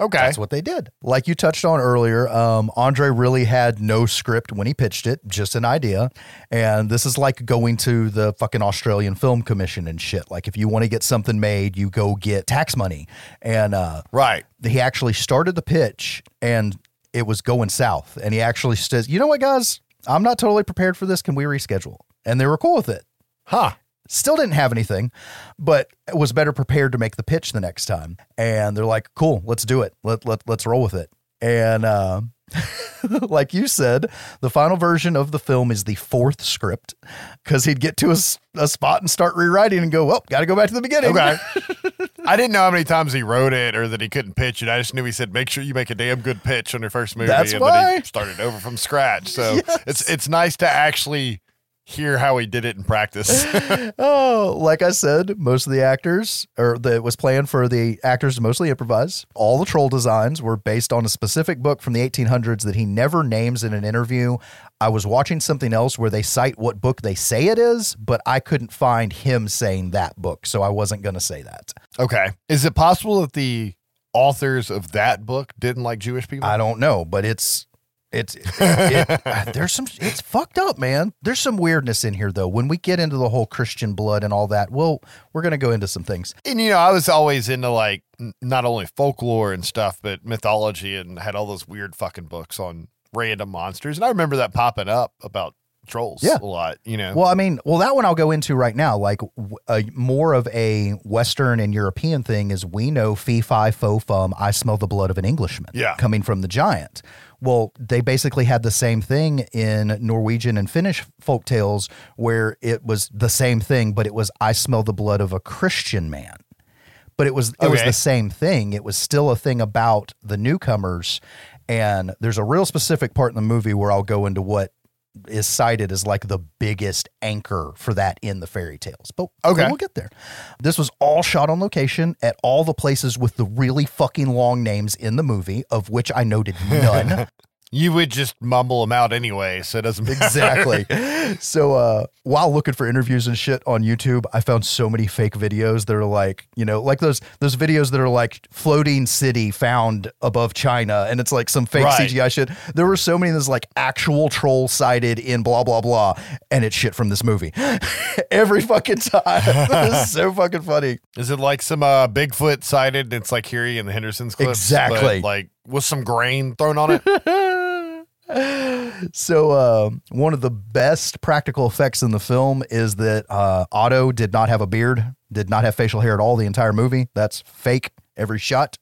Okay. that's what they did. Like you touched on earlier, um, Andre really had no script when he pitched it, just an idea. And this is like going to the fucking Australian Film Commission and shit. Like if you want to get something made, you go get tax money. And uh, right. he actually started the pitch and it was going south. And he actually says, you know what, guys? I'm not totally prepared for this. Can we reschedule? And they were cool with it. Huh. Still didn't have anything, but was better prepared to make the pitch the next time. And they're like, cool, let's do it. Let, let, let's roll with it. And uh, like you said, the final version of the film is the fourth script because he'd get to a spot and start rewriting and go, well, got to go back to the beginning. Okay. I didn't know how many times he wrote it or that he couldn't pitch it. I just knew he said, "Make sure you make a damn good pitch on your first movie." That's and why. then he started over from scratch. So it's it's nice to actually hear how he did it in practice. Oh, like I said, most of the actors, or that was planned for the actors to mostly improvise. All the troll designs were based on a specific book from the 1800s that he never names in an interview. I was watching something else where they cite what book they say it is, but I couldn't find him saying that book, so I wasn't going to say that. okay. Is it possible that the authors of that book didn't like Jewish people? I don't know, but it's it's it, there's some it's fucked up, man. There's some weirdness in here though. When we get into the whole Christian blood and all that, well, we're gonna go into some things. And you know, I was always into like n- not only folklore and stuff, but mythology and had all those weird fucking books on random monsters. And I remember that popping up about trolls Yeah. a lot, you know. Well, I mean, well, that one I'll go into right now. Like a, more of a Western and European thing is we know fee fi fo fum. I smell the blood of an Englishman. Yeah. coming from the giant. Well, they basically had the same thing in Norwegian and Finnish folk tales, where it was the same thing, but it was I smell the blood of a Christian man. But it was it was the same thing. It was still a thing about the newcomers. And there's a real specific part in the movie where I'll go into what is cited as like the biggest anchor for that in the fairy tales. But Okay. we'll get there. This was all shot on location at all the places with the really fucking long names in the movie, of which I noted none. you would just mumble them out anyway, so it doesn't matter. exactly. So uh while looking for interviews and shit on YouTube, I found so many fake videos that are like, you know, like those those videos that are like floating city found above China and it's like some fake Right. CGI shit. There were so many that's like actual troll sighted in blah blah blah and it's shit from this movie. Every fucking time. so fucking funny. Is it like some uh, Bigfoot sighted? It's like Harry and the Hendersons clips, Exactly. but, like with some grain thrown on it. So, uh, one of the best practical effects in the film is that uh, Otto did not have a beard, did not have facial hair at all the entire movie. That's fake every shot.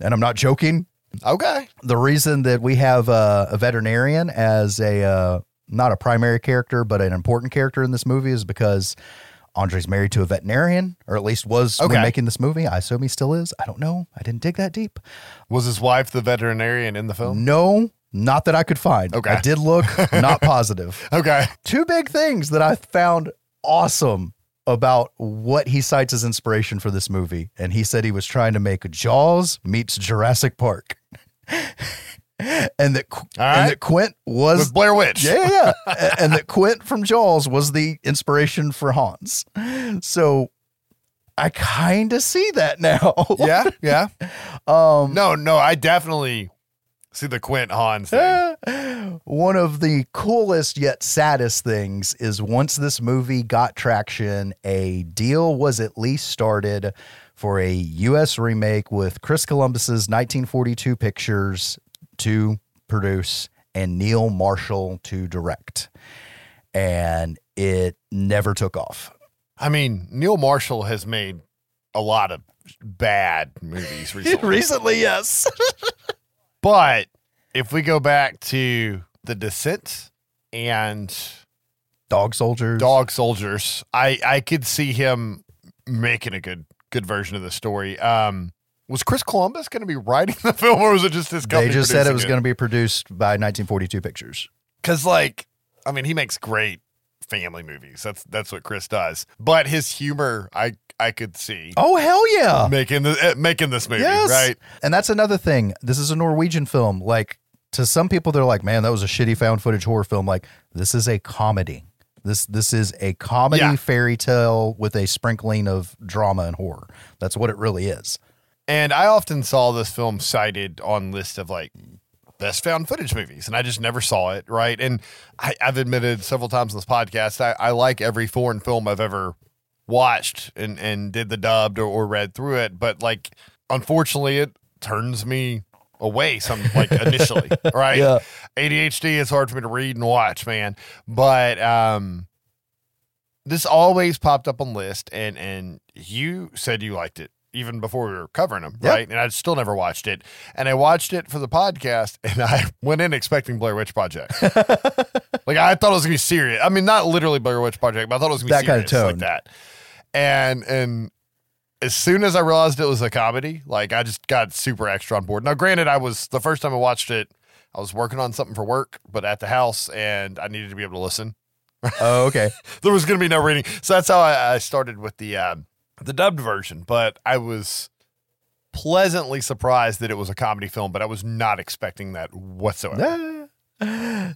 And I'm not joking. okay. The reason that we have uh, a veterinarian as a uh, not a primary character, but an important character in this movie is because Andre's married to a veterinarian, or at least was when Okay. making this movie. I assume he still is. I don't know. I didn't dig that deep. Was his wife the veterinarian in the film? No, not that I could find. Okay. I did look, not positive. Okay. two big things that I found awesome about what he cites as inspiration for this movie. And he said he was trying to make Jaws meets Jurassic Park. and that right. and that Quint was With Blair Witch. yeah, yeah, yeah. And that Quint from Jaws was the inspiration for Hans. So I kind of see that now. Yeah. Yeah. Um No, no, I definitely see the Quint Hans thing. One of the coolest yet saddest things is once this movie got traction, a deal was at least started for a U.S. remake with Chris Columbus's 1942 Pictures to produce and Neil Marshall to direct. And it never took off. I mean, Neil Marshall has made a lot of bad movies recently. Recently, yes. but if we go back to The Descent and Dog Soldiers. Dog Soldiers, I I could see him making a good good version of the story. Um was Chris Columbus going to be writing the film or was it just his company They just said it was going to be produced by 1942 Pictures. Cuz like I mean, he makes great family movies. That's that's what Chris does. But his humor, I I could see Oh, hell yeah. making the eh, making this movie, Yes. right? And that's another thing. This is a Norwegian film. Like to some people, they're like, "Man, that was a shitty found footage horror film." Like this is a comedy. This this is a comedy Yeah. fairy tale with a sprinkling of drama and horror. That's what it really is. And I often saw this film cited on lists of like best found footage movies, and I just never saw it. Right, and I, I've admitted several times on this podcast I, I like every foreign film I've ever watched and and did the dubbed or, or read through it, but like unfortunately, it turns me away some like initially. Right, Yeah. ADHD is hard for me to read and watch, man. But um, this always popped up on list, and and you said you liked it even before we were covering them, Yep. right? And I still never watched it, and I watched it for the podcast, and I went in expecting Blair Witch Project. like I thought it was gonna be serious. I mean, not literally Blair Witch Project, but I thought it was gonna That be kind of serious like that. And and as soon as I realized it was a comedy, like I just got super extra on board. Now, granted, I was the first time I watched it, I was working on something for work, but at the house, and I needed to be able to listen Oh, okay. there was going to be no reading. So that's how I, I started with the um, the dubbed version. But I was pleasantly surprised that it was a comedy film, but I was not expecting that whatsoever.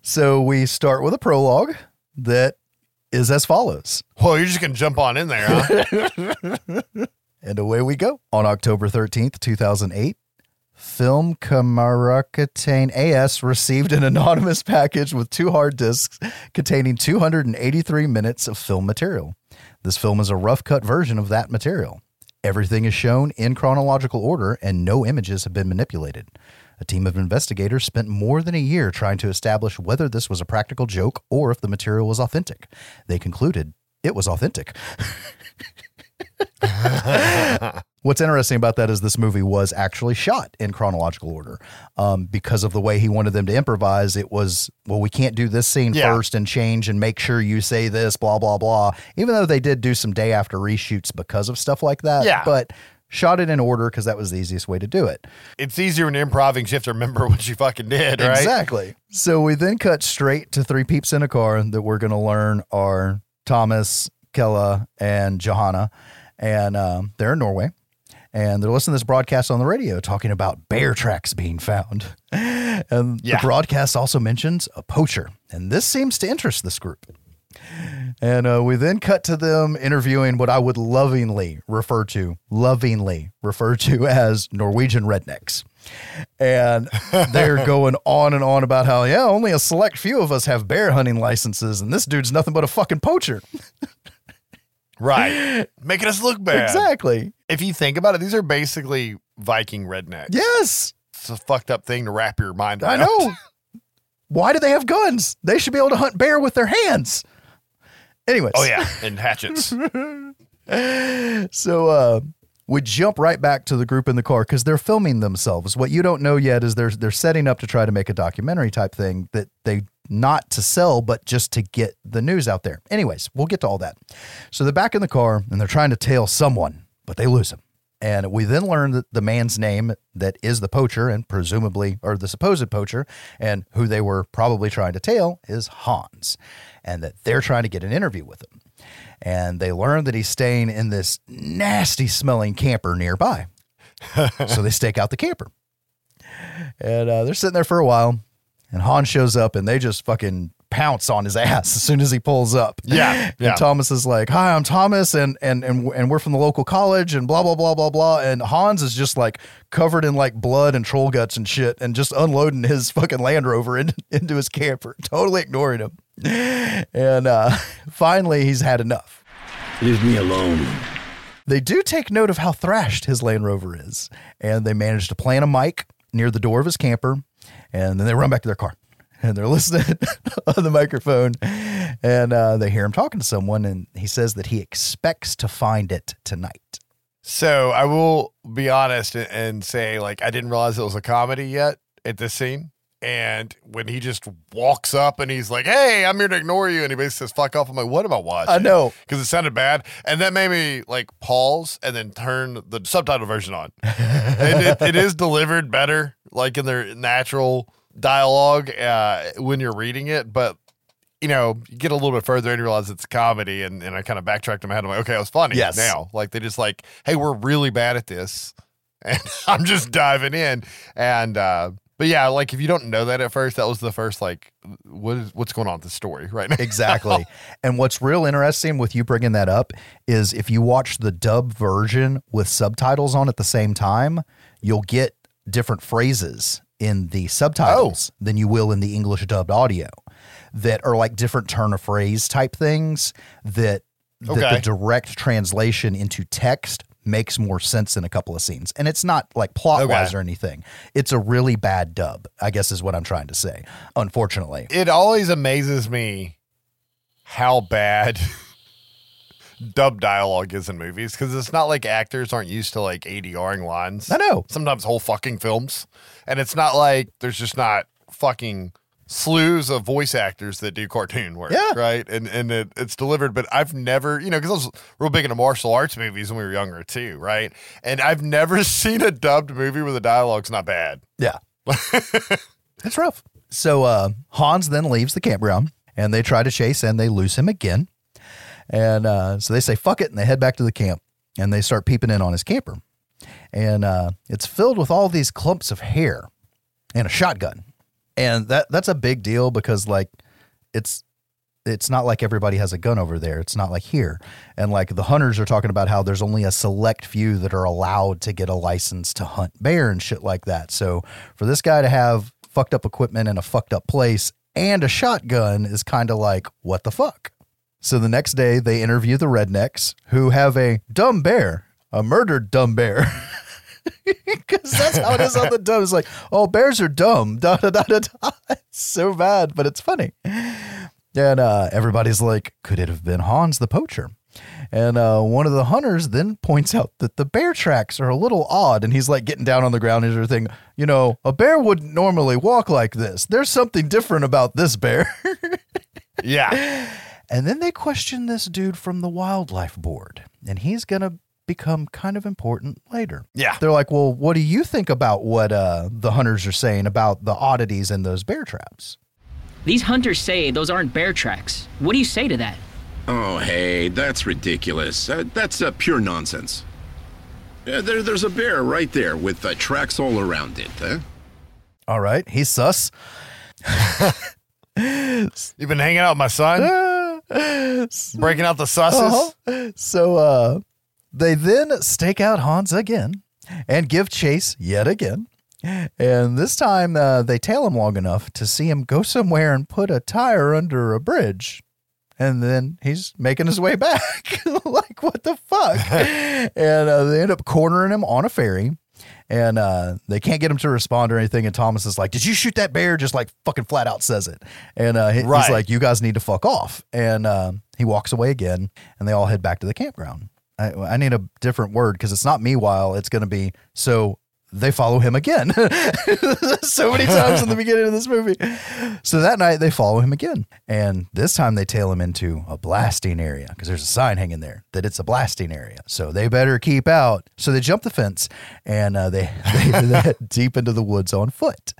so we start with a prologue that is as follows. Well, you're just going to jump on in there, huh? And away we go. On October 13th, 2008, Filmkameratene AS received an anonymous package with two hard disks containing 283 minutes of film material. This film is a rough cut version of that material. Everything is shown in chronological order and no images have been manipulated. A team of investigators spent more than a year trying to establish whether this was a practical joke or if the material was authentic. They concluded it was authentic. What's interesting about that is this movie was actually shot in chronological order. Um, because of the way he wanted them to improvise, it was, well, we can't do this scene Yeah. first and change and make sure you say this, blah, blah, blah. Even though they did do some day after reshoots because of stuff like that. Yeah. But shot it in order because that was the easiest way to do it. it's easier when improving. 'cause You have to remember what you fucking did, right? Exactly. So we then cut straight to three peeps in a car that we're going to learn are Thomas, Kalle, and Johanna. And um, they're in Norway. And they're listening to this broadcast on the radio talking about bear tracks being found. And Yeah. the broadcast also mentions a poacher. And this seems to interest this group. And uh, we then cut to them interviewing what I would lovingly refer to, lovingly refer to as Norwegian rednecks. And they're going on and on about how, yeah, only a select few of us have bear hunting licenses, and this dude's nothing but a fucking poacher. Right. Making us look bad. Exactly. If you think about it, these are basically Viking rednecks. Yes, It's a fucked up thing to wrap your mind I know. Why do they have guns? They should be able to hunt bear with their hands. Anyways. Oh, yeah. And hatchets. So uh, we jump right back to the group in the car because they're filming themselves. What you don't know yet is they're they're setting up to try to make a documentary type thing that they not to sell, but just to get the news out there. Anyways, we'll get to all that. So they're back in the car and they're trying to tail someone, but they lose him. And we then learn that the man's name that is the poacher and presumably, or the supposed poacher, and who they were probably trying to tail is Hans, and that they're trying to get an interview with him. And they learn that he's staying in this nasty smelling camper nearby. so they stake out the camper. And uh, they're sitting there for a while, and Hans shows up and they just fucking pounce on his ass as soon as he pulls up. Yeah, yeah. And Thomas is like, "Hi, I'm Thomas, and and and and we're from the local college, and blah blah blah blah blah." And Hans is just like covered in like blood and troll guts and shit, and just unloading his fucking Land Rover in, into his camper, totally ignoring him. And uh, finally, he's had enough. Leave me alone. They do take note of how thrashed his Land Rover is, and they manage to plant a mic near the door of his camper, and then they run back to their car. And they're listening on the microphone, and uh, they hear him talking to someone, and he says that he expects to find it tonight. So I will be honest and- say, like, I didn't realize it was a comedy yet at this scene. And when he just walks up and he's like, "Hey, I'm here to ignore you," and he basically says, "Fuck off," I'm like, "What am I watching?" I know. because it sounded bad, and that made me like pause and then turn the subtitle version on. and it, it is delivered better, like in their natural dialogue uh, when you're reading it, but. You know, you get a little bit further and you realize it's a comedy, and, and I kind of backtracked in my head. I'm like, okay, it was funny Yes. now. Like, they just like, hey, we're really bad at this. And I'm just diving in. And, uh, but yeah, like if you don't know that at first, that was the first, like, what is, what's going on with the story right now? Exactly. and what's real interesting with you bringing that up is if you watch the dub version with subtitles on at the same time, you'll get different phrases in the subtitles oh. than you will in the English dubbed audio that are like different turn of phrase type things that, that Okay. the direct translation into text makes more sense in a couple of scenes. And it's not like plot wise Okay. or anything. It's a really bad dub, I guess is what I'm trying to say. Unfortunately. it always amazes me how bad dub dialogue is in movies because it's not like actors aren't used to like ADRing lines. I know. Sometimes whole fucking films. And it's not like there's just not fucking slews of voice actors that do cartoon work. Yeah. Right. And and it, it's delivered, but I've never, you know, because I was real big into martial arts movies when we were younger too. Right. And I've never seen a dubbed movie where the dialogue's not bad. Yeah. it's rough. So uh, Hans then leaves the campground and they try to chase and they lose him again. And uh, so they say, fuck it. And they head back to the camp and they start peeping in on his camper. And uh, it's filled with all these clumps of hair and a shotgun. And that that's a big deal because like it's it's not like everybody has a gun over there. It's not like here. And like the hunters are talking about how there's only a select few that are allowed to get a license to hunt bear and shit like that. So for this guy to have fucked up equipment in a fucked up place and a shotgun is kind of like, what the fuck? So the next day they interview the rednecks who have a dumb bear, a murdered dumb bear. Because that's how it is on the dumb. It's like, oh, bears are dumb. Da, da, da, da, da. It's so bad, but it's funny. And uh, everybody's like, could it have been Hans the poacher? And uh, one of the hunters then points out that the bear tracks are a little odd. And he's like getting down on the ground and everything. You know, a bear wouldn't normally walk like this. There's something different about this bear. Yeah. And then they question this dude from the wildlife board. And he's going to become kind of important later. Yeah. They're like, well, what do you think about what uh, the hunters are saying about the oddities in those bear traps? These hunters say those aren't bear tracks. What do you say to that? Oh, hey, that's ridiculous. Uh, that's uh, pure nonsense. Uh, there, there's a bear right there with uh, tracks all around it. Huh? All right. He's sus. You've been hanging out with my son, breaking out the susses. Uh-huh. So uh, they then stake out Hans again and give chase yet again. And this time uh, they tail him long enough to see him go somewhere and put a tire under a bridge. And then he's making his way back. like, what the fuck? and uh, they end up cornering him on a ferry. And uh, they can't get him to respond or anything. And Thomas is like, Did you shoot that bear? Just like fucking flat out says it. And uh, he- Right. he's like, You guys need to fuck off. And uh, he walks away again. And they all head back to the campground. I, I need a different word because it's not meanwhile. It's going to be so they follow him again. so many times in the beginning of this movie. So that night they follow him again. And this time they tail him into a blasting area because there's a sign hanging there that it's a blasting area. So they better keep out. So they jump the fence and uh, they, they, they head deep into the woods on foot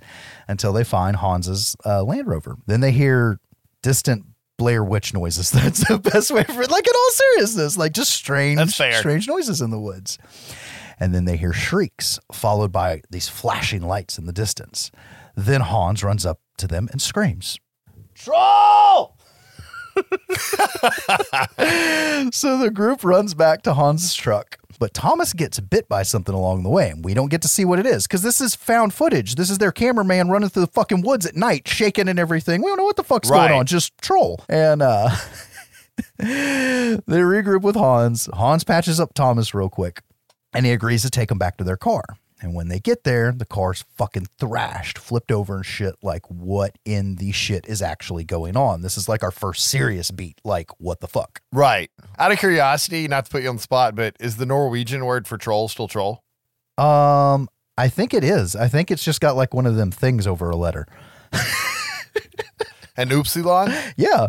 until they find Hans's uh, Land Rover. Then they hear distant Blair Witch noises. That's the best way for it. Like in all seriousness, like just strange, strange noises in the woods. And then they hear shrieks, followed by these flashing lights in the distance. Then Hans runs up to them and screams, Troll! so the group runs back to Hans's truck. But Thomas gets bit by something along the way, and we don't get to see what it is because this is found footage. This is their cameraman running through the fucking woods at night, shaking and everything. We don't know what the fuck's Right. going on, just troll. And uh, they regroup with Hans. Hans patches up Thomas real quick, and he agrees to take them back to their car. And when they get there, the car's fucking thrashed, flipped over and shit. Like, what in the shit is actually going on? This is like our first serious beat. Like, what the fuck? Right. Out of curiosity, not to put you on the spot, but is the Norwegian word for troll still troll? Um, I think it is. I think it's just got like one of them things over a letter. And oopsilon? Yeah.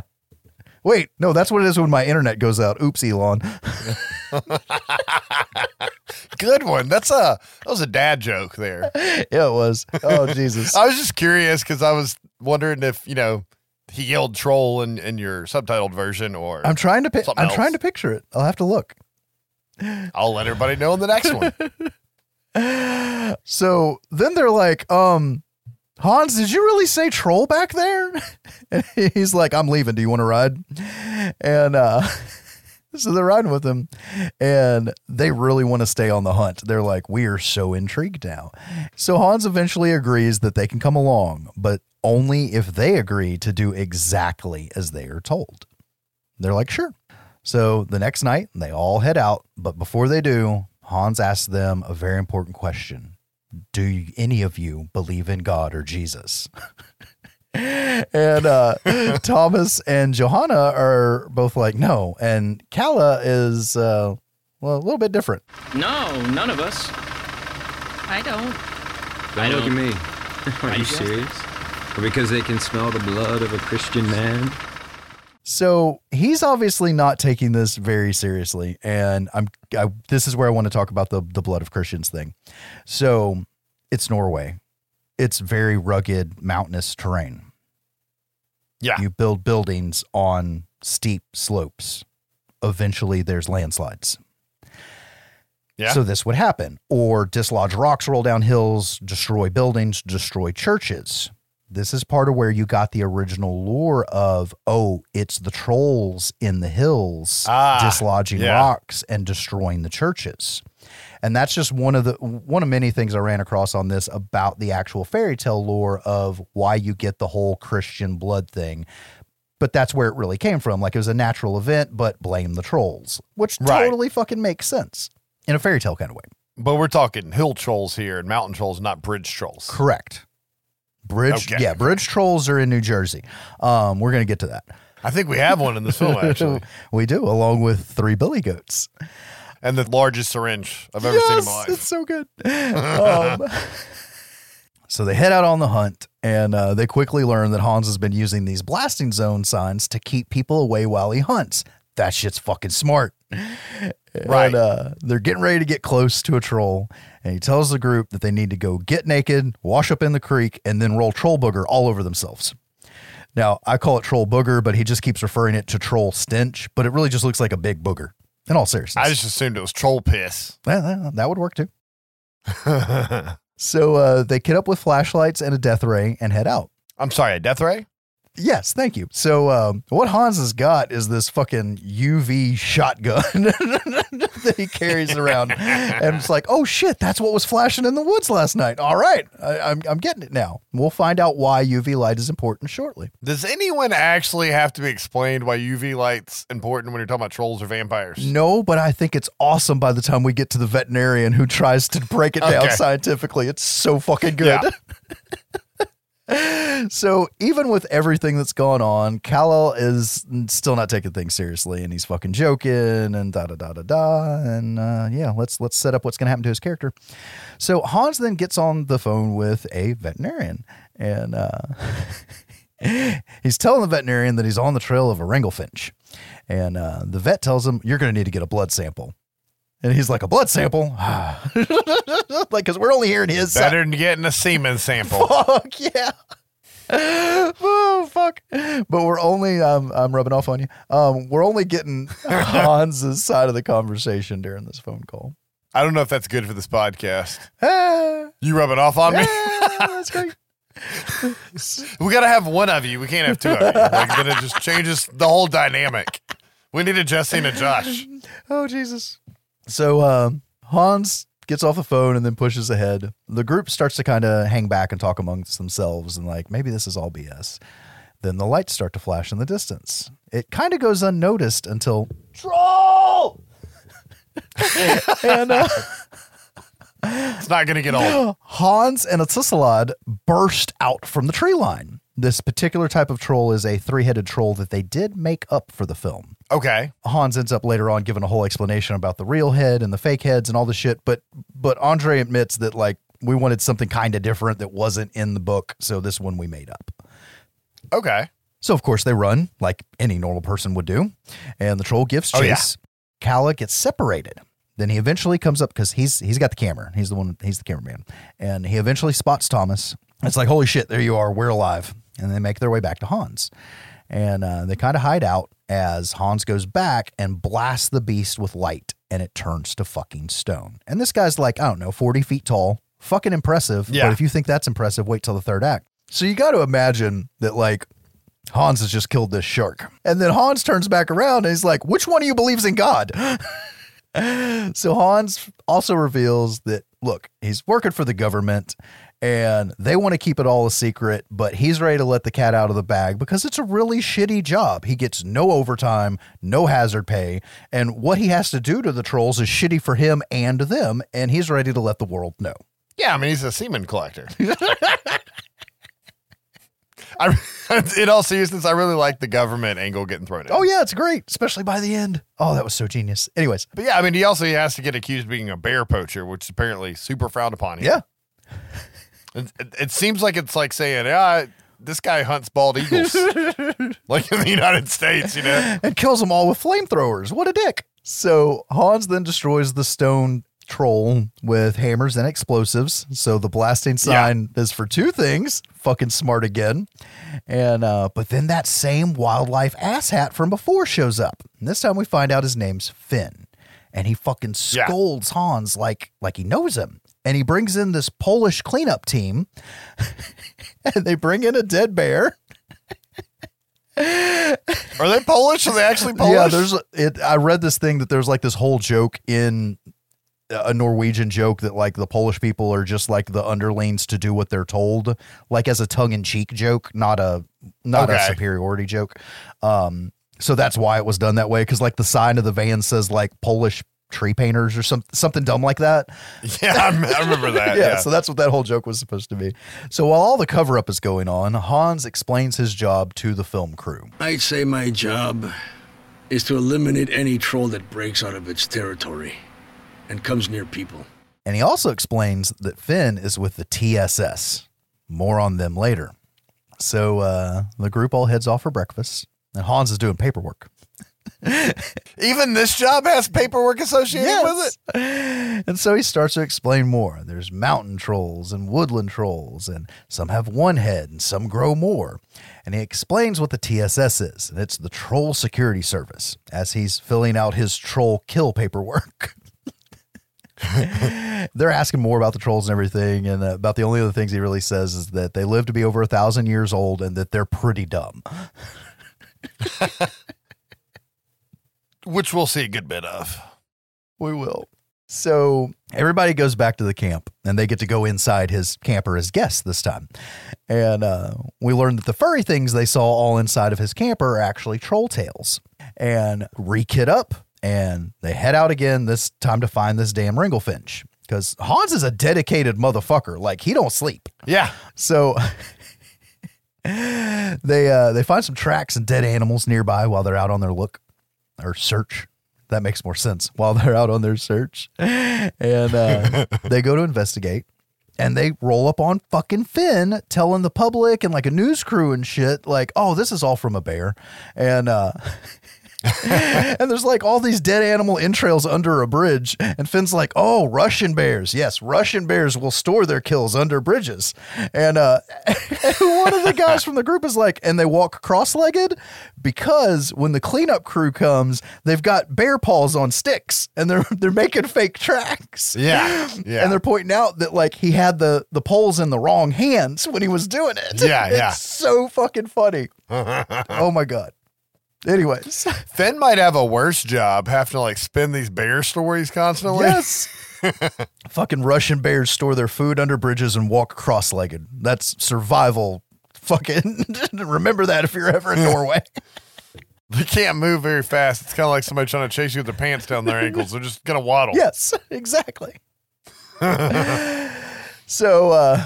Wait, no, that's what it is when my internet goes out. Oops, Elon. Good one. That's a that was a dad joke there. yeah, it was. Oh, Jesus. I was just curious because I was wondering if you know he yelled troll in, in your subtitled version or I'm trying to Something I'm else. trying to picture it. I'll have to look. I'll let everybody know in the next one. So then they're like, um, Hans, did you really say troll back there? And he's like, I'm leaving. Do you want to ride? And uh so they're riding with him and they really want to stay on the hunt. They're like, we are so intrigued now. So Hans eventually agrees that they can come along, but only if they agree to do exactly as they are told. They're like, sure. So the next night, they all head out. But before they do, Hans asks them a very important question Do any of you believe in God or Jesus? and uh, Thomas and Johanna are both like, no. And Kalle is, uh, well, a little bit different. No, none of us. I don't. I Don't look at don't. me. Are Why you you say? serious? Or because they can smell the blood of a Christian man? So he's obviously not taking this very seriously, and I'm. I, this is where I want to talk about the the blood of Christians thing. So it's Norway. It's very rugged, mountainous terrain. Yeah. You build buildings on steep slopes. Eventually, there's landslides. Yeah. So this would happen. Or dislodge rocks, roll down hills, destroy buildings, destroy churches. This is part of where you got the original lore of, oh, it's the trolls in the hills Ah, dislodging yeah. rocks and destroying the churches. And that's just one of the one of many things I ran across on this about the actual fairy tale lore of why you get the whole Christian blood thing. But that's where it really came from. Like it was a natural event, but blame the trolls, which Right. totally fucking makes sense in a fairy tale kind of way. but we're talking hill trolls here and mountain trolls, not bridge trolls. Correct. Bridge, Okay. yeah, bridge trolls are in New Jersey. Um, we're gonna get to that. I think we have one in this film actually, we do, along with three billy goats. And the largest syringe I've ever seen in my Yes, life. It's so good. Um, so they head out on the hunt, and uh, they quickly learn that Hans has been using these blasting zone signs to keep people away while he hunts. That shit's fucking smart. Right. And, uh, they're getting ready to get close to a troll, and he tells the group that they need to go get naked, wash up in the creek, and then roll troll booger all over themselves. Now, I call it troll booger, but he just keeps referring it to troll stench, but it really just looks like a big booger. In all seriousness. I just assumed it was troll piss. Uh, that would work too. So uh, they kit up with flashlights and a death ray and head out. I'm sorry, a death ray? Yes, thank you. So um, what Hans has got is this fucking UV shotgun that he carries around, and it's like, oh shit, that's what was flashing in the woods last night. All right, I, I'm I'm getting it now. We'll find out why UV light is important shortly. Does anyone actually have to be explained why UV light's important when you're talking about trolls or vampires? No, but I think it's awesome by the time we get to the veterinarian who tries to break it down Okay. scientifically. It's so fucking good. Yeah. so even with everything that's gone on, Kalle is still not taking things seriously, and he's fucking joking and da da da da da. And uh, yeah, let's let's set up what's going to happen to his character. So Hans then gets on the phone with a veterinarian, and uh, he's telling the veterinarian that he's on the trail of a Ringlefinch, and uh, the vet tells him you're going to need to get a blood sample. And he's like, a blood sample? like, because we're only hearing his. Better than getting a semen sample. Fuck yeah. oh fuck! But we're only um, I'm rubbing off on you. Um, we're only getting Hans's side of the conversation during this phone call. I don't know if that's good for this podcast. Ah, You rubbing off on me? ah, that's great. we got to have one of you. We can't have two of you. Like, then it just changes the whole dynamic. We need a Jesse and a Josh. Oh Jesus! So um, Hans gets off the phone and then pushes ahead. The group starts to kind of hang back and talk amongst themselves and like maybe this is all BS. Then the lights start to flash in the distance. It kind of goes unnoticed until troll. and uh, It's not going to get old. Hans and a burst out from the tree line. This particular type of troll is a three headed troll that they did make up for the film. Okay. Hans ends up later on giving a whole explanation about the real head and the fake heads and all the shit, but but Andre admits that like we wanted something kind of different that wasn't in the book, so this one we made up. Okay. So of course they run like any normal person would do, and the troll gives Oh, yeah. chase. Kalle gets separated. Then he eventually comes up because he's he's got the camera. He's the one. He's the cameraman, and he eventually spots Thomas. It's like holy shit, there you are. We're alive, and they make their way back to Hans, and uh, they kind of hide out as Hans goes back and blasts the beast with light, and it turns to fucking stone. And this guy's like I don't know, forty feet tall, fucking impressive. Yeah. But if you think that's impressive, wait till the third act. So you got to imagine that like Hans has just killed this shark. And then Hans turns back around and he's like, which one of you believes in God? so Hans also reveals that, look, he's working for the government and they want to keep it all a secret, but he's ready to let the cat out of the bag because it's a really shitty job. He gets no overtime, no hazard pay, and what he has to do to the trolls is shitty for him and them, and he's ready to let the world know. Yeah, I mean, he's a semen collector. I, in all seriousness, I really like the government angle getting thrown in. Oh, yeah, it's great, especially by the end. Oh, that was so genius. Anyways, But yeah, I mean, he also has to get accused of being a bear poacher, which is apparently super frowned upon here. yeah. It, it, it seems like it's like saying, yeah, this guy hunts bald eagles. like in the United States, you know? and kills them all with flamethrowers. What a dick. So Hans then destroys the stone troll with hammers and explosives. So the blasting sign is for two things. Fucking smart again. And uh, but then that same wildlife asshat from before shows up. And this time we find out his name's Finn. And he fucking Yeah. scolds Hans like like he knows him. And he brings in this Polish cleanup team. and they bring in a dead bear. Are they Polish? Are they actually Polish? Yeah, there's it. I read this thing that there's like this whole joke in a Norwegian joke that like the Polish people are just like the underlings to do what they're told, like as a tongue in cheek joke, not a not a superiority joke. Um, so that's why it was done that way because like the sign of the van says like Polish tree painters or some, something dumb like that. yeah, I, I remember that. yeah, yeah. so that's what that whole joke was supposed to be. So while all the cover up is going on, Hans explains his job to the film crew. I'd say my job is to eliminate any troll that breaks out of its territory and comes near people. And he also explains that Finn is with the TSS. More on them later. So uh, the group all heads off for breakfast, and Hans is doing paperwork. Even this job has paperwork associated with it. And so he starts to explain more. There's mountain trolls and woodland trolls, and some have one head and some grow more. And he explains what the TSS is, and it's the Troll Security Service, as he's filling out his troll kill paperwork. They're asking more about the trolls and everything, and uh, about the only other things he really says is that they live to be over a thousand years old and that they're pretty dumb. Which we'll see a good bit of. We will. So everybody goes back to the camp and they get to go inside his camper as guests this time. And uh, we learn that the furry things they saw all inside of his camper are actually troll tails. And re-kit up and they head out again, this time to find this damn Ringlefinch. Because Hans is a dedicated motherfucker. Like he don't sleep. Yeah. So they uh, they find some tracks and dead animals nearby while they're out on their look or search. That makes more sense while they're out on their search. And uh, they go to investigate and they roll up on fucking Finn telling the public and like a news crew and shit, like, oh, this is all from a bear. And uh and there's like all these dead animal entrails under a bridge. And Finn's like, oh, Russian bears. Yes, Russian bears will store their kills under bridges. And uh, one of the guys from the group is like, and they walk cross legged because when the cleanup crew comes, they've got bear paws on sticks and they're they're making fake tracks. Yeah. Yeah. And they're pointing out that like he had the the poles in the wrong hands when he was doing it. Yeah, yeah. So fucking funny. oh my god. Anyways. Finn might have a worse job having to like spin these bear stories constantly. Yes. Fucking Russian bears store their food under bridges and walk cross legged. That's survival. Fucking remember that if you're ever in Norway. They can't move very fast. It's kind of like somebody trying to chase you with their pants down their ankles. They're just going to waddle. yes, exactly. so uh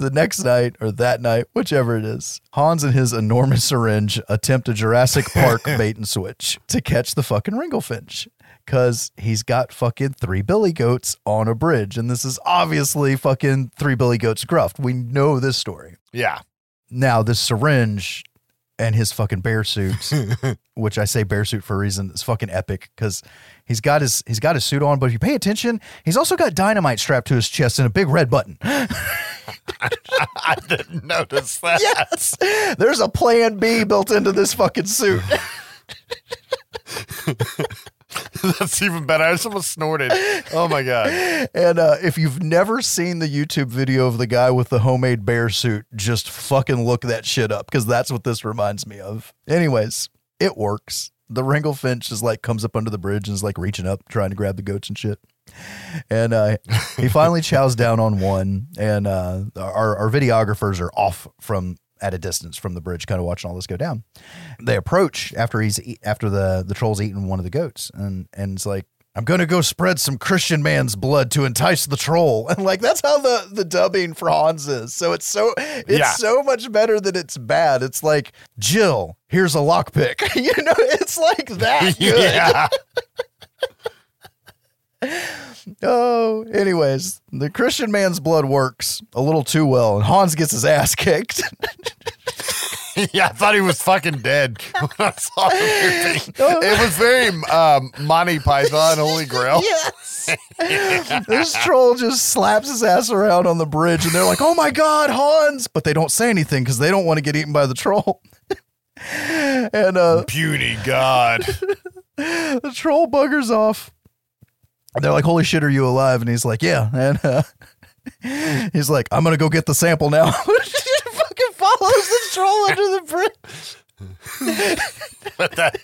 the next night or that night, whichever it is, Hans and his enormous syringe attempt a Jurassic Park bait and switch to catch the fucking Ringlefinch. Cause he's got fucking three billy goats on a bridge. And this is obviously fucking three billy goats gruffed. We know this story. Yeah. Now, this syringe and his fucking bear suit, which I say bear suit for a reason, is fucking epic because he's got his he's got his suit on, but if you pay attention, he's also got dynamite strapped to his chest and a big red button. I didn't notice that. yes, there's a plan B built into this fucking suit. That's even better. I just almost snorted. Oh my God. And uh, if you've never seen the YouTube video of the guy with the homemade bear suit, just fucking look that shit up because that's what this reminds me of. Anyways, it works. The Ringlefinch is like comes up under the bridge and is like reaching up, trying to grab the goats and shit. And uh, he finally chows down on one, and uh, our, our videographers are off from at a distance from the bridge, kind of watching all this go down. They approach after he's after the the troll's eaten one of the goats, and and it's like I'm gonna go spread some Christian man's blood to entice the troll, and like that's how the the dubbing for Hans is. So it's so it's Yeah. so much better than it's bad. It's like Jill, here's a lockpick. you know, it's like that good. Yeah. Oh, anyways, the Christian man's blood works a little too well, and Hans gets his ass kicked. yeah, I thought he was fucking dead when I saw the movie. It was very um, Monty Python, Holy Grail. Yes. this troll just slaps his ass around on the bridge, and they're like, "Oh my god, Hans!" But they don't say anything because they don't want to get eaten by the troll. and uh, Beauty God. the troll buggers off. They're like, "Holy shit, are you alive?" And he's like, "Yeah." And uh, he's like, "I'm gonna go get the sample now." fucking follows the troll under the bridge. but that,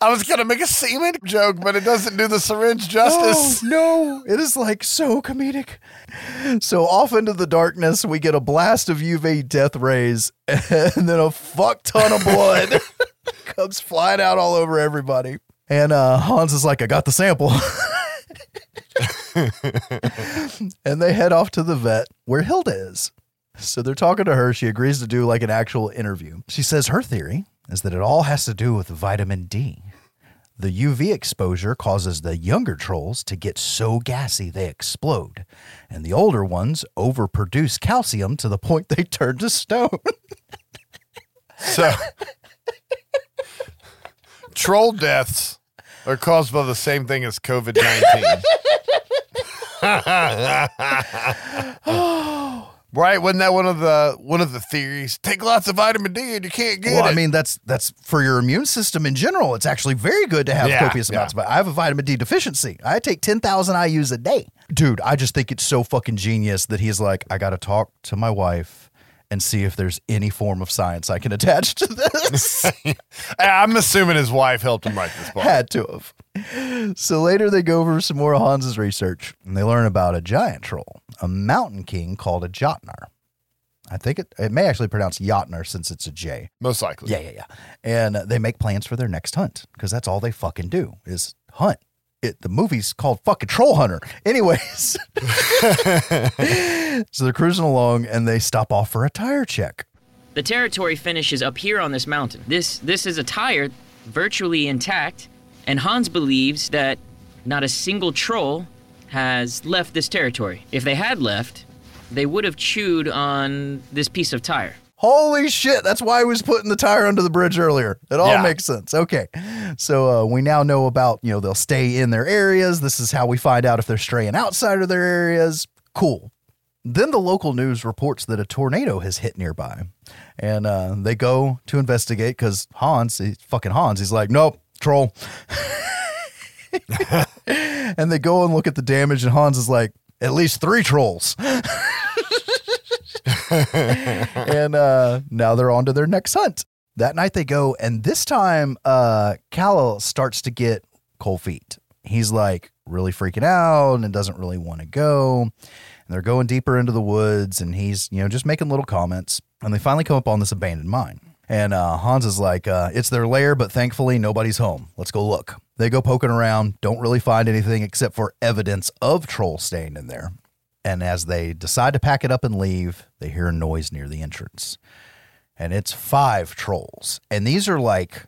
I was gonna make a semen joke, but it doesn't do the syringe justice. Oh, no, it is like so comedic. So off into the darkness, we get a blast of UV death rays, and then a fuck ton of blood comes flying out all over everybody. And uh, Hans is like, "I got the sample." and they head off to the vet where Hilda is. So they're talking to her. She agrees to do like an actual interview. She says her theory is that it all has to do with vitamin D. The UV exposure causes the younger trolls to get so gassy they explode, and the older ones overproduce calcium to the point they turn to stone. So, troll deaths are caused by the same thing as COVID 19. Right? Wasn't that one of the one of the theories? Take lots of vitamin D and you can't get well, it. I mean, that's that's for your immune system in general. It's actually very good to have Yeah, copious yeah. amounts of. I have a vitamin D deficiency. I take 10,000 IUs a day. Dude, I just think it's so fucking genius that he's like, I got to talk to my wife and see if there's any form of science I can attach to this. I'm assuming his wife helped him write this book. Had to have. So later they go over some more of Hans's research and they learn about a giant troll, a mountain king called a Jotnar. I think it, it may actually pronounce Jotnar since it's a J. Most likely. Yeah, yeah, yeah. And they make plans for their next hunt because that's all they fucking do is hunt. It, the movie's called fucking Troll Hunter. Anyways, so they're cruising along and they stop off for a tire check. The territory finishes up here on this mountain. This this is a tire virtually intact, and Hans believes that not a single troll has left this territory. If they had left, they would have chewed on this piece of tire. Holy shit, that's why I was putting the tire under the bridge earlier. It all Yeah. makes sense. Okay. So uh, we now know about, you know, they'll stay in their areas. This is how we find out if they're straying outside of their areas. Cool. Then the local news reports that a tornado has hit nearby. And uh, they go to investigate because Hans, he's fucking Hans, he's like, nope, troll. and they go and look at the damage, and Hans is like, at least three trolls. and uh, now they're on to their next hunt. That night they go, and this time uh, Cal starts to get cold feet. He's like really freaking out and doesn't really want to go. And they're going deeper into the woods, and he's you know just making little comments. And they finally come up on this abandoned mine. And uh, Hans is like, uh, it's their lair, but thankfully nobody's home. Let's go look. They go poking around, don't really find anything except for evidence of trolls staying in there. And as they decide to pack it up and leave, they hear a noise near the entrance. And it's five trolls. And these are like,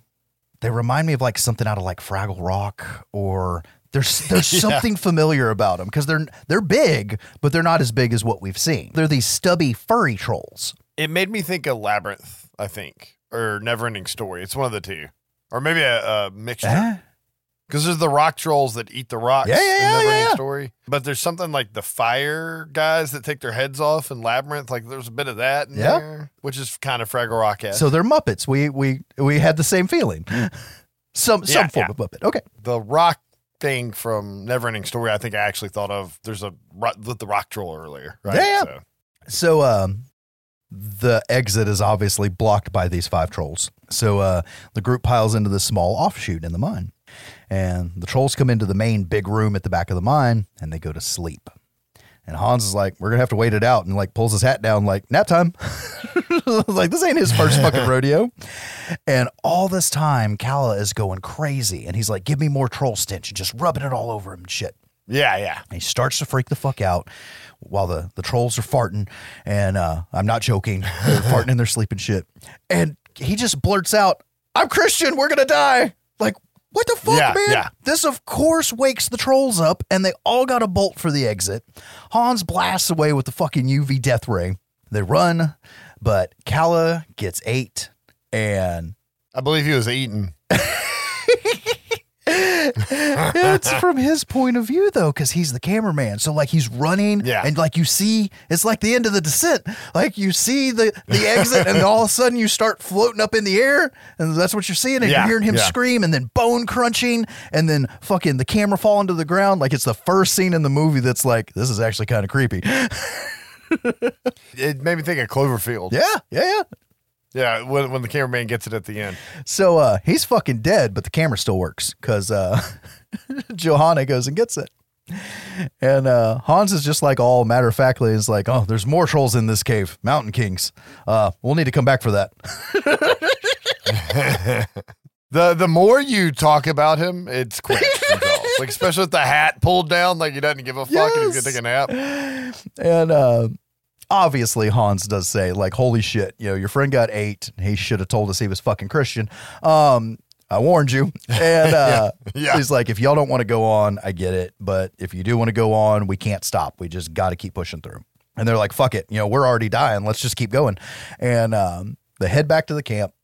they remind me of like something out of like Fraggle Rock or there's there's Yeah. something familiar about them because they're they're big, but they're not as big as what we've seen. They're these stubby furry trolls. It made me think of Labyrinth, I think, or Neverending Story. It's one of the two, or maybe a, a mixture. Eh? Because there's the rock trolls that eat the rocks. Yeah, yeah, in yeah, yeah. Story. But there's something like the fire guys that take their heads off in Labyrinth. Like there's a bit of that in Yeah. there, which is kind of Fraggle Rock esque. So they're Muppets. We we we had the same feeling. Some some Yeah, form yeah. of Muppet. Okay. the rock thing from Neverending Story, I think I actually thought of. There's a with the rock troll earlier, right? Yeah, yeah. So, So um the exit is obviously blocked by these five trolls. So uh the group piles into this small offshoot in the mine. And the trolls come into the main big room at the back of the mine and they go to sleep. And Hans is like, we're gonna have to wait it out, and like pulls his hat down, like nap time. like this ain't his first fucking rodeo. And all this time, Kalle is going crazy, and he's like, "Give me more troll stench," and just rubbing it all over him and shit. yeah, yeah. And he starts to freak the fuck out while the, the trolls are farting. And uh, I'm not joking. They're farting in their sleep and shit. And he just blurts out, I'm Christian. We're going to die. Like, what the fuck, Yeah, man? yeah. This, of course, wakes the trolls up and they all got a bolt for the exit. Hans blasts away with the fucking UV death ray. They run, but Kalle gets eight And I believe he was eating. it's from his point of view though, because he's the cameraman. So like he's running, Yeah. and like you see, it's like the end of the descent. Like you see the the exit, and all of a sudden you start floating up in the air, and that's what you're seeing. And Yeah, you're hearing him yeah. scream, and then bone crunching, and then fucking the camera falling to the ground. Like it's the first scene in the movie that's like this is actually kind of creepy. It made me think of Cloverfield. Yeah, yeah, yeah. Yeah, when, when the cameraman gets it at the end. So uh, he's fucking dead, but the camera still works because uh, Johanna goes and gets it. And uh, Hans is just like all matter of factly is like, oh, there's more trolls in this cave, mountain kings. Uh, we'll need to come back for that. The the more you talk about him, it's quick. like especially with the hat pulled down, like he doesn't give a fuck and he's gonna take a nap. And uh, obviously Hans does say like, holy shit, you know, your friend got eight. He should have told us he was fucking Christian. Um, I warned you. And uh, Yeah. he's like, if y'all don't want to go on, I get it. But if you do want to go on, we can't stop. We just got to keep pushing through. And they're like, fuck it. You know, we're already dying. Let's just keep going. And um, they head back to the camp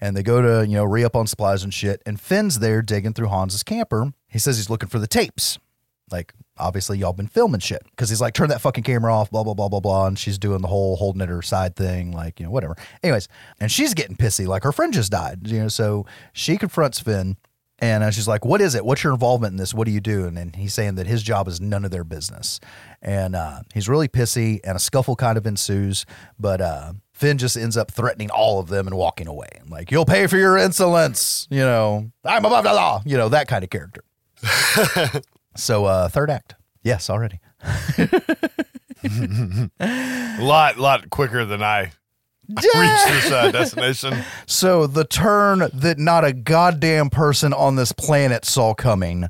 and they go to, you know, re up on supplies and shit. And Finn's there digging through Hans's camper. He says he's looking for the tapes. Like, obviously, y'all been filming shit. Cause he's like, turn that fucking camera off, blah, blah, blah, blah, blah. And she's doing the whole holding at her side thing, like, you know, whatever. Anyways, and she's getting pissy. Like, her friend just died, you know, so she confronts Finn. And uh, she's like, "What is it? What's your involvement in this? What do you do?" And, he's saying that his job is none of their business, and uh, he's really pissy. And a scuffle kind of ensues, but uh, Finn just ends up threatening all of them and walking away, like, "You'll pay for your insolence," you know. I'm above the law, you know that kind of character. so, uh, third act, yes, already. A lot, lot quicker than I reached this uh, destination. So the turn that not a goddamn person on this planet saw coming,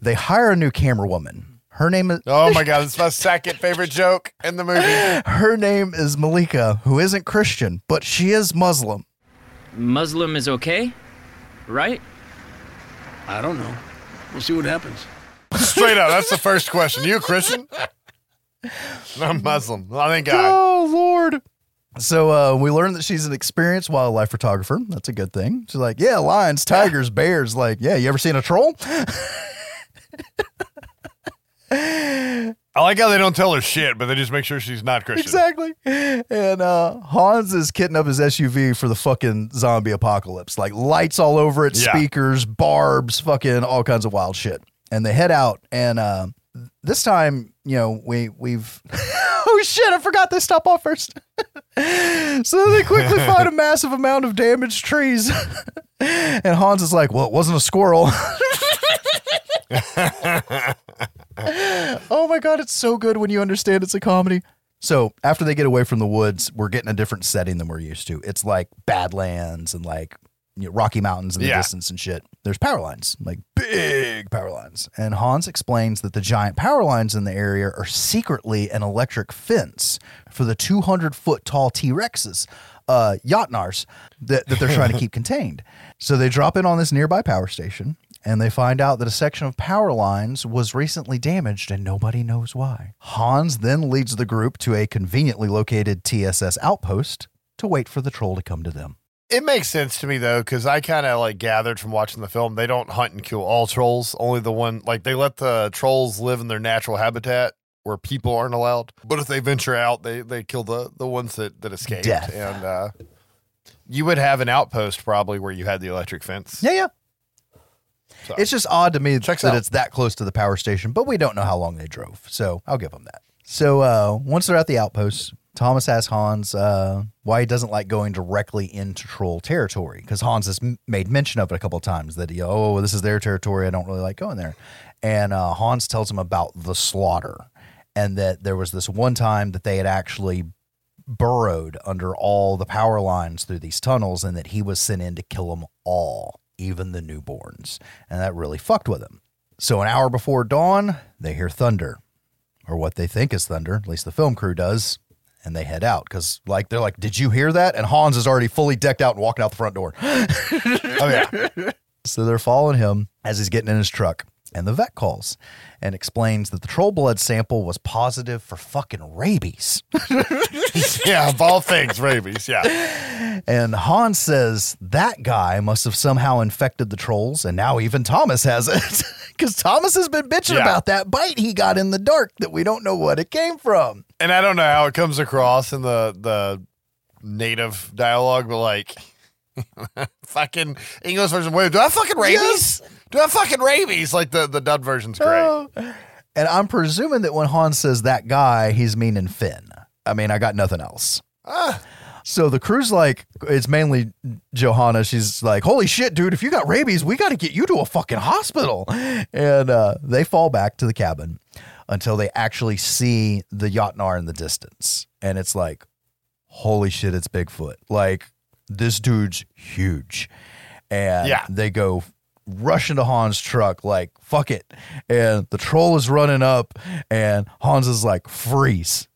they hire a new camera woman. Her name is Oh my god, it's my second favorite joke in the movie. her name is Malika, who isn't Christian, but she is Muslim. Muslim is okay, right? I don't know. We'll see what happens. Straight up, that's the first question. You a Christian? I'm Muslim. Well, thank God. Oh Lord. So uh, we learned that she's an experienced wildlife photographer. That's a good thing. She's like, yeah, lions, tigers, bears. Like, yeah, you ever seen a troll? I like how they don't tell her shit, but they just make sure she's not Christian. Exactly. And uh, Hans is kitting up his SUV for the fucking zombie apocalypse. Like lights all over it, Yeah. speakers, barbs, fucking all kinds of wild shit. And they head out. And uh, this time, you know, we we've oh shit, I forgot they stop off first. so they quickly find a massive amount of damaged trees. and Hans is like, well, it wasn't a squirrel. oh my god, it's so good when you understand it's a comedy. So after they get away from the woods, we're getting a different setting than we're used to. It's like Badlands and like you know, Rocky Mountains in the Yeah. distance and shit. There's power lines, like big power lines. And Hans explains that the giant power lines in the area are secretly an electric fence for the 200 foot tall T Rexes, uh, Jotnars, that, that they're trying to keep contained. So they drop in on this nearby power station and they find out that a section of power lines was recently damaged and nobody knows why. Hans then leads the group to a conveniently located TSS outpost to wait for the troll to come to them. It makes sense to me though, because I kind of like gathered from watching the film they don't hunt and kill all trolls. Only the one like they let the trolls live in their natural habitat where people aren't allowed. But if they venture out, they they kill the the ones that that escaped. Death. And uh, you would have an outpost probably where you had the electric fence. Yeah, yeah. So- It's just odd to me Checks that out. it's that close to the power station, but we don't know how long they drove. So I'll give them that. So uh, once they're at the outpost, Thomas asks Hans uh, why he doesn't like going directly into troll territory because Hans has m- made mention of it a couple of times that oh, this is their territory. I don't really like going there. And uh, Hans tells him about the slaughter and that there was this one time that they had actually burrowed under all the power lines through these tunnels and that he was sent in to kill them all, even the newborns. And that really fucked with him. So, an hour before dawn, they hear thunder, or what they think is thunder, at least the film crew does. And they head out because, like, they're like, Did you hear that? And Hans is already fully decked out and walking out the front door. Oh yeah. So they're following him as he's getting in his truck. And the vet calls and explains that the troll blood sample was positive for fucking rabies. yeah, of all things, rabies. Yeah. And Hans says that guy must have somehow infected the trolls, and now even Thomas has it. Because Thomas has been bitching Yeah. about that bite he got in the dark that we don't know what it came from. And I don't know how it comes across in the the native dialogue, but like fucking English version. Wait, do I fucking rabies? Do I have fucking rabies? Like the the dubbed version's great. Oh. And I'm presuming that when Hans says that guy, he's meaning Finn. I mean, I got nothing else. Ah. So the crew's like, it's mainly Johanna. She's like, holy shit, dude, if you got rabies, we got to get you to a fucking hospital. And uh, they fall back to the cabin until they actually see the Jotnar in the distance. And it's like, holy shit, it's Bigfoot. Like, this dude's huge. And Yeah. they go rush into Hans' truck, like, fuck it. And the troll is running up, and Hans is like, freeze.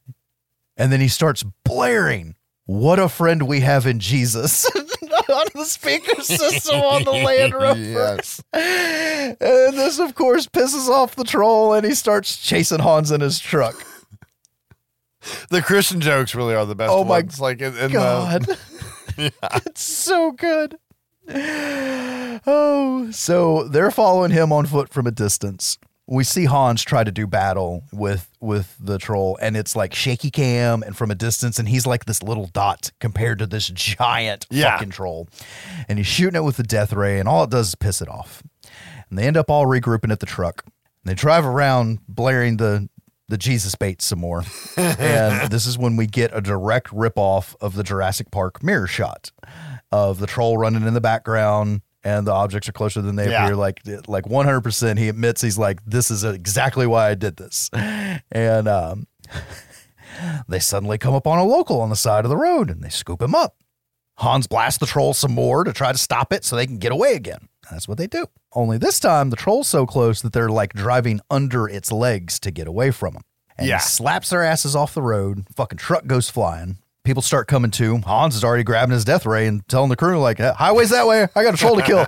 And then he starts blaring, What a friend we have in Jesus on the speaker system on the Land Rover. Yes. And this, of course, pisses off the troll, and he starts chasing Hans in his truck. The Christian jokes really are the best. Oh my ones. Like in, in God. The, It's so good. Oh, so they're following him on foot from a distance. We see Hans try to do battle with with the troll, and it's like shaky cam and from a distance, and he's like this little dot compared to this giant Yeah. fucking troll. And he's shooting it with the death ray, and all it does is piss it off. And they end up all regrouping at the truck. And they drive around blaring the the Jesus bait some more. and this is when we get a direct ripoff of the Jurassic Park mirror shot of the troll running in the background and the objects are closer than they Yeah. appear. Like like 100%. He admits he's like, this is exactly why I did this. And um, they suddenly come up on a local on the side of the road and they scoop him up. Hans blasts the troll some more to try to stop it so they can get away again. That's what they do. Only this time, the troll's so close that they're like driving under its legs to get away from him. And Yeah. he slaps their asses off the road. Fucking truck goes flying. People start coming to. Hans is already grabbing his death ray and telling the crew, like, highway's that way. I got a troll to kill.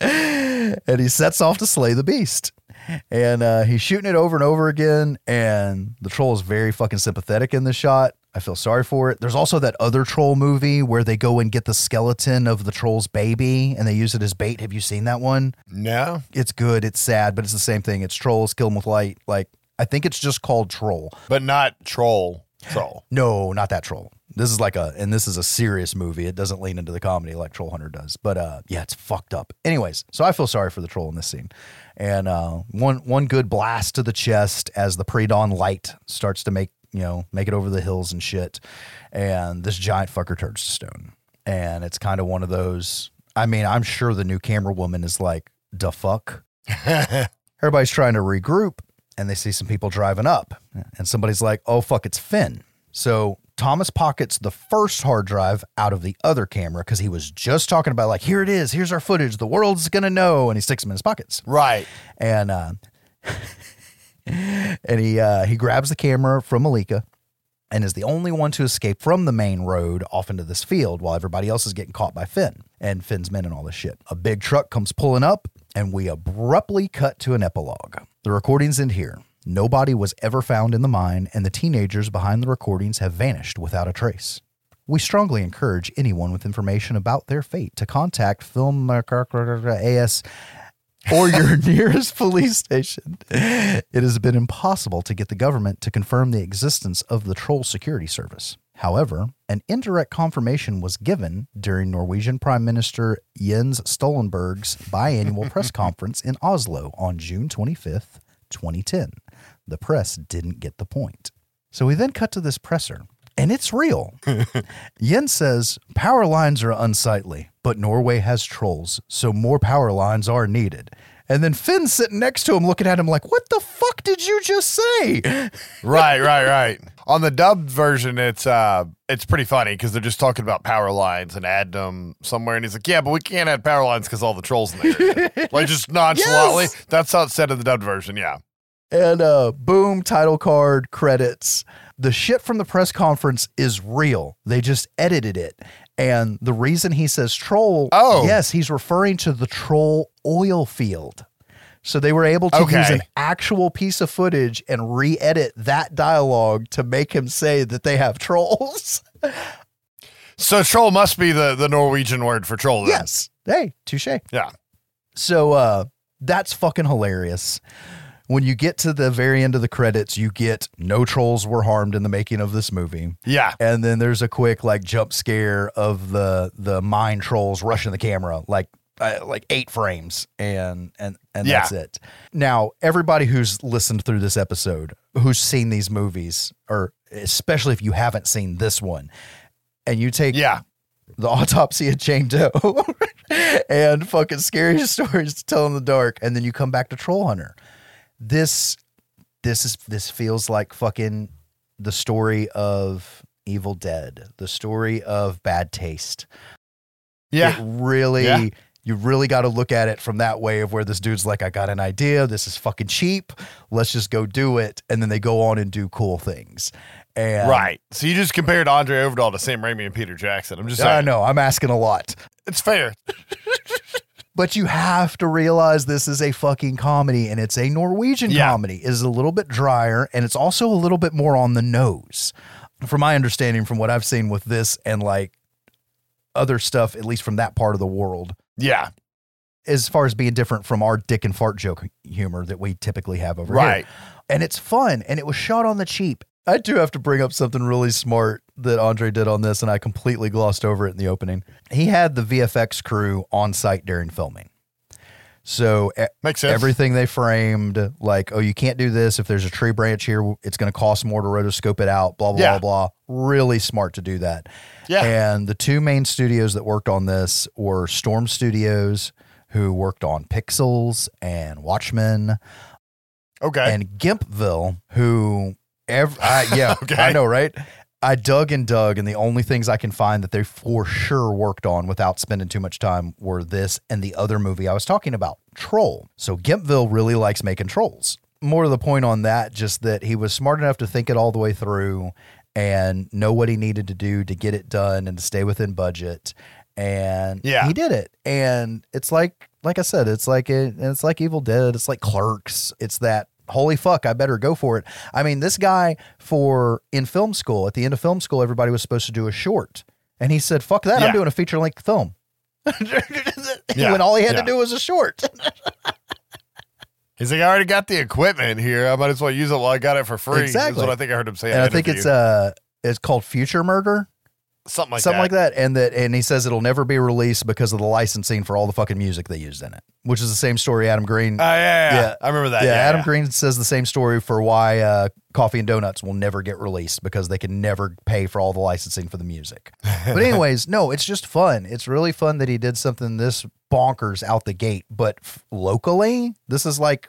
and he sets off to slay the beast. And uh, he's shooting it over and over again. And the troll is very fucking sympathetic in this shot. I feel sorry for it. There's also that other troll movie where they go and get the skeleton of the troll's baby and they use it as bait. Have you seen that one? no. It's good. It's sad, but it's the same thing. It's trolls, kill them with light. Like, I think it's just called Troll. But not troll. Troll. No, not that troll. This is like a, and this is a serious movie. It doesn't lean into the comedy like Troll Hunter does. But uh, yeah, it's fucked up. Anyways, so I feel sorry for the troll in this scene. And uh, one one good blast to the chest as the pre-dawn light starts to make you know make it over the hills and shit. And this giant fucker turns to stone. And it's kind of one of those. I mean, I'm sure the new camera woman is like, "The fuck." Everybody's trying to regroup and they see some people driving up. And somebody's like, oh, fuck, it's Finn. So Thomas pockets the first hard drive out of the other camera because he was just talking about, like, here it is, here's our footage, the world's gonna know. And he sticks them in his pockets. Right. And, uh, and he, uh, he grabs the camera from Malika and is the only one to escape from the main road off into this field while everybody else is getting caught by Finn and Finn's men and all this shit. A big truck comes pulling up, and we abruptly cut to an epilogue. The recordings end here. Nobody was ever found in the mine, and the teenagers behind the recordings have vanished without a trace. We strongly encourage anyone with information about their fate to contact Film uh, AS or your nearest police station. It has been impossible to get the government to confirm the existence of the Troll Security Service. However, an indirect confirmation was given during Norwegian Prime Minister Jens Stoltenberg's biannual press conference in Oslo on June 25th, 2010. The press didn't get the point. So we then cut to this presser, and it's real. Jens says power lines are unsightly, but Norway has trolls, so more power lines are needed. And then Finn's sitting next to him looking at him like, what the fuck did you just say? right, right, right. On the dubbed version, it's uh, it's pretty funny because they're just talking about power lines and add them somewhere, and he's like, "Yeah, but we can't add power lines because all the trolls in there." like just nonchalantly. Yes. That's how it's said in the dubbed version. Yeah, And uh, boom, title card, credits. The shit from the press conference is real. They just edited it. And the reason he says troll, Oh. yes, he's referring to the troll oil field. So they were able to use an actual piece of footage and re edit that dialogue to make him say that they have trolls. So troll must be the, the Norwegian word for troll. Then. yes. Hey, touche. Yeah. So uh that's fucking hilarious. When you get to the very end of the credits, you get no trolls were harmed in the making of this movie. Yeah. And then there's a quick like jump scare of the the mine trolls rushing the camera like uh, like eight frames and and and Yeah. that's it. Now, everybody who's listened through this episode, who's seen these movies or especially if you haven't seen this one and you take Yeah. the autopsy of Jane Doe and fucking scary stories to tell in the dark, and then you come back to Troll Hunter. This, this is this feels like fucking the story of Evil Dead, the story of Bad Taste. Yeah. It really, Yeah. you really got to look at it from that way of where this dude's like, I got an idea. This is fucking cheap. Let's just go do it. And then they go on and do cool things. And Right. So you just compared Andre Ovredal to Sam Raimi and Peter Jackson. I'm just I know. I'm asking a lot. It's fair. But you have to realize this is a fucking comedy and it's a Norwegian Yeah. comedy. It is a little bit drier and it's also a little bit more on the nose. From my understanding, from what I've seen with this and like other stuff, at least from that part of the world, Yeah. as far as being different from our dick and fart joke humor that we typically have over Right. here. And it's fun and it was shot on the cheap. I do have to bring up something really smart that Andre did on this, and I completely glossed over it in the opening. He had the VFX crew on site during filming. So Makes sense. everything they framed, like, oh, you can't do this. If there's a tree branch here, it's going to cost more to rotoscope it out, blah, blah, Yeah. blah, blah. Really smart to do that. Yeah. And the two main studios that worked on this were Storm Studios, who worked on Pixels and Watchmen, Okay. and Gimpville, who, ev- I, yeah, Okay. I know, right? I dug and dug, and the only things I can find that they for sure worked on without spending too much time were this and the other movie I was talking about, Troll. So Gimpville really likes making trolls. More to the point on that, just that he was smart enough to think it all the way through and know what he needed to do to get it done and to stay within budget. And Yeah. he did it. And it's like, like I said, it's like it, it's like Evil Dead. It's like Clerks. It's that holy fuck, I better go for it. I mean, this guy for in film school, at the end of film school, everybody was supposed to do a short. And he said, fuck that, Yeah. I'm doing a feature length film. Yeah, when all he had yeah. to do was a short. He's like, I already got the equipment here. I might as well use it while I got it for free. Exactly. That's what I think I heard him say. and I think it's uh it's called Future Murder. Something like something that. like that. And that and he says it'll never be released because of the licensing for all the fucking music they used in it. Which is the same story Adam Green Oh, yeah, yeah, yeah. I remember that. yeah, Yeah, Adam. Green says the same story for why uh, Coffee and Donuts will never get released because they can never pay for all the licensing for the music. But anyways, no, it's just fun. It's really fun that he did something this bonkers out the gate. But f- locally, this is like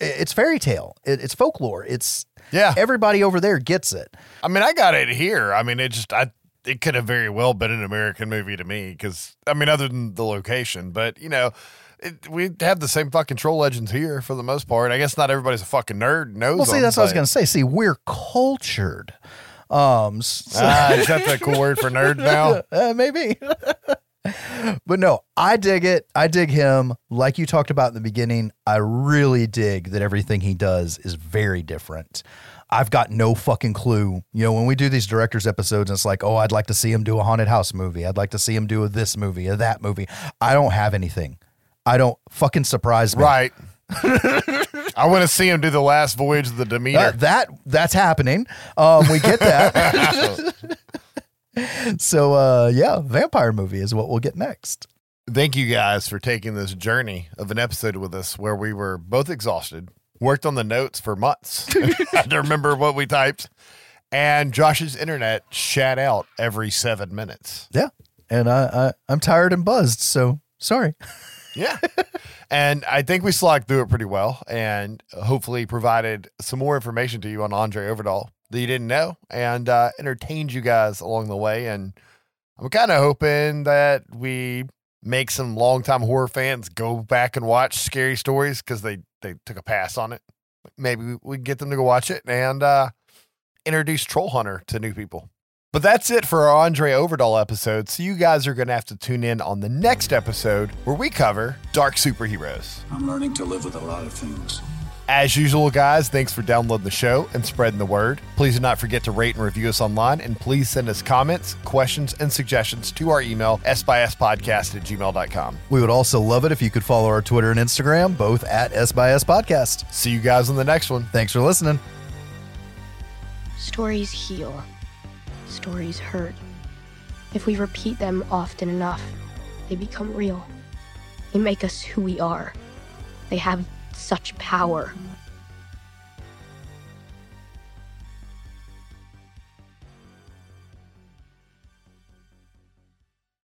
it's fairy tale. It, it's folklore. It's Yeah. everybody over there gets it. I mean, I got it here. I mean, it just, I, it could have very well been an American movie to me because, I mean, other than the location, but you know, it, we have the same fucking troll legends here for the most part. I guess not everybody's a fucking nerd knows. Well, see, that's what I was going to say. See, we're cultured. Um, so- Ah, is that the cool word for nerd now? Uh, maybe. but no, I dig it. I dig him. Like you talked about in the beginning, I really dig that everything he does is very different. I've got no fucking clue. You know, when we do these directors episodes, it's like, oh, I'd like to see him do a haunted house movie. I'd like to see him do a this movie, a that movie. I don't have anything. I don't fucking surprise me. Right. I want to see him do the last voyage of the Demeter. Uh, that that's happening. Um, we get that. so uh, yeah, vampire movie is what we'll get next. Thank you guys for taking this journey of an episode with us where we were both exhausted, worked on the notes for months, had to remember what we typed, and Josh's internet shat out every seven minutes. Yeah, and I, I I'm tired and buzzed. So sorry. Yeah. and I think we slogged through it pretty well and hopefully provided some more information to you on Andre Ovredal that you didn't know and uh, entertained you guys along the way. And I'm kind of hoping that we make some longtime horror fans go back and watch scary stories because they, they took a pass on it. Maybe we get them to go watch it and uh, introduce Troll Hunter to new people. But that's it for our Andre Ovredal episode. So you guys are going to have to tune in on the next episode where we cover Dark Superheroes. I'm learning to live with a lot of things. As usual, guys, thanks for downloading the show and spreading the word. Please do not forget to rate and review us online, and please send us comments, questions, and suggestions to our email, sbyspodcast at gmail.com. We would also love it if you could follow our Twitter and Instagram, both at S Podcast. See you guys on the next one. Thanks for listening. Stories heal. Stories hurt. If we repeat them often enough, they become real. They make us who we are. They have such power.